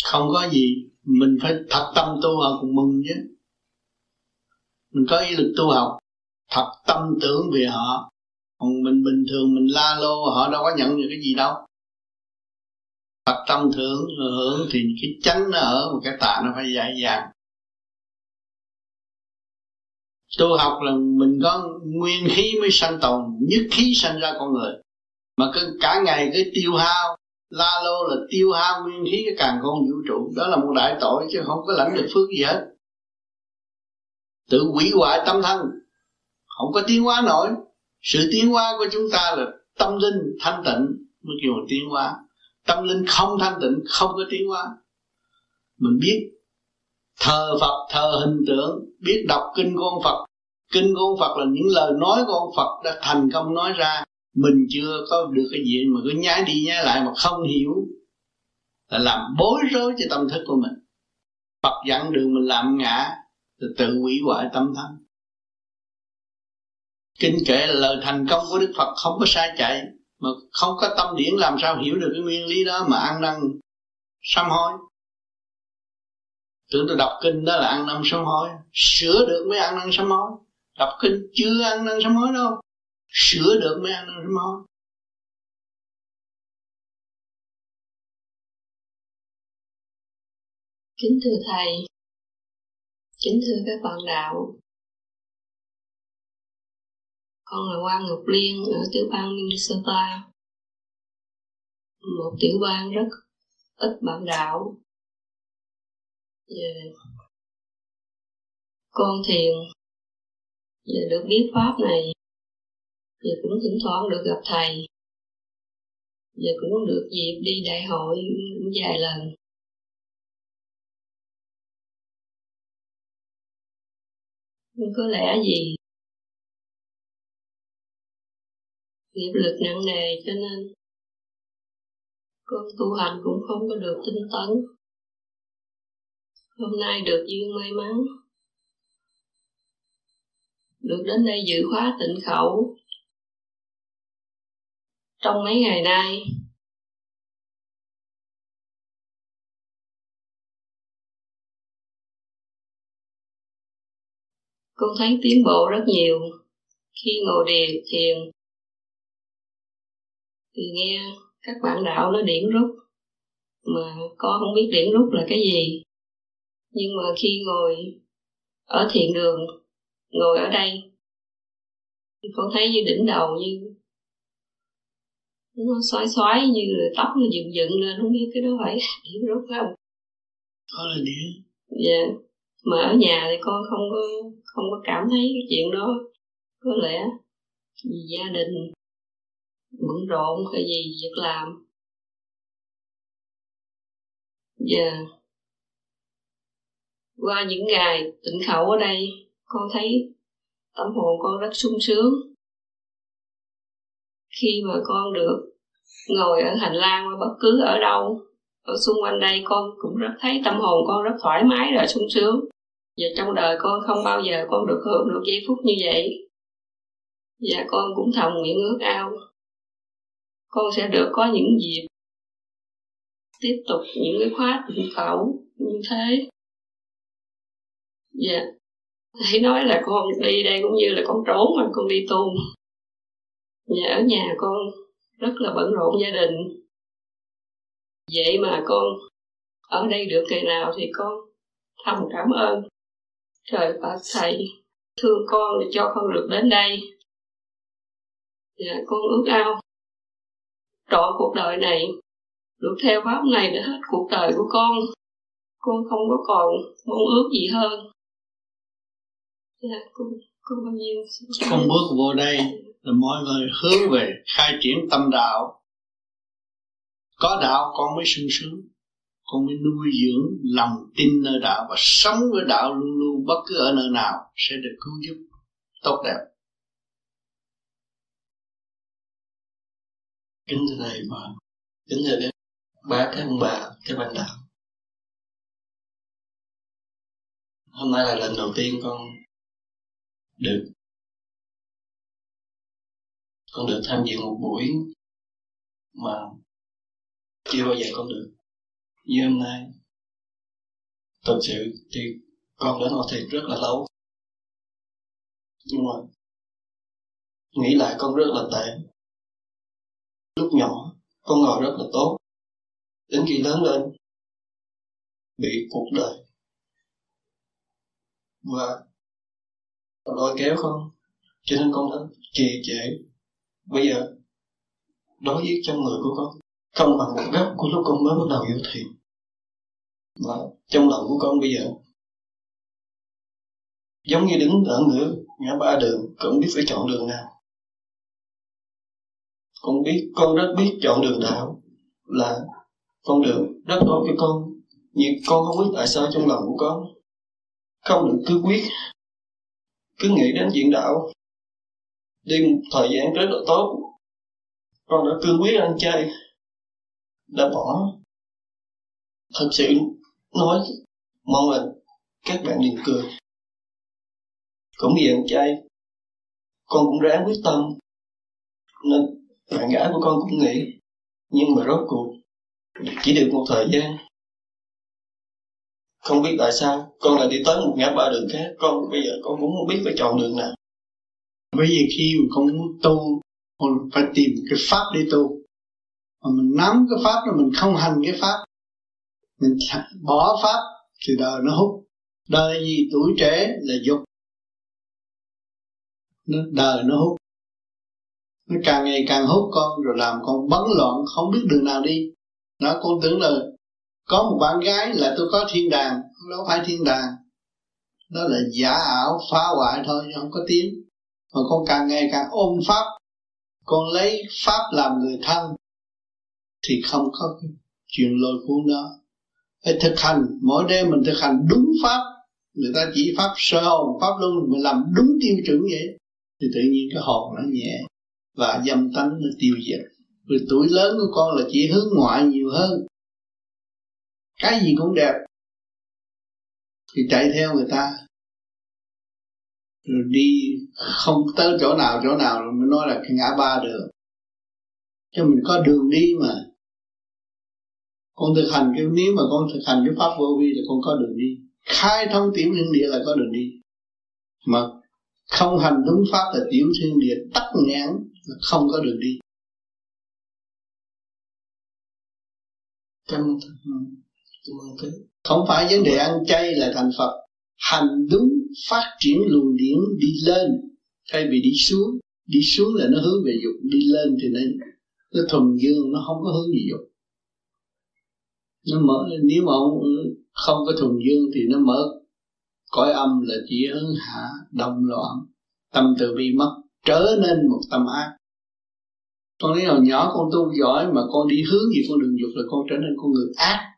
Speaker 3: Không có gì. Mình phải thật tâm tu họ cũng mừng chứ. Mình có ý lực tu học. Thật tâm tưởng về họ. Còn mình bình thường, mình la lô, họ đâu có nhận được cái gì đâu. Thật tâm thưởng hưởng thì cái chánh nó ở một cái tạ nó phải dạy dàng tu học là mình có nguyên khí mới sanh tồn, nhất khí sanh ra con người. Mà cứ cả ngày cứ tiêu hao, la lô là tiêu hao nguyên khí, cái càng con vũ trụ, đó là một đại tội chứ không có lãnh được phước gì hết. Tự hủy hoại tâm thân, không có tiến hóa nổi. Sự tiến hóa của chúng ta là tâm linh thanh tịnh, mới kêu là tiến hóa. Tâm linh không thanh tịnh, không có tiến hóa. Mình biết thờ Phật, thờ hình tượng, biết đọc kinh con Phật kinh của ông Phật là những lời nói của ông Phật đã thành công nói ra. Mình chưa có được cái gì mà cứ nhái đi nhái lại mà không hiểu. Là làm bối rối cho tâm thức của mình. Phật dẫn đường mình làm ngã rồi tự hủy hoại tâm thân. Kinh kệ là lời thành công của Đức Phật không có sai chạy, mà không có tâm điển làm sao hiểu được cái nguyên lý đó mà ăn năn, sám hối. Tưởng tôi đọc kinh đó là ăn năn sám hối, sửa được mới ăn năn sám hối đọc kinh chưa ăn năn sám hối đâu. Sửa được mới ăn năn sám hối.
Speaker 16: Kính thưa thầy. Kính thưa các bạn đạo. Con là Quan Ngọc Liên ở tiểu bang Minnesota. Một tiểu bang rất ít bạn đạo. Yeah. con thiền được biết pháp này, giờ cũng thỉnh thoảng được gặp thầy. Giờ cũng được dịp đi đại hội cũng vài lần. Nhưng có lẽ gì nghiệp lực nặng nề cho nên con tu hành cũng không có được tinh tấn. Hôm nay được duyên may mắn được đến đây dự khóa tịnh khẩu. Trong mấy ngày nay, con thấy tiến bộ rất nhiều. Khi ngồi điền thiền, thì nghe các bạn đạo nó điểm rút, mà con không biết điểm rút là cái gì. Nhưng mà khi ngồi ở thiền đường ngồi ở đây con thấy như đỉnh đầu như nó xoáy xoáy như là tóc nó dựng dựng lên không biết cái đó phải điểm rút không
Speaker 3: đó là điểm
Speaker 16: dạ yeah. mà ở nhà thì con không có không có cảm thấy cái chuyện đó có lẽ vì gia đình bận rộn hay gì việc làm dạ yeah. qua những ngày tịnh khẩu ở đây con thấy tâm hồn con rất sung sướng. Khi mà con được ngồi ở hành lang hoặc bất cứ ở đâu, ở xung quanh đây con cũng rất thấy tâm hồn con rất thoải mái rồi sung sướng. Và trong đời con không bao giờ con được hưởng được giây phút như vậy. Và con cũng thầm nguyện ước ao. Con sẽ được có những dịp tiếp tục những cái khóa tịnh khẩu như thế. Dạ hãy nói là con đi đây cũng như là con trốn mà con đi tu. Nhà, ở nhà con rất là bận rộn gia đình. Vậy mà con ở đây được ngày nào thì con thầm cảm ơn. Trời Phật thầy thương con để cho con được đến đây. Dạ con ước ao trọn cuộc đời này được theo pháp này để hết cuộc đời của con. Con không có còn mong ước gì hơn dạ con con bao nhiêu.
Speaker 3: Con bước vô đây là mọi người hướng về khai triển tâm đạo. Có đạo con mới sung sướng. Con mới nuôi dưỡng lòng tin nơi đạo và sống với đạo luôn luôn bất cứ ở nơi nào sẽ được cứu giúp. Tốt đẹp.
Speaker 13: Kính thưa thầy và kính thưa các bác các ông bà các bạn đạo. Hôm nay là lần đầu tiên con được. Con được tham dự một buổi mà chưa bao giờ con được. Như hôm nay, thật sự thì con đã ngồi thiền rất là lâu. Nhưng mà nghĩ lại con rất là tệ. Lúc nhỏ, con ngồi rất là tốt. Đến khi lớn lên, bị cuộc đời và lôi kéo con cho nên con đã trì trệ. Bây giờ, đối với trong người của con, không bằng một góc của lúc con mới bắt đầu hiểu thiền và trong lòng của con bây giờ, giống như đứng ở ngửa ngã ba đường cũng biết phải chọn đường nào. Con biết, con rất biết chọn đường đạo là con đường rất tốt cho con, nhưng con không biết tại sao trong lòng của con không được cứ quyết cứ nghĩ đến chuyện đạo. Đi một thời gian rất là tốt. Con đã cương quyết ăn chay. Đã bỏ. Thật sự nói, mong là các bạn đừng cười. Cũng vì ăn chay, con cũng ráng quyết tâm. Nên bạn gái của con cũng nghĩ, nhưng mà rốt cuộc, chỉ được một thời gian không biết tại sao, con lại đi tới một ngã ba đường khác. Con bây giờ con cũng không biết phải chọn đường nào.
Speaker 3: Bởi vì khi mà con muốn tu, con phải tìm cái pháp để tu. Mà mình nắm cái pháp rồi mình không hành cái pháp. Mình bỏ pháp thì đời nó hút. Đời gì tuổi trẻ là dục. Nó, đời nó hút. Nó càng ngày càng hút con, rồi làm con bấn loạn, không biết đường nào đi. Nó con tưởng là có một bạn gái là tôi có thiên đàng đâu phải thiên đàng. Đó là giả ảo, phá hoại thôi không có tiếng. Mà con càng ngày càng ôm pháp. Con lấy pháp làm người thân, thì không có chuyện lôi cuốn đó. Phải thực hành, mỗi đêm mình thực hành đúng pháp. Người ta chỉ pháp sơ hồn, pháp luân mình làm đúng tiêu chuẩn vậy. Thì tự nhiên cái hồn nó nhẹ, và dâm tánh nó tiêu diệt. Vì tuổi lớn của con là chỉ hướng ngoại nhiều hơn cái gì cũng đẹp. Thì chạy theo người ta. Rồi đi không tới chỗ nào chỗ nào rồi mới nói là cái ngã ba đường cho mình có đường đi mà. Con thực hành cái, nếu mà con thực hành cái pháp vô vi thì con có đường đi. Khai thông tiểu thiên địa là có đường đi. Mà không hành đúng pháp là tiểu thiên địa tắt nghẽn là không có đường đi.
Speaker 13: Cảm ơn mừng cảm
Speaker 3: không phải vấn đề ăn chay là thành phật. Hành đúng, phát triển luồng điển đi lên. Thay vì đi xuống đi xuống là nó hướng về dục, đi lên thì nó nó thuần dương, nó không có hướng về dục. Nó mở, nếu mà ông không có thuần dương thì nó mở cõi âm là chỉ hướng hạ động loạn tâm từ bi mất, trở nên một tâm ác. Con nếu hồi nhỏ con tu giỏi mà con đi hướng gì con đường dục là con trở nên con người ác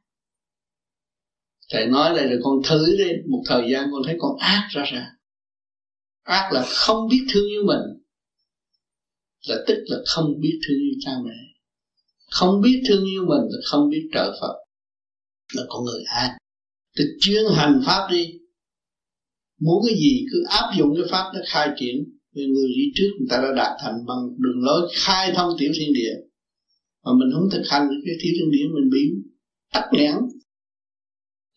Speaker 3: thầy nói đây là con thử đi. Một thời gian con thấy con ác ra ra ác là không biết thương yêu mình. Là tức là không biết thương yêu cha mẹ. Không biết thương yêu mình là không biết trợ phật. Là con người ác. Thì chuyên hành pháp đi. Muốn cái gì cứ áp dụng cái pháp nó khai triển. Vì người đi trước người ta đã đạt thành bằng đường lối khai thông tiểu thiên địa. Mà mình không thực hành cái tiểu thiên địa mình bị tắc nghẽn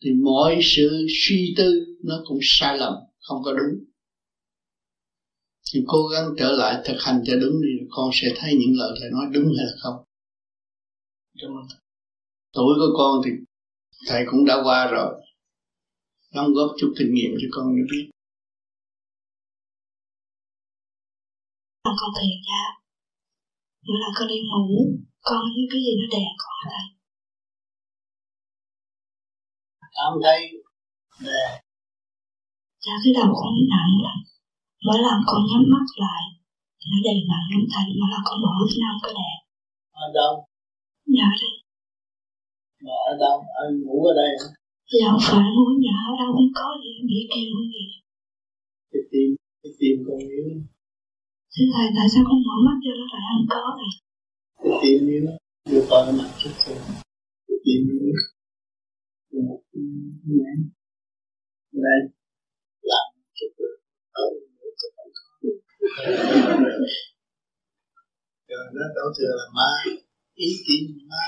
Speaker 3: thì mọi sự suy tư nó cũng sai lầm không có đúng. Thì cố gắng trở lại thực hành cho đúng thì con sẽ thấy những lời thầy nói đúng hay là không. Tuổi của con thì thầy cũng đã qua rồi. Đóng góp chút kinh nghiệm cho con được biết.
Speaker 17: Con con thiền ra. Mỗi lần con đi ngủ con thấy cái gì nó đè con đây
Speaker 3: cảm thấy đè
Speaker 17: dạ cái đầu con nó nặng lắm mỗi lần con nhắm mắt lại nó đè nặng lắm thành mỗi lần con mở nó không có đè
Speaker 3: ở đâu?
Speaker 17: Dạ đây
Speaker 3: mà ở đâu? Anh ngủ ở đây hả?
Speaker 17: Dạ không phải ngủ nhà ở đâu không có gì bị kêu gì
Speaker 3: cái tim cái tim con yếu.
Speaker 17: Thưa thầy, tại sao con mở mắt cho nó lại không có này?
Speaker 3: Cái tim yếu đưa con nó nằm chết một nhãn Đây Làm chút được Ở Rồi nó đâu thừa là ma Ý kiến ma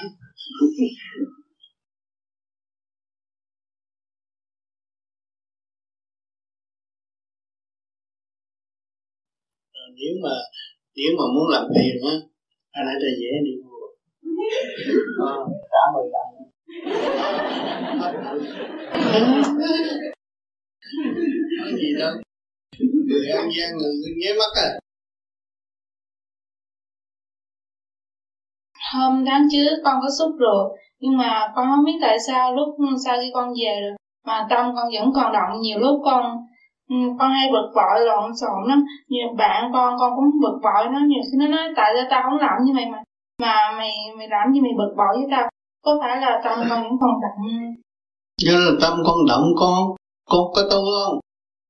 Speaker 3: nếu mà nếu mà muốn làm tiền á anh ấy là dễ đi mua à, cả mười lần nói gì đâu. Người ăn gian, người nghe mắt à.
Speaker 18: Hôm tháng trước con có xúc ruột, nhưng mà con không biết tại sao lúc sau khi con về rồi, mà tâm con vẫn còn động. Nhiều lúc con ừ, con hay bực bội, lộn xộn lắm. Nhiều bạn con con cũng bực bội nó, nhiều khi nó nói, tại sao tao không làm như mày mà? Mà mày mày làm gì mày bực bội với tao? Có phải là tâm con vẫn còn động?
Speaker 3: Cho là tâm con động con con có tu không?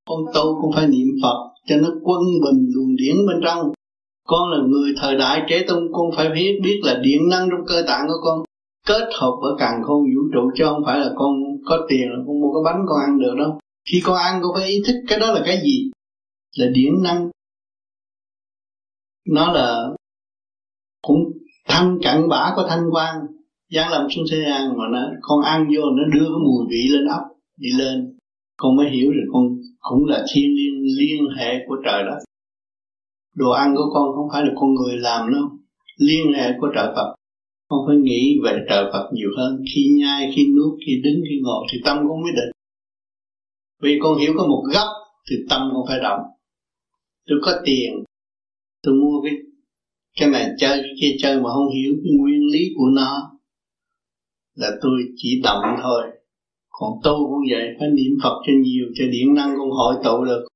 Speaker 3: Con tu cũng phải niệm phật cho nó quân bình luồng điển bên trong. Con là người thời đại trẻ tung, con phải biết biết là điện năng trong cơ tạng của con. Kết hợp với càng khôn vũ trụ chứ không phải là con có tiền là con mua cái bánh con ăn được đâu. Khi con ăn, con phải ý thức cái đó là cái gì? Là điển năng. Nó là cũng thanh cận bã của thanh quan giáng lâm xuống thế gian mà nó, con ăn vô, nó đưa cái mùi vị lên ấp, đi lên. Con mới hiểu được con cũng là thiên liên liên hệ của trời đó đồ ăn của con không phải là con người làm đâu. Liên hệ của trời Phật. Con phải nghĩ về trời Phật nhiều hơn. Khi nhai, khi nuốt, khi đứng, khi ngồi thì tâm con mới định. Vì con hiểu có một góc thì tâm con phải động. Tôi có tiền, tôi mua cái cái này chơi, cái kia chơi mà không hiểu cái nguyên lý của nó là tôi chỉ động thôi. Còn tu cũng vậy, phải niệm phật cho nhiều, cho điện năng con hội tụ được.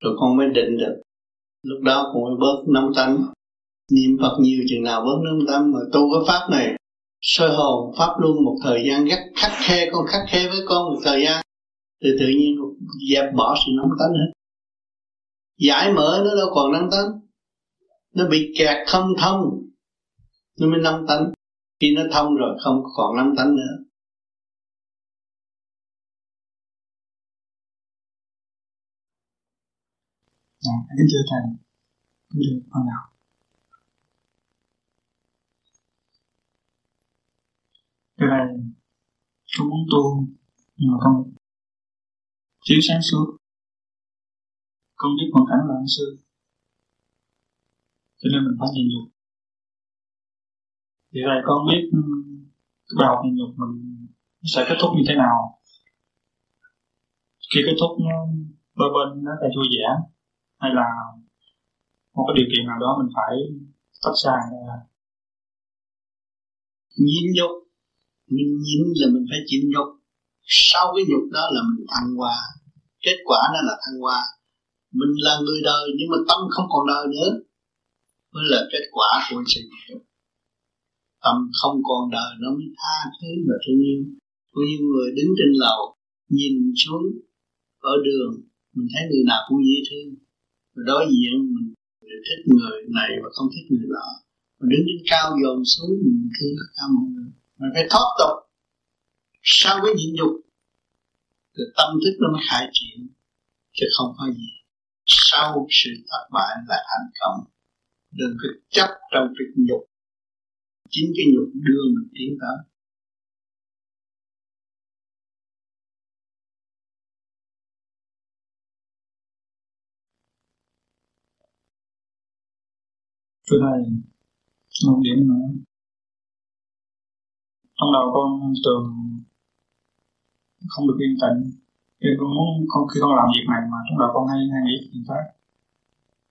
Speaker 3: Rồi con mới định được. Lúc đó con mới bớt nóng tánh. Niệm phật nhiều chừng nào bớt nóng tánh mà tu cái pháp này, soi hồn pháp luôn một thời gian rất khắc khe con, khắc khe với con một thời gian. Thì tự nhiên dẹp bỏ sự nóng tánh hết. Giải mở nó đâu còn nóng tánh. Nó bị kẹt không thông. Nó mới nóng tánh khi nó thông rồi không còn năm tánh nữa
Speaker 12: À, kính thưa thầy, kính thưa con nào. Thưa thầy, con muốn tu nhưng mà con chiếu sáng suốt. Con biết hoàn cảnh là ân sư. Cho nên mình phải nhìn được thì vậy con biết ừ, bài học hình nhục mình sẽ kết thúc như thế nào. Khi kết thúc ừ, đôi bên nó là vui vẻ, hay là một cái điều kiện nào đó mình phải tách ra
Speaker 3: nhịn nhục. Mình nhịn là mình phải chịu nhục. Sau cái nhục đó là mình thăng hoa. Kết quả nó là thăng hoa. Mình là người đời nhưng mà tâm không còn đời nữa. Mới là kết quả của sự nhục tâm không còn đời, nó mới tha thứ và thương yêu. Có những người đứng trên lầu, nhìn xuống ở đường, mình thấy người nào cũng dễ thương. Và đối diện mình thích người này và không thích người nọ. Mà đứng trên cao dồn xuống, mình thương tất cả mọi người. Mình phải thoát tục. Sau cái nhịn nhục, thì tâm thức nó mới khai triển, chứ không có gì. Sau sự thất bại là thành công. Đừng có chấp trong việc nhục chính cái nhục đưa mình tiến tới
Speaker 12: Thưa Thầy, một điểm nữa. Trong đầu con thường không được yên tĩnh. Khi con muốn con khi con làm việc này mà trong đầu con hay hay nghĩ chuyện khác.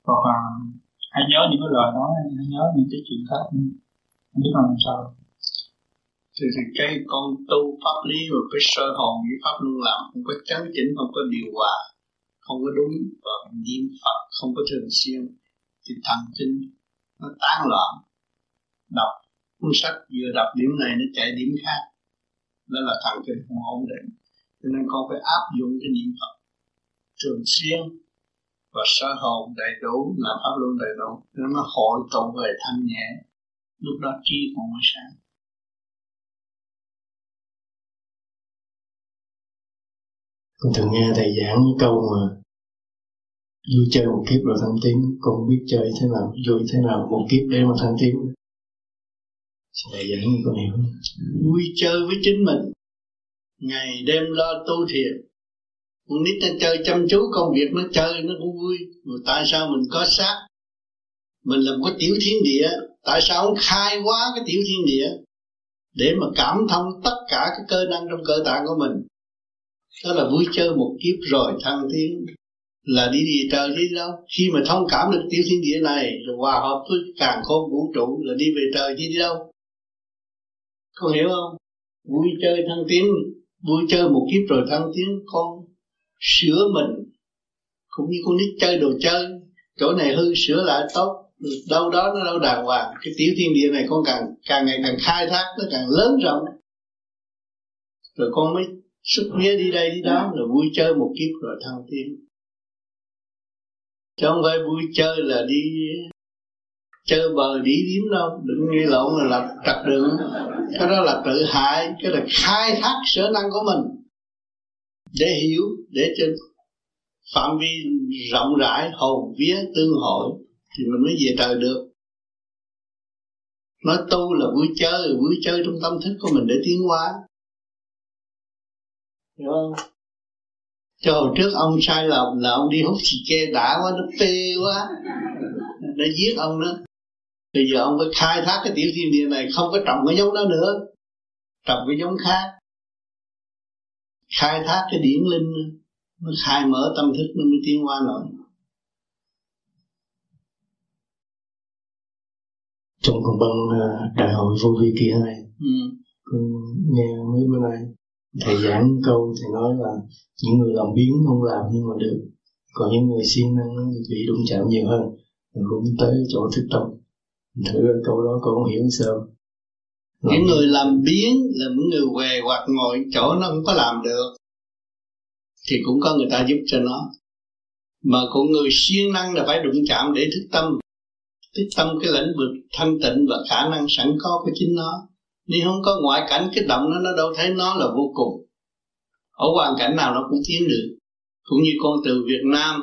Speaker 12: Hoặc là hay nhớ những cái lời nói, hay nhớ những cái chuyện khác. Biết làm sao.
Speaker 3: Thì, thì cái con tu pháp lý và cái sơ hồn với pháp luân làm không có chấn chỉnh, không có điều hòa, không có đúng và niệm Phật không có thường xuyên thì thần kinh nó tán loạn. Đọc cuốn sách vừa đọc điểm này nó chạy điểm khác. Đó là thần kinh không ổn định. Cho nên con phải áp dụng cái niệm phật thường xuyên và sơ hồn đầy đủ là pháp luân đầy đủ nên nó hội tụ về thanh nhẹ lúc đó trí còn mới sáng
Speaker 13: con thường nghe thầy giảng những câu mà vui chơi một kiếp rồi thăng tiến con biết chơi thế nào vui thế nào một kiếp để mà thăng tiến. Thầy giảng như con hiểu
Speaker 3: vui chơi với chính mình ngày đêm lo tu thiền. Con nít nó chơi chăm chú công việc nó chơi nó cũng vui. Mà tại sao mình có xác? Mình làm có tiểu thiên địa tại sao không khai hóa cái tiểu thiên địa để mà cảm thông tất cả cái cơ năng trong cơ tạng của mình? Đó là vui chơi một kiếp rồi thăng tiến, là đi đi trời đi đâu. Khi mà thông cảm được tiểu thiên địa này rồi hòa hợp với càng khôn vũ trụ, là đi về trời chứ đi đâu. Con hiểu không? Vui chơi thăng tiến, vui chơi một kiếp rồi thăng tiến, con sửa mình. Cũng như con nít chơi đồ chơi, chỗ này hư sửa lại tốt đâu đó nó đâu đàng hoàng. Cái tiểu thiên địa này con càng càng ngày càng khai thác, nó càng lớn rộng. Rồi con mới xuất nghĩa đi đây đi đó, rồi vui chơi một kiếp rồi thăng tiến. Chứ không phải vui chơi là đi chơi bờ đi điếm đâu. Đừng nghĩ lộn là lập trật đường. Cái đó là tự hại, cái là khai thác sở năng của mình. Để hiểu, để cho phạm vi rộng rãi, hồn vía, tương hội thì mình mới về trời được. Nói tu là vui chơi vui chơi trong tâm thức của mình để tiến hóa. Hiểu không? Cho hồi trước ông sai lầm là ông đi hút xì ke đã quá, nó tê quá. Nó giết ông đó. Bây giờ ông phải khai thác cái tiểu thiên địa này, không có trồng cái giống đó nữa. Trồng cái giống khác. Khai thác cái điển linh, nó khai mở tâm thức, nó mới tiến qua nổi.
Speaker 13: Trong con băng đại hội vô vi kỳ hai.
Speaker 3: Ừ.
Speaker 19: nghe mấy bữa nay thầy giảng câu thầy nói là những người làm biến không làm nhưng mà được. Còn những người siêng năng bị đụng chạm nhiều hơn. Mình cũng tới chỗ thức tâm thử câu đó con không hiểu sao.
Speaker 3: Những người làm biến là những người què hoặc ngồi chỗ nó không có làm được thì cũng có người ta giúp cho nó. Mà cũng người siêng năng là phải đụng chạm để thức tâm thức tâm cái lĩnh vực thanh tịnh và khả năng sẵn có của chính nó. Nếu không có ngoại cảnh kích động nó nó đâu thấy nó là vô cùng. Ở hoàn cảnh nào nó cũng tiến được. Cũng như con từ Việt Nam,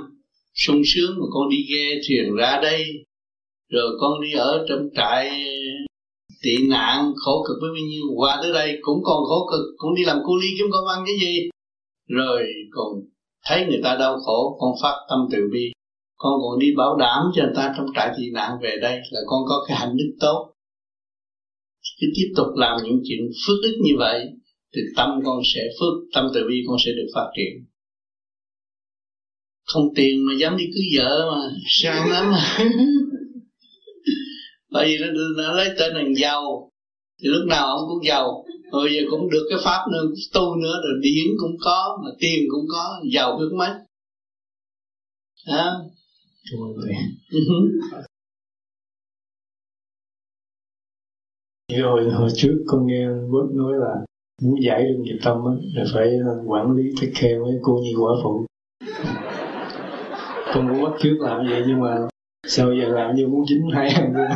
Speaker 3: sung sướng mà con đi ghe thuyền ra đây, rồi con đi ở trong trại, tị nạn, khổ cực với bao nhiêu. Qua tới đây cũng còn khổ cực, cũng đi làm cu ly kiếm công ăn cái gì. Rồi còn thấy người ta đau khổ, con phát tâm từ bi con còn đi bảo đảm cho người ta trong trại tị nạn về đây là con có cái hạnh đức tốt. Cứ tiếp tục làm những chuyện phước đức như vậy thì tâm con sẽ phước tâm từ bi con sẽ được phát triển. Không tiền mà dám đi cưới vợ mà sang lắm mà bởi vì nó, nó lấy tên là giàu. Thì lúc nào ông cũng giàu. Rồi giờ cũng được cái pháp nữa tu nữa rồi điển cũng có mà tiền cũng có giàu biết mấy hả
Speaker 19: Như hồi, hồi trước con nghe bớt nói là muốn giải được nghiệp tâm á, là phải quản lý take care với cô nhi quả phụ. Con muốn bắt trước làm vậy nhưng mà sao giờ làm như muốn dính hai em luôn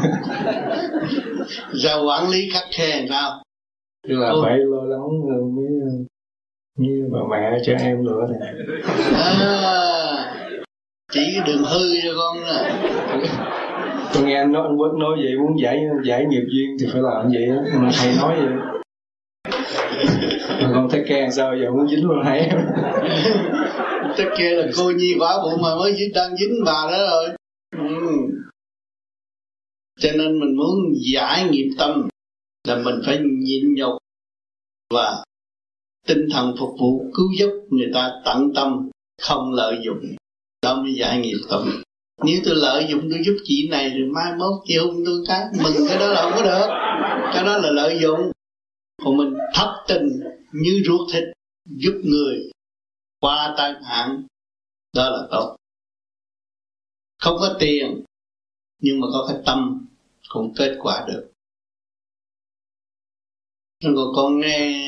Speaker 3: giờ quản lý khắc khe sao?
Speaker 19: Tức là phải lo lắng mấy như bà mẹ cho em nữa này
Speaker 3: à, chỉ đừng hư cho con nè
Speaker 19: con nghe anh nói anh quất nói vậy muốn giải giải nghiệp duyên thì phải làm vậy á. Thầy nói vậy. Mà con thấy khen sao giờ muốn dính luôn em
Speaker 3: tất kia là cô nhi quả phụ mà mới dính đang dính bà đó rồi ừ. cho nên mình muốn giải nghiệp tâm là mình phải nhịn nhục và tinh thần phục vụ cứu giúp người ta tận tâm không lợi dụng đó mới giải nghiệp tâm nếu tôi lợi dụng tôi giúp chị này rồi mai mốt chị hung tôi cái, mừng cái đó là không có được. Cái đó là lợi dụng. Còn mình thất tình như ruột thịt, giúp người qua tai hạn đó là tốt. Không có tiền, nhưng mà có cái tâm cũng kết quả được. Nhưng còn con nghe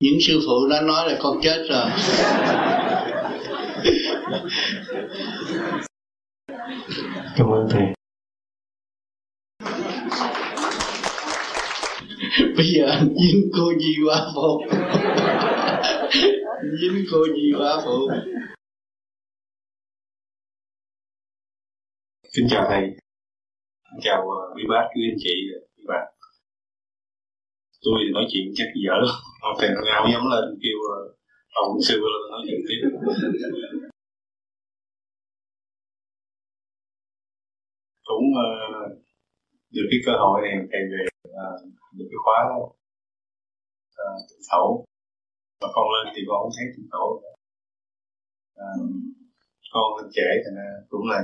Speaker 3: những sư phụ đã nói là con chết rồi.
Speaker 19: Cảm ơn thầy.
Speaker 3: Bây giờ dính cô gì quá phụ? Dính cô gì quá phụ?
Speaker 20: Xin chào thầy, Xin chào uh, quý bác, quý anh chị, quý bạn. Tôi thì nói chuyện chắc dở lắm, thầy nó ngao nhắm lên kêu uh, ông sư lên nói chuyện tiếp. Cũng ờ, uh, được cái cơ hội này thầy về ờ, uh, được cái khóa đó, uh, tự thẩu con lên thì con không thấy tự tổ, uh, con lên trễ thì cũng là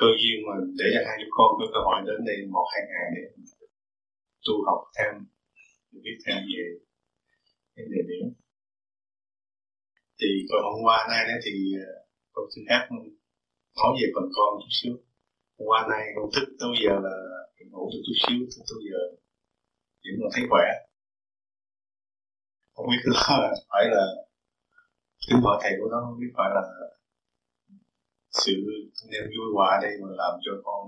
Speaker 20: cơ duyên mà để cho hai đứa con có cơ hội đến đây một hai ngày để tu học thêm biết thêm về cái đề điểm. Thì còn hôm qua nay đó thì con xin phép nói về phần con chút xíu qua nay con thức tới giờ là ngủ được chút xíu thức tới giờ vẫn còn thấy khỏe. Không biết là phải là kính hỏi thầy của nó không biết phải là sự niềm vui hòa đây mà làm cho con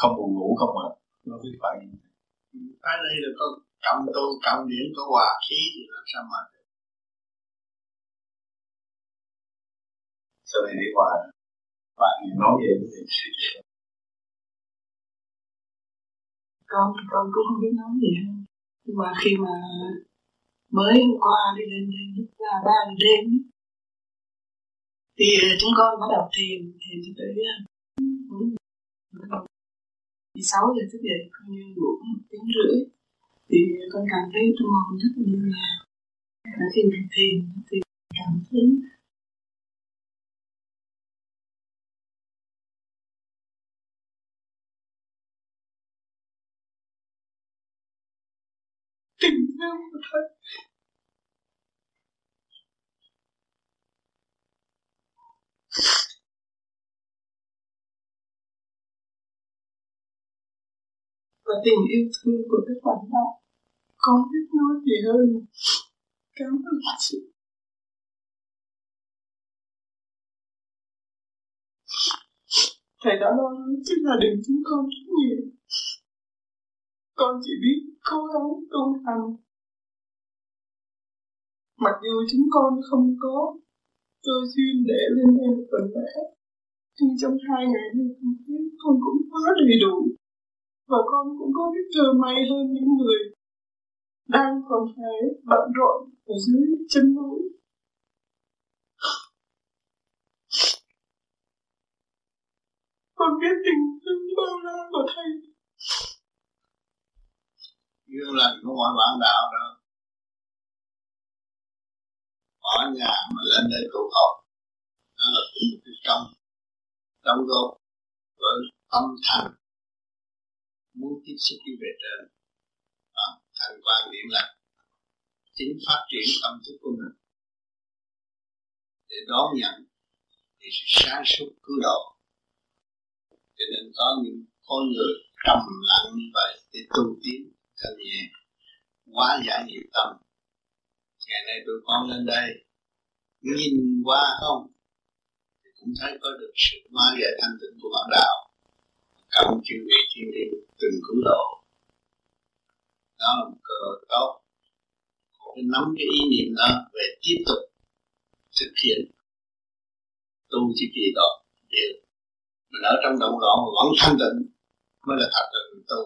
Speaker 20: không buồn ngủ không mà nó biết phải
Speaker 3: cái đây là có cầm tu cầm điển có hòa khí thì làm sao mà
Speaker 20: sau này đi hòa bạn nói về cái gì
Speaker 21: con con cũng không biết nói gì hơn nhưng mà khi mà mới hôm qua đi lên đây, lúc là ba giờ đêm thì ờ, chúng con bắt đầu thiền thiền cho tới ờ, thì sáu giờ thức dậy con như ngủ một tiếng rưỡi. Thì con cảm thấy trong lòng rất là như là khi mình thiền thì cảm thấy tình thương và tình yêu thương của các bạn đó con biết nói gì hơn. Cảm ơn chị thầy đã lo lắng cho gia đình chúng con rất nhiều. Con chỉ biết cố gắng tu hành mặc dù chúng con không có cơ duyên để lên đây một tuần lễ nhưng trong hai ngày này con thấy con cũng quá đầy đủ. Và con cũng có cái cơ may hơn những người đang còn phải bận rộn ở dưới chân núi. Con biết tình thương bao la của thầy.
Speaker 3: Yêu lành của mọi bạn đạo đó ở nhà mà lên đây tụ họp đó là cũng một cái trong trong góp với tâm thành. Muốn tiếp xúc đi về trên à, thành quan điểm là chính phát triển tâm thức của mình. Để đón nhận thì sự sáng suốt cứu độ. Cho nên có những con người trầm lặng như vậy để tu tiến thân nhẹ hóa giải nhiều tâm ngày nay tụi con lên đây. Nhìn qua không? Thì cũng thấy có được sự hóa giải thanh tịnh của bản đạo. Cảm chuyên vị chuyên đi từng cứu độ đó là một cơ hội tốt. Cũng nắm cái ý niệm đó về tiếp tục thực hiện tu chỉ kỳ đó. Điều mình ở trong động loạn mà vẫn thanh tịnh mới là thật là mình tu.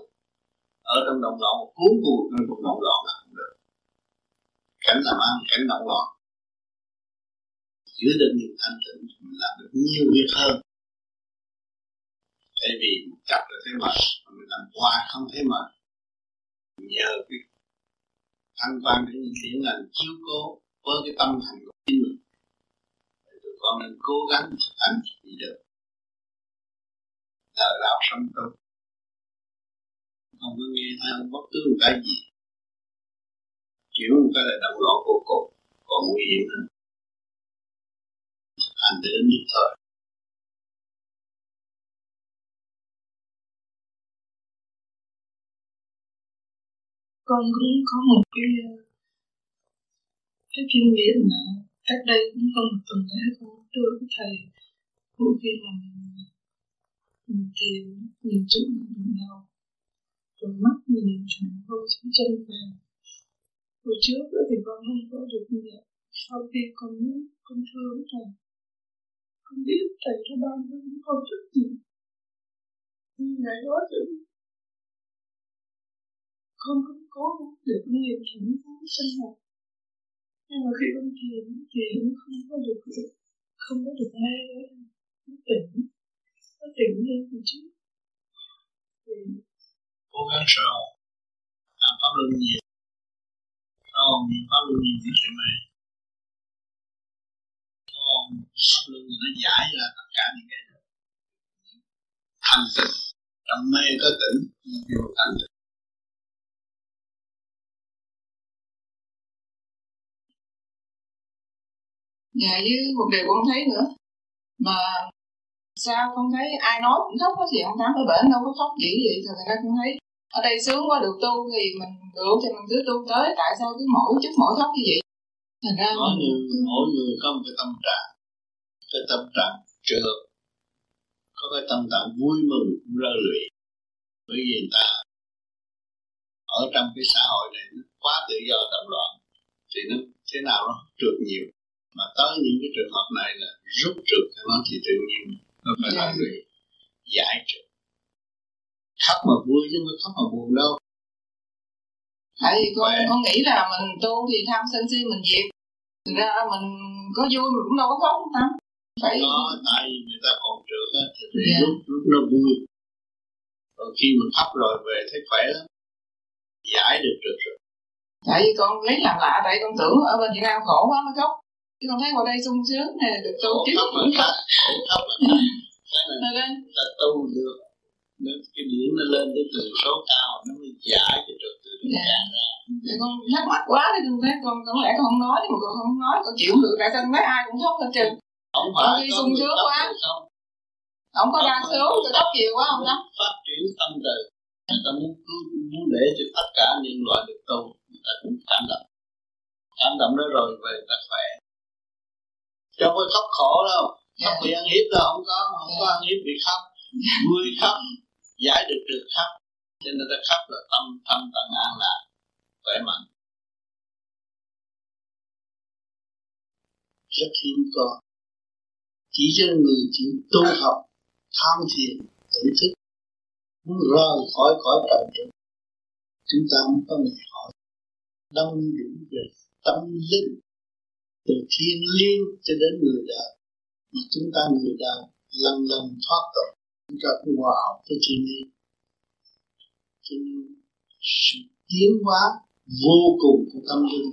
Speaker 3: Ở trong động loạn cuốn cuồng trong động loạn là cảnh làm ăn, cảnh động loạn giữ được niềm thanh tịnh mình làm được nhiều việc hơn. Tại vì một cặp là thế mà mình làm qua không thế mà nhờ cái thanh quan để những điển lành chiếu cố với cái tâm thành của chính mình. Tụi con nên cố gắng thực hành thì được. Đời đạo sống tốt. Không có nghe thấy bất cứ một cái gì kiểu một cái là động loạn vô cùng còn nguy hiểm hơn hành đến được thôi
Speaker 21: con cũng có một cái cái kinh nghiệm mà cách đây cũng hơn một tuần lễ con đưa với thầy, mỗi khi mà mình mình thiền mình trụ mình đầu rồi mắt mình chuyển vô xuống chân vàng hồi trước thì con không có được như vậy. Sau khi con muốn con thương thầy, con biết thầy đã ban cho con rất nhiều. Nhưng ngày đó thì con không cố gắng được nhiều thỉnh thoảng sinh hoạt. Nhưng mà khi con thiền thì cũng không có được, không có được nghe nó tỉnh. Nó tỉnh hơn từ trước. Thì
Speaker 3: cố gắng sợ làm pháp luân nhiều còn pháp luân nhìn thì chuyện này. Còn pháp luân thì nó giải ra tất cả những cái thành tựu trong mê có tỉnh, vô thành tựu
Speaker 18: dạ với một điều con thấy nữa. Mà sao con thấy? Ai nói cũng khóc hết thì ông tám ở bển đâu có khóc dữ vậy thì ra con thấy ở đây sướng quá được tu thì mình được thì mình cứ tu tới. Tại sao cứ mỗi chút mỗi thấp như vậy? Thành ra
Speaker 3: mỗi người mỗi người có một cái tâm trạng. Cái tâm trạng trượt có cái tâm trạng vui mừng rơ lụy. Bởi vì người ta ở trong cái xã hội này nó quá tự do động loạn thì nó thế nào nó trượt nhiều. Mà tới những cái trường hợp này là rút trượt cho nó thì tự nhiên nó phải là người giải trượt khóc mà vui chứ không khóc mà buồn đâu.
Speaker 18: Tại vì con con nghĩ là mình tu thì tham sân si mình diệt ra mình có vui mình cũng đâu có khóc không phải
Speaker 3: đó tại vì người ta còn trượt á thì yeah. lúc lúc nó vui. Còn khi mình khóc rồi về thấy khỏe lắm. Giải được trượt rồi.
Speaker 18: Tại vì con lấy làm lạ tại con tưởng ở bên Việt Nam khổ quá mới khóc. Chứ con thấy vào đây sung sướng này được tu chứ.
Speaker 3: khóc là khóc. Khóc là này ta tu được nên cái điển nó lên tới từ số cao nó mới giải cho trật tự nó
Speaker 17: Dạ.
Speaker 3: ra.
Speaker 17: Thì con thắc mắc quá thì con thấy con con lẽ con không nói nhưng mà con không nói con chịu được tại con thấy ai cũng khóc hết trơn
Speaker 3: không
Speaker 17: con
Speaker 3: phải
Speaker 17: đi
Speaker 3: có
Speaker 17: sung sướng quá.
Speaker 3: không?
Speaker 17: Không có đa số tôi khóc nhiều quá không đó
Speaker 3: phát triển tâm từ. Người ta muốn cứu muốn để cho tất cả nhân loại được tu người ta cũng cảm động. Cảm động đó rồi về ta khỏe. Không có khóc khổ đâu. Khóc bị ăn hiếp đâu không có không có ăn hiếp bị khóc. Vui khóc giải được được khắp, cho nên ta khắp là tâm thanh tận an lạc khỏe mạnh. Rất hiếm có. Chỉ cho người chịu tu học tham thiền tự thức muốn rời khỏi khỏi trần trần chúng ta không có ngày hỏi đông đủ về tâm linh từ thiên liêng cho đến người đời mà chúng ta người đời lần lần thoát tội chúng ta cũng hòa hợp với thiên cho nên sự tiến hóa vô cùng của tâm linh.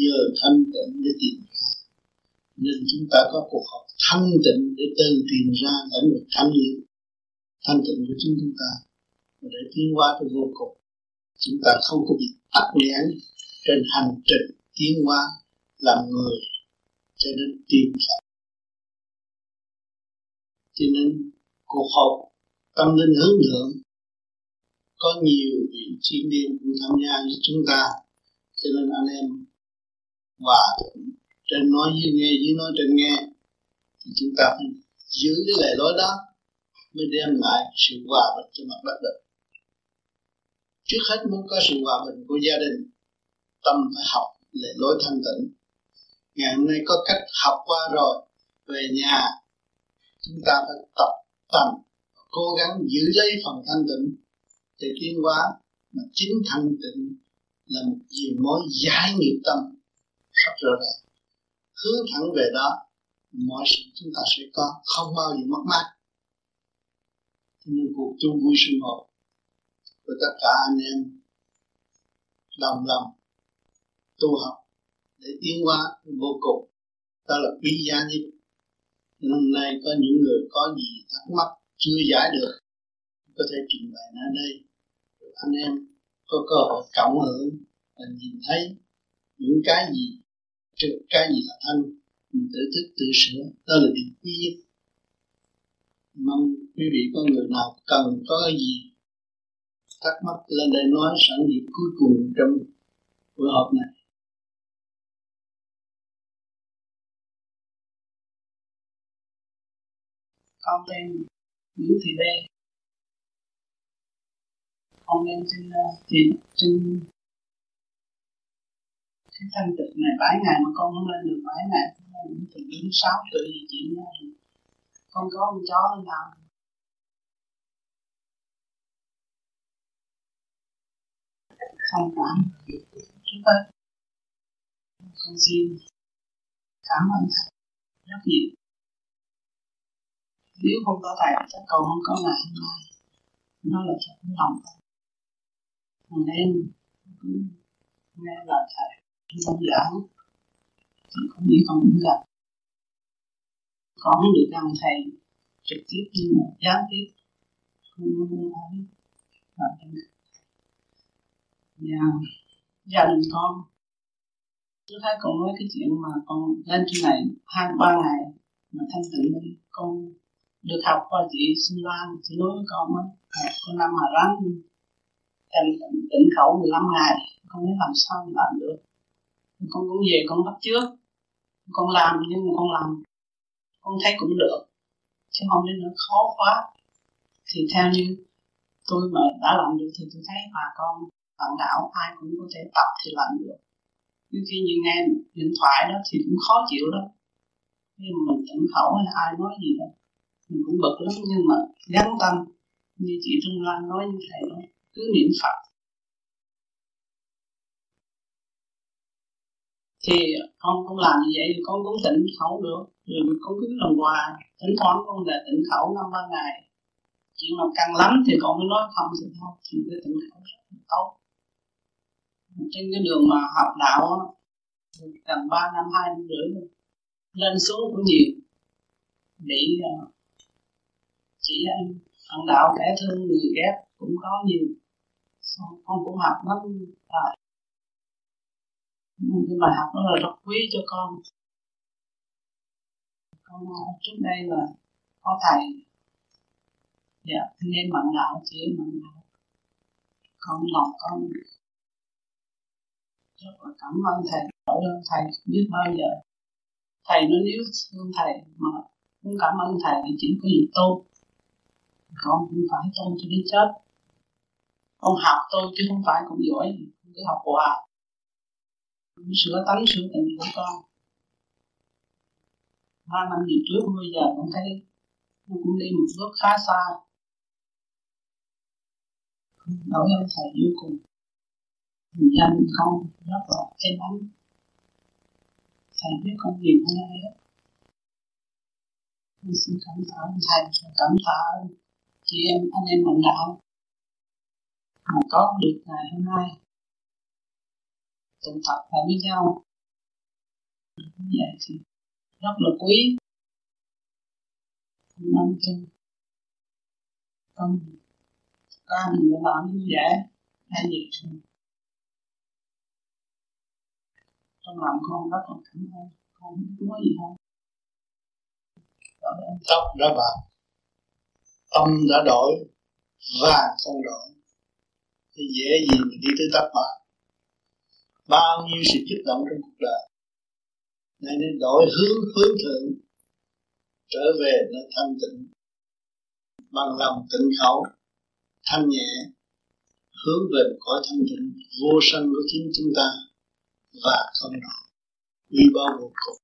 Speaker 3: Nhờ thanh tịnh để tìm ra. Nên chúng ta có cuộc học thanh tịnh để tự tìm ra lãnh vực thanh liễu thanh tịnh của chúng chúng ta và để tiến hóa tới vô cùng. Chúng ta không có bị tắc nghẽn trên hành trình tiến hóa làm người. Cho nên tìm ra cho nên cuộc họp tâm linh hướng thượng có nhiều vị chuyên viên cũng tham gia với chúng ta. Cho nên anh em và trên nói dưới nghe dưới nói trên nghe, thì chúng ta phải giữ cái lệ lối đó mới đem lại sự hòa bình cho mặt đất được. Trước hết muốn có sự hòa bình của gia đình, tâm phải học lệ lối thanh tịnh. Ngày hôm nay có cách học qua rồi, về nhà chúng ta phải tập tành cố gắng giữ lấy phần thanh tịnh. Để tiến hóa mà chính thanh tịnh là một diều mối giải nghiệp tâm. Rất rõ ràng. Hướng thẳng về đó, mọi sự chúng ta sẽ có, không bao giờ mất mát. Nên cuộc chung vui sinh hoạt của tất cả anh em đồng lòng tu học để tiến hóa vô cùng. Đó là quý giá nhất hôm nay có những người có gì thắc mắc chưa giải được, có thể trình bày ở đây. Anh em có cơ hội cộng hưởng và nhìn thấy những cái gì trực cái gì là thanh, mình tự thức tự sửa. Đó là điều quý nhất. Mong quý vị có người nào cần có cái gì thắc mắc lên đây nói, sẵn dịp cuối cùng trong buổi họp này.
Speaker 17: Con tên Nguyễn Thị Lê con lên ờ, trên trên trên cái thanh tịnh này. Bảy ngày mà con không lên được, bảy ngày con lên từ đến sáu tuổi thì chị đó con có con chó lên nào? Không cảm chúng ta con xin cảm ơn thầy rất nhiều nếu không có thầy chắc con không có ngày hôm nay nó là thật lòng. Còn em nghe lời thầy không giảng thì không biết con cũng gặp con không được gần thầy trực tiếp nhưng mà gián tiếp con muốn nói. Và và dạ, gia đình con. Tôi thấy con nói cái chuyện mà con lên trên này hai ba ngày mà thanh tịnh đi con được học qua chị Xuân Lan chị nói với con á con năm mà rắn em tỉnh khẩu 15 ngày, con mới làm sao mà làm được. Con cũng về, con bắt trước con làm nhưng mà con làm, con thấy cũng được, chứ không đến nữa khó quá. Thì theo như tôi mà đã làm được thì tôi thấy bà con, bạn đạo ai cũng có thể tập thì làm được. Nhưng khi như nghe điện thoại đó thì cũng khó chịu đó nhưng mà mình tỉnh khẩu hay ai nói gì đó mình cũng bực lắm nhưng mà gắn tâm như chị Trung Lan nói như thầy nói cứ niệm Phật. Thì con cũng làm như vậy thì con cũng tỉnh khẩu được rồi con cứ làm hoài thỉnh thoảng con là tỉnh khẩu năm ba ngày. Chuyện nào căng lắm thì con mới nói không thì thôi thì cái tỉnh khẩu rất là tốt. Trên cái đường mà học đạo á gần ba năm hai năm rưỡi rồi lên xuống cũng nhiều để uh, à, chỉ anh bạn đạo kẻ thương, người ghét cũng có nhiều. Con cũng học lắm rồi cái bài học đó là rất quý cho con. Con ờ, trước đây là có thầy dạ nên bạn đạo chỉ bạn đạo. Con lòng con rất là cảm ơn thầy ở ơn thầy biết bao giờ. Thầy nó nếu thương thầy mà cũng cảm ơn thầy thì chỉ có gì tốt con không phải tu cho đến chết. Con học tôi chứ không phải cũng giỏi cứ học hoài sửa tánh sửa tình của con. Ba năm về trước bây giờ con thấy con cũng đi một bước khá xa. Đổi ơn thầy vô cùng. Người dân không, rất là cái ấm. Thầy biết con gì hôm nay đó. Con xin cảm tạ thầy, cảm tạ chị em, anh em mạnh đạo. Mà có được ngày hôm nay. Tụ tập lại với nhau như vậy thì rất là quý. Năm chung con ca mình đã làm như vậy hay gì trong lòng con rất là cảm ơn. Con không nói gì không?
Speaker 3: Tóc đã bạc tâm đã đổi và không đổi. Thì dễ gì mà đi tới tóc bạc bao nhiêu sự kích động trong cuộc đời. Nên nên đổi hướng hướng thượng, trở về nơi thanh tịnh, bằng lòng tịnh khẩu, thanh nhẹ, hướng về một cõi thanh tịnh vô sanh của chính chúng ta và không đổi. Quy bao vô cùng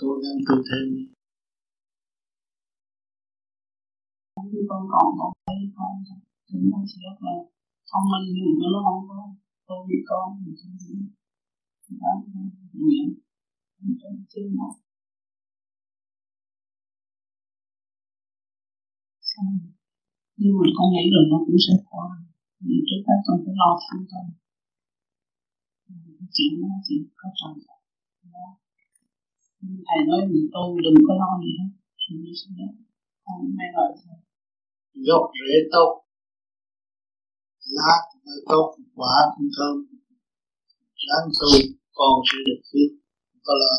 Speaker 3: cố gắng tu thêm
Speaker 17: khi con còn con thấy con chúng con sẽ rất là thông minh nhưng mà nó không có tôi với con thì không biết đó nguyện trong chứ nó. Nhưng mà con nghĩ rồi nó cũng sẽ qua. Vì trước đó con phải lo thăm con chuyện nó chuyện có trần thầy nói mình tu đừng có lo gì hết. Thì nó sẽ con may lời thầy
Speaker 3: gốc rễ tốt lá mới tốt quả cũng thơm. Ráng tu con sẽ được phước có lo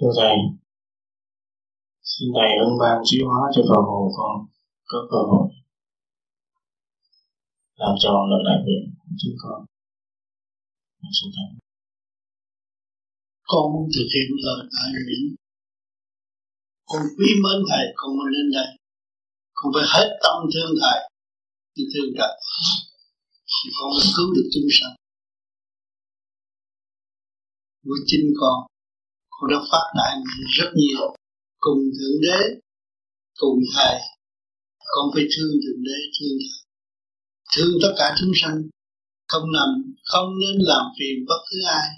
Speaker 19: Thưa Thầy, xin Thầy ân ban chiếu hóa cho phần hồn con có cơ hội làm tròn lời đại nguyện của chúng con. Xin Thầy.
Speaker 3: Con muốn thực hiện lời đại nguyện. Con quý mến Thầy, con muốn lên đây. Con phải hết tâm thương Thầy, thì thương Thầy. Thì con mới cứu được chúng sanh. Với chính con con đã phát đại rất nhiều cùng thượng đế cùng thầy con phải thương thượng đế thương thầy thương tất cả chúng sanh không làm không nên làm phiền bất cứ ai.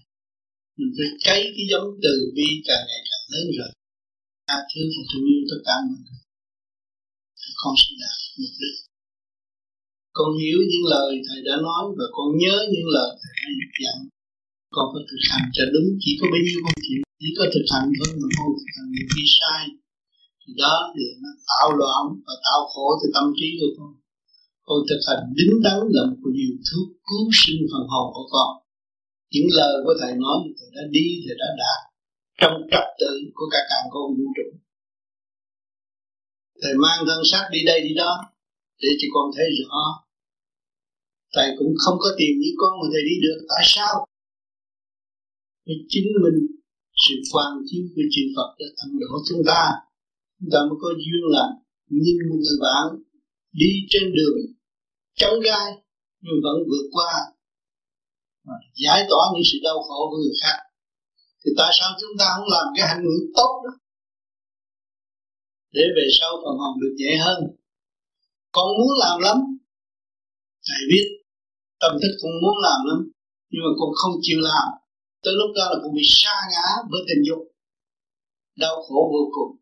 Speaker 3: Mình phải cấy cái giống từ bi càng ngày càng lớn rồi. Tha thứ và thương yêu tất cả mọi người. Thì con sẽ đạt mục đích. Con hiểu những lời thầy đã nói và con nhớ những lời thầy đã dặn. Con phải thực hành cho đúng, chỉ có bấy nhiêu con chịu chỉ có thực hành thôi mà không thực hành thì đi sai. Thì đó thì nó tạo loạn và tạo khổ từ tâm trí của con con thực hành đứng đắn là một điều thuốc cứu sinh phần hồn của con. Những lời của thầy nói thì thầy đã đi, thầy đã đạt trong trật tự của cả càng con vũ trụ. Thầy mang thân xác đi đây đi đó, để cho con thấy rõ. Thầy cũng không có tìm những con mà thầy đi được, tại sao? Vì chính mình, sự quan chiếu của chư Phật đã thăng độ chúng ta. Chúng ta mới có duyên lành, nhìn một người bạn đi trên đường chống gai, nhưng vẫn vượt qua. Giải tỏa những sự đau khổ của người khác. Thì tại sao chúng ta không làm cái hành nguyện tốt đó? Để về sau phần hồn được nhẹ hơn. Con muốn làm lắm, thầy biết, tâm thức con muốn làm lắm, nhưng mà con không chịu làm. Tới lúc đó là con bị sa ngã với tình dục, đau khổ vô cùng.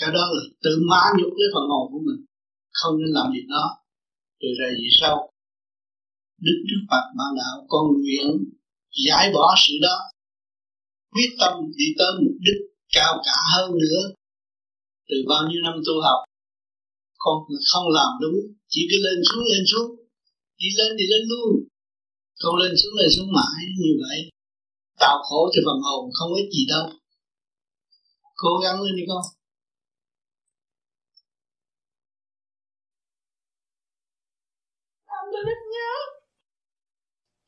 Speaker 3: Cái đó là tự mã nhục cái phần hồn của mình. Không nên làm gì đó từ ra gì sau. Đức Đức Phật ban đạo, con nguyện giải bỏ sự đó. Quyết tâm đi tới mục đích cao cả hơn nữa. Từ bao nhiêu năm tu học, con không làm đúng, chỉ cứ lên xuống lên xuống. Đi lên thì lên luôn. Con lên xuống lên xuống mãi như vậy. Tạo khổ cho phần hồn, không ít gì đâu. Cố gắng lên đi con
Speaker 22: tôi rất nhớ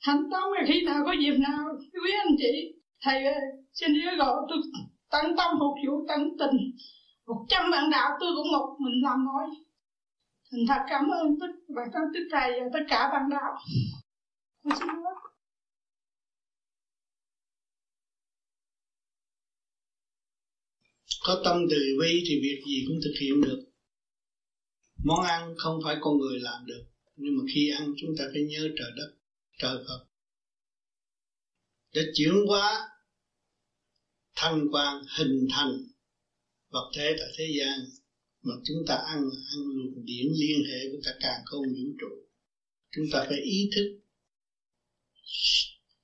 Speaker 22: thành tâm là khi nào có dịp nào, quý anh chị, thầy ơi, xin nhớ gọi tôi tận tâm phục vụ tận tình. Một trăm bạn đạo tôi cũng một mình làm nói thành thật cảm ơn tất và các đức thầy và tất cả bạn đạo. Tôi xin hứa.
Speaker 3: Có tâm từ bi thì việc gì cũng thực hiện được. Món ăn không phải con người làm được, nhưng mà khi ăn chúng ta phải nhớ trời đất trời Phật. Để chuyển hóa thanh quan hình thành vật thể tại thế gian mà chúng ta ăn ăn luồng điển liên hệ với cả càng không vũ trụ. Chúng ta phải ý thức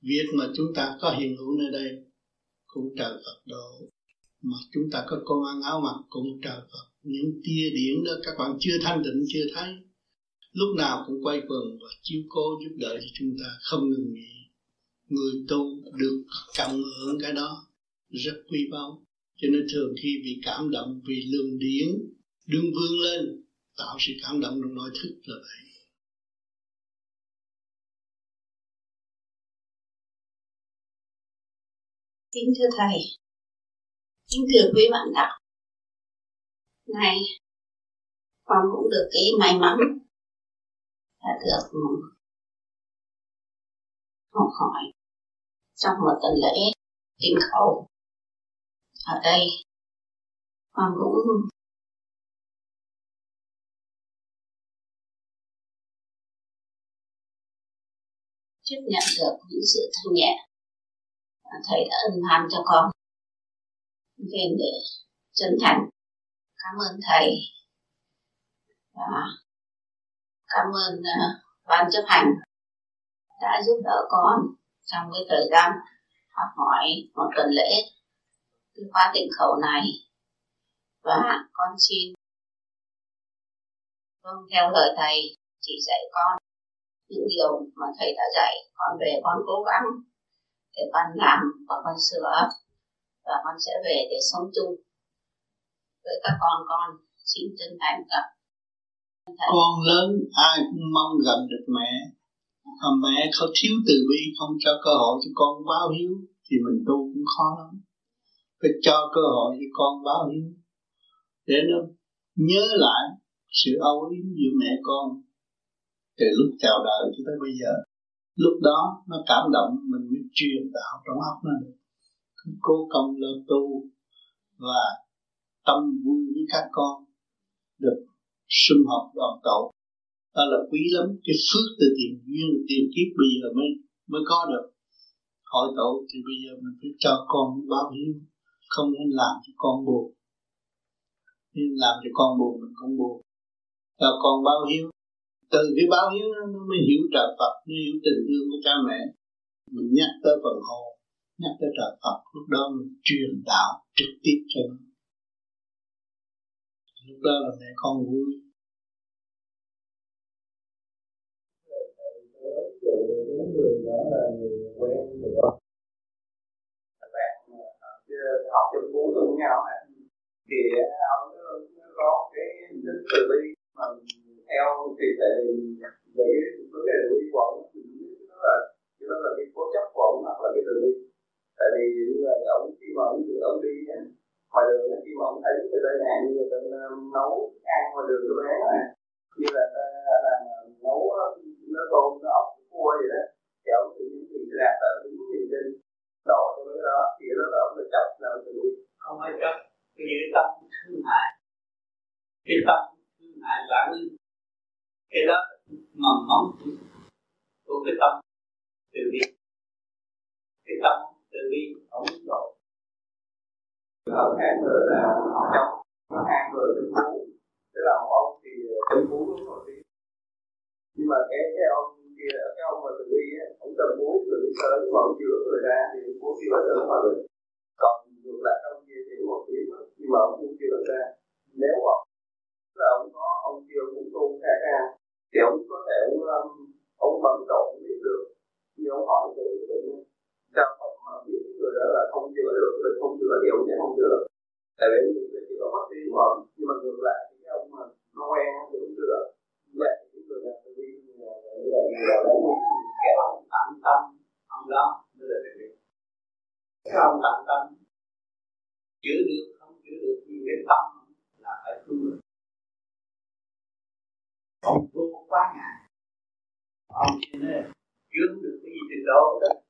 Speaker 3: việc mà chúng ta có hiện hữu nơi đây cũng trời Phật độ. Mà chúng ta có con ăn áo mặc cũng trời Phật. Những tia điển đó các bạn chưa thanh tịnh, chưa thấy lúc nào cũng quay quần và chiếu cố giúp đỡ cho chúng ta không ngừng nghỉ. Người tu được cảm hưởng cái đó rất quý báu. Cho nên thường khi bị cảm động vì lương điển, đương vươn lên, tạo sự cảm động trong nội thức là vậy.
Speaker 23: Kính thưa thầy. Kính thưa quý bạn đạo. Này con cũng được cái may mắn đã được học hỏi trong một tuần lễ tìm khẩu, ở đây, con cũng chấp nhận được những sự thanh nhẹ và thầy đã ân ban cho con. Nên để chân thành, cảm ơn thầy. Và cảm ơn uh, ban chấp hành đã giúp đỡ con trong cái thời gian học hỏi một tuần lễ cái khóa tịnh khẩu này. Và con xin vâng theo lời thầy chỉ dạy con những điều mà thầy đã dạy. Con về con cố gắng để con làm và con sửa và con sẽ về để sống chung với các con. Con xin chân thành cảm
Speaker 3: con lớn, ai cũng mong gần được mẹ. Mà mẹ không thiếu từ bi không cho cơ hội cho con báo hiếu thì mình tu cũng khó lắm. Phải cho cơ hội cho con báo hiếu. Để nó nhớ lại sự âu yếm giữa mẹ con từ lúc chào đời cho tới bây giờ. Lúc đó nó cảm động, mình mới truyền đạo trong óc nó được. Cố công lên tu và tâm vui với các con. Được sum họp đoàn tụ đó là quý lắm, cái phước từ tiền duyên, tiền kiếp bây giờ mới mới có được. Hội tụ thì bây giờ mình phải cho con báo hiếu, không nên làm cho con buồn. Nên làm cho con buồn mình không buồn. Cho con báo hiếu. Từ cái báo hiếu nó mới hiểu trời Phật, nó hiểu tình thương của cha mẹ. Mình nhắc tới phần hồn, nhắc tới trời Phật, lúc đó mình truyền đạo trực tiếp cho nó lúc đó là mẹ con vui
Speaker 5: người đó là người quen được bạn học trong cuốn với nhau này thì ông có cái tính từ bi mà theo thì tại về vấn đề từ bi quẩn thì nó là cái đó là cái cố chấp quẩn hoặc là cái từ bi tại vì như là ông khi mà ông từ ông đi ngoài đường khi mà ông thấy cái tai nạn như là um, nấu ăn ngoài đường cho bé này như là ờ, là nấu ờ, nó tôm nó ốc cua gì đó. Thì ông tự nhiên thì sẽ đạt ở đúng niềm trên độ cho cái đó. Thì đó là ông là chấp là tự nhiên không phải chấp. Cái gì tâm thương hại. Cái tâm thương hại lãng cái đó mầm móng của cái tâm từ bi. Cái tâm từ bi, ông độ ở hàng nữa là trong hàng nữa là phú. Tức là một ông thì ờ, trong phú đúng rồi. Nhưng mà cái cái ông kia, cái ông
Speaker 24: cần muốn từ đi tới mà ông chữa người ra thì muốn chữa được mọi được. Còn ngược lại ông kia thì một tiếng nhưng mà ông chưa được ra. Nếu mà là ông có, ông kia cũng tu khá ra thì ông có thể ông um, ông bận rộn biết được. Nhưng ông hỏi từ bệnh sao ông mà biết người đó là không chữa được, mình không chữa thì ông sẽ không chữa. Được tại vì mình chỉ có mất tiếng mà, nhưng mà ngược lại thì ờ, cái ông mà nó quen thì cũng chữa. Vậy cái người nào tự đi như là người nào cái ông tạm tâm, ông đó mới là việc cái ông tạm tâm, chữa được, không chữa được nhưng cái tâm là phải thương ông vô quá ngại. Ông cho nên chữa được cái gì trình độ đó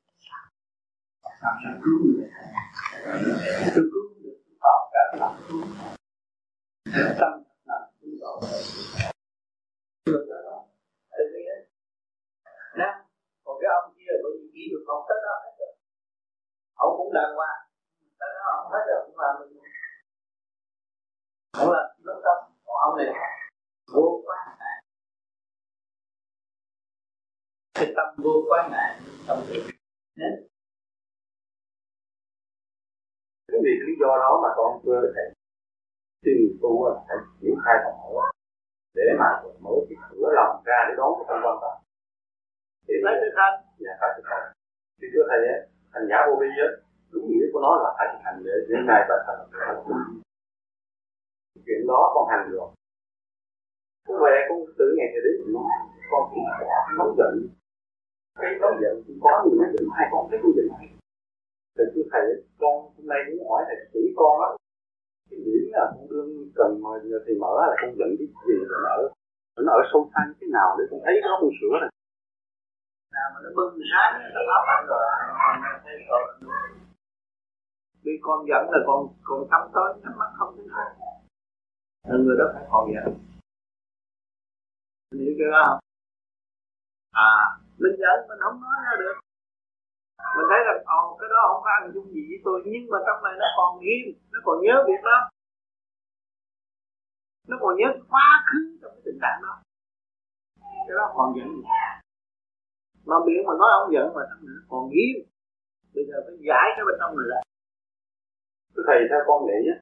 Speaker 24: làm sao cứu người tôi cứu được họ cả làm cứu tâm làm cứu độ được đó. Tự nhiên nè còn cái ông kia bởi vì kỹ được ông tới đó hết rồi. Ông cũng đàng hoàng. Tới đó ông hết rồi cũng làm mình ông là lớn tâm còn ông này, vô quá ngại. Cái tâm vô quá ngại tâm được nên
Speaker 25: cái vì lý do đó mà con cơ thể tìm tu phải triển khai phòng hộ để mà mở cái cửa lòng ra để đón cái tâm quan tâm.
Speaker 5: Thì phải thực hành
Speaker 25: dạ phải thực hành thì thưa thầy ấy thành giả vô vi á, đúng nghĩa của nó là phải thực hành để đến nay và thành chuyện đó con hành rồi con về con từ ngày thì đến nó con cũng nóng giận. Cái nóng giận có người nói giận hai con thấy con giận. hai thì thưa thầy con hôm nay muốn hỏi thầy chỉ con á, cái điểm là con đương cần mà thì mở là con giận cái gì rồi mở? Nó ở sâu xa như thế nào để con thấy nó con sửa này
Speaker 5: nào mà nó bưng sáng nó áp rồi thấy rồi. Vì con giận là con con tâm tối nhắm mắt không thấy ai là người đó phải còn giận hiểu chưa? Không à mình giận mình không nói ra được mình thấy rằng ồ, cái đó không có ăn dung gì với tôi, nhưng mà trong này nó còn ghim nó còn nhớ việc đó. Nó còn nhớ quá khứ trong cái tình trạng đó. Cái đó còn giận gì mà miệng mà nói ông giận mà trong này nó còn ghim bây giờ phải giải cái bên trong này lại.
Speaker 25: Thưa thầy, theo con nghĩ á,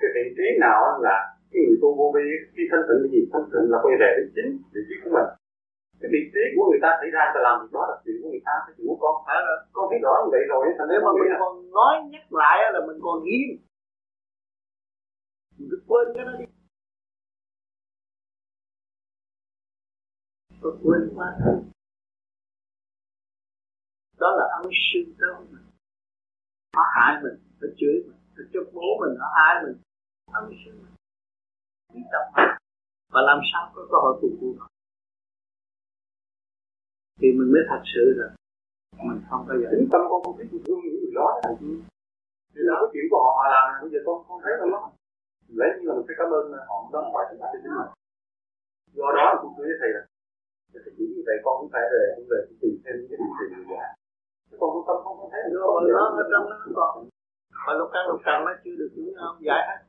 Speaker 25: cái vị trí nào là cái người tu vô vi, cái thanh tịnh, cái gì thanh tịnh là quay về đến chính vị trí của mình cái vị trí của người ta xảy ra ta làm việc đó là chuyện của người ta cái chuyện của con. Phải là con biết rõ như vậy rồi thành
Speaker 5: nếu mà mình còn nói nhắc lại là mình còn ghim mình cứ quên cái đó đi. Tôi quên quá. Đó là ân sư mình nó hại mình nó chửi mình nó chúc bố mình nó hại mình. Ân sư mình đi tâm và làm sao có cơ hội phục vụ họ thì mình mới thật sự là mình không có giải
Speaker 25: tính tâm con không biết thương những người đó. Là gì thì đó cái chuyện của họ làm bây giờ con không thấy đâu. Đó lẽ như là mình phải cảm ơn họ đó ngoài chúng ta cho chính mình do đó là cũng với thầy là thầy chỉ như vậy con cũng phải về cũng về tìm thêm những cái điều gì như vậy con không tâm không thấy
Speaker 5: được. Rồi nó ở trong nó còn và lúc căn lúc trần nó chưa được những không? Giải hết.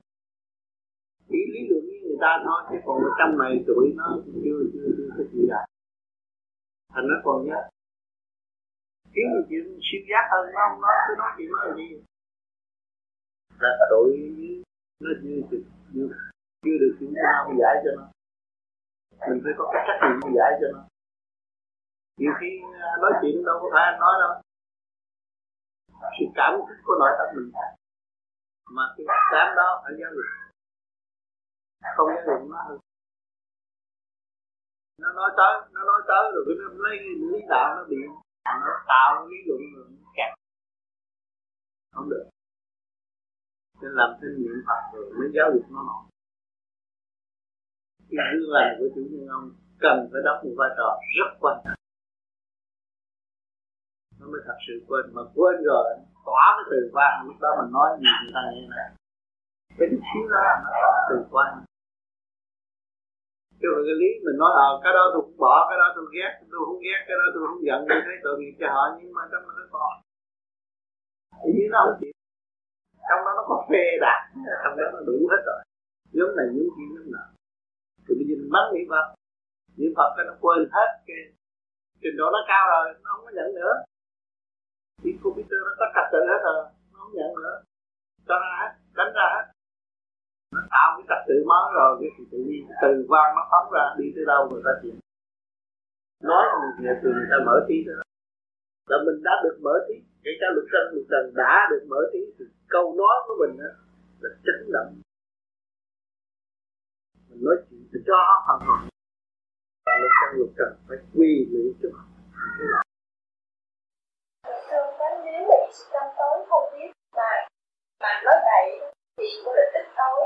Speaker 5: Chỉ lý luận với người ta thôi chứ còn ở trong này tuổi nó chưa chưa chưa có gì giải thành nó còn nhớ. Kiếm được chuyện siêu giác hơn nó không? Nói cứ nói chuyện nó là gì là tội nó chưa chưa chưa, chưa được chúng ta giải cho nó. Mình phải có cái trách nhiệm giải cho nó. Nhiều khi à, nói chuyện đâu có phải anh nói đâu. Sự cảm thức của nội tâm mình. Mà cái cảm đó phải giáo dục. Không giáo dục nó. hơn nó nói tới, nó nói tới rồi cái nó lấy lý đạo nó bị, nó tạo lý luận rồi nó kẹt không được. Nên làm thêm niệm phật rồi mới giáo dục nó nổi cái dư lành của chủ nhân ông, cần phải đóng một vai trò rất quan trọng. Nó mới thật sự quên, mà quên rồi, tỏa cái từ quan, lúc đó mình nói gì người ta nghe này cái chút xíu đó nó từ quan chứ mà cái lý mình nói ờ à, cái đó tôi cũng bỏ cái đó tôi ghét tôi không ghét cái đó tôi không giận tôi thấy tội nghiệp cho họ nhưng mà trong đó nó còn. Ý nó không chịu. Trong đó nó có phê đạt trong đó nó đủ hết rồi. Giống này những kia giống nào thì bây giờ mình bắn niệm phật. Niệm phật cái nó quên hết cái trình độ nó cao rồi nó không có nhận nữa. Thì computer nó có trật tự hết rồi nó không nhận nữa. Cho ra hết đánh ra hết nó tạo cái trật tự mới rồi, cái thì tự nhiên, từ quan nó phóng ra, đi tới đâu người ta chịu. Nói người từ người ta mở trí đó là mình đã được mở trí, kể cả luật sân luật trần đã được mở trí, thì câu nói của mình đó là chấn động. Mình nói chuyện thì cho phần hồn và luật sân luật trần phải quy luyện cho họ
Speaker 14: Thương đánh nếu là sự tâm tối không biết mà mà nói bậy thì có định tích tối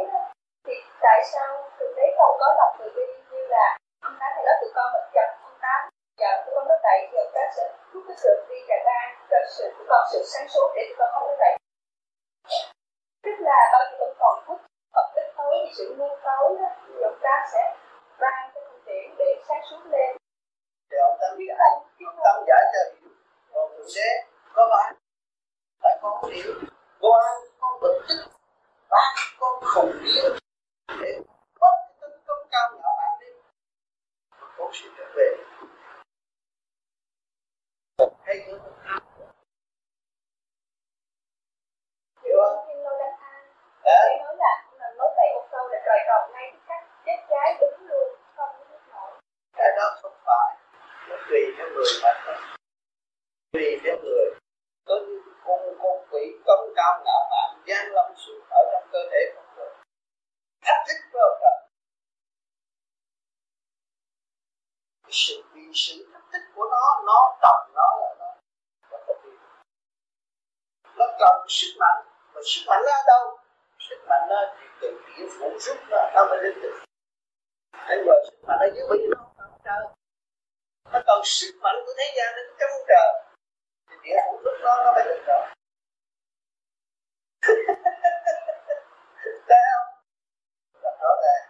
Speaker 14: thì tại sao thực tế không có lòng từ bi như là ông tám thì nói tụi con mình chậm ông tám chậm tụi con nói bậy giờ các sẽ rút cái sự đi cả ba cho sự, tụi con sự sáng suốt để tụi con không nói bậy tức là bao nhiêu vẫn còn phút, còn tích tối thì sự ngu tối đó thì ông tám sẽ ban cái phương tiện để sáng suốt lên.
Speaker 5: Thì ông tâm giải tâm giải cho còn ờ, thượng đế, có phải phải con hiểu quan con bực tức ban con khủng khiếp để bất cái tính công cao nhỏ bạn đi con sẽ trở về một hay nữa hiểu không?
Speaker 14: Thiên. Để nói là mình nói vậy một câu là trời tròn ngay tức chết trái đứng luôn không có biết nổi
Speaker 5: cái đó không phải nó tùy theo người mà thôi tùy theo người có như con con quỷ công cao ngạo mạn, gian lâm xuống ở trong cơ thể con người. Thách thức với ông trời. Cái sự vì sự thách thức của nó nó trọng nó là nó nó đi. Nó cần sức mạnh, mà sức mạnh nó ở đâu? Sức mạnh nó thì từ địa phủ rút nó nó mới đến được. Anh ngờ sức mạnh ở dưới bị nó không trời. Nó cần sức mạnh của thế gian đến trong trời. Thì địa phủ rút nó nó mới được Dạ, cao rất dạ, rõ ràng.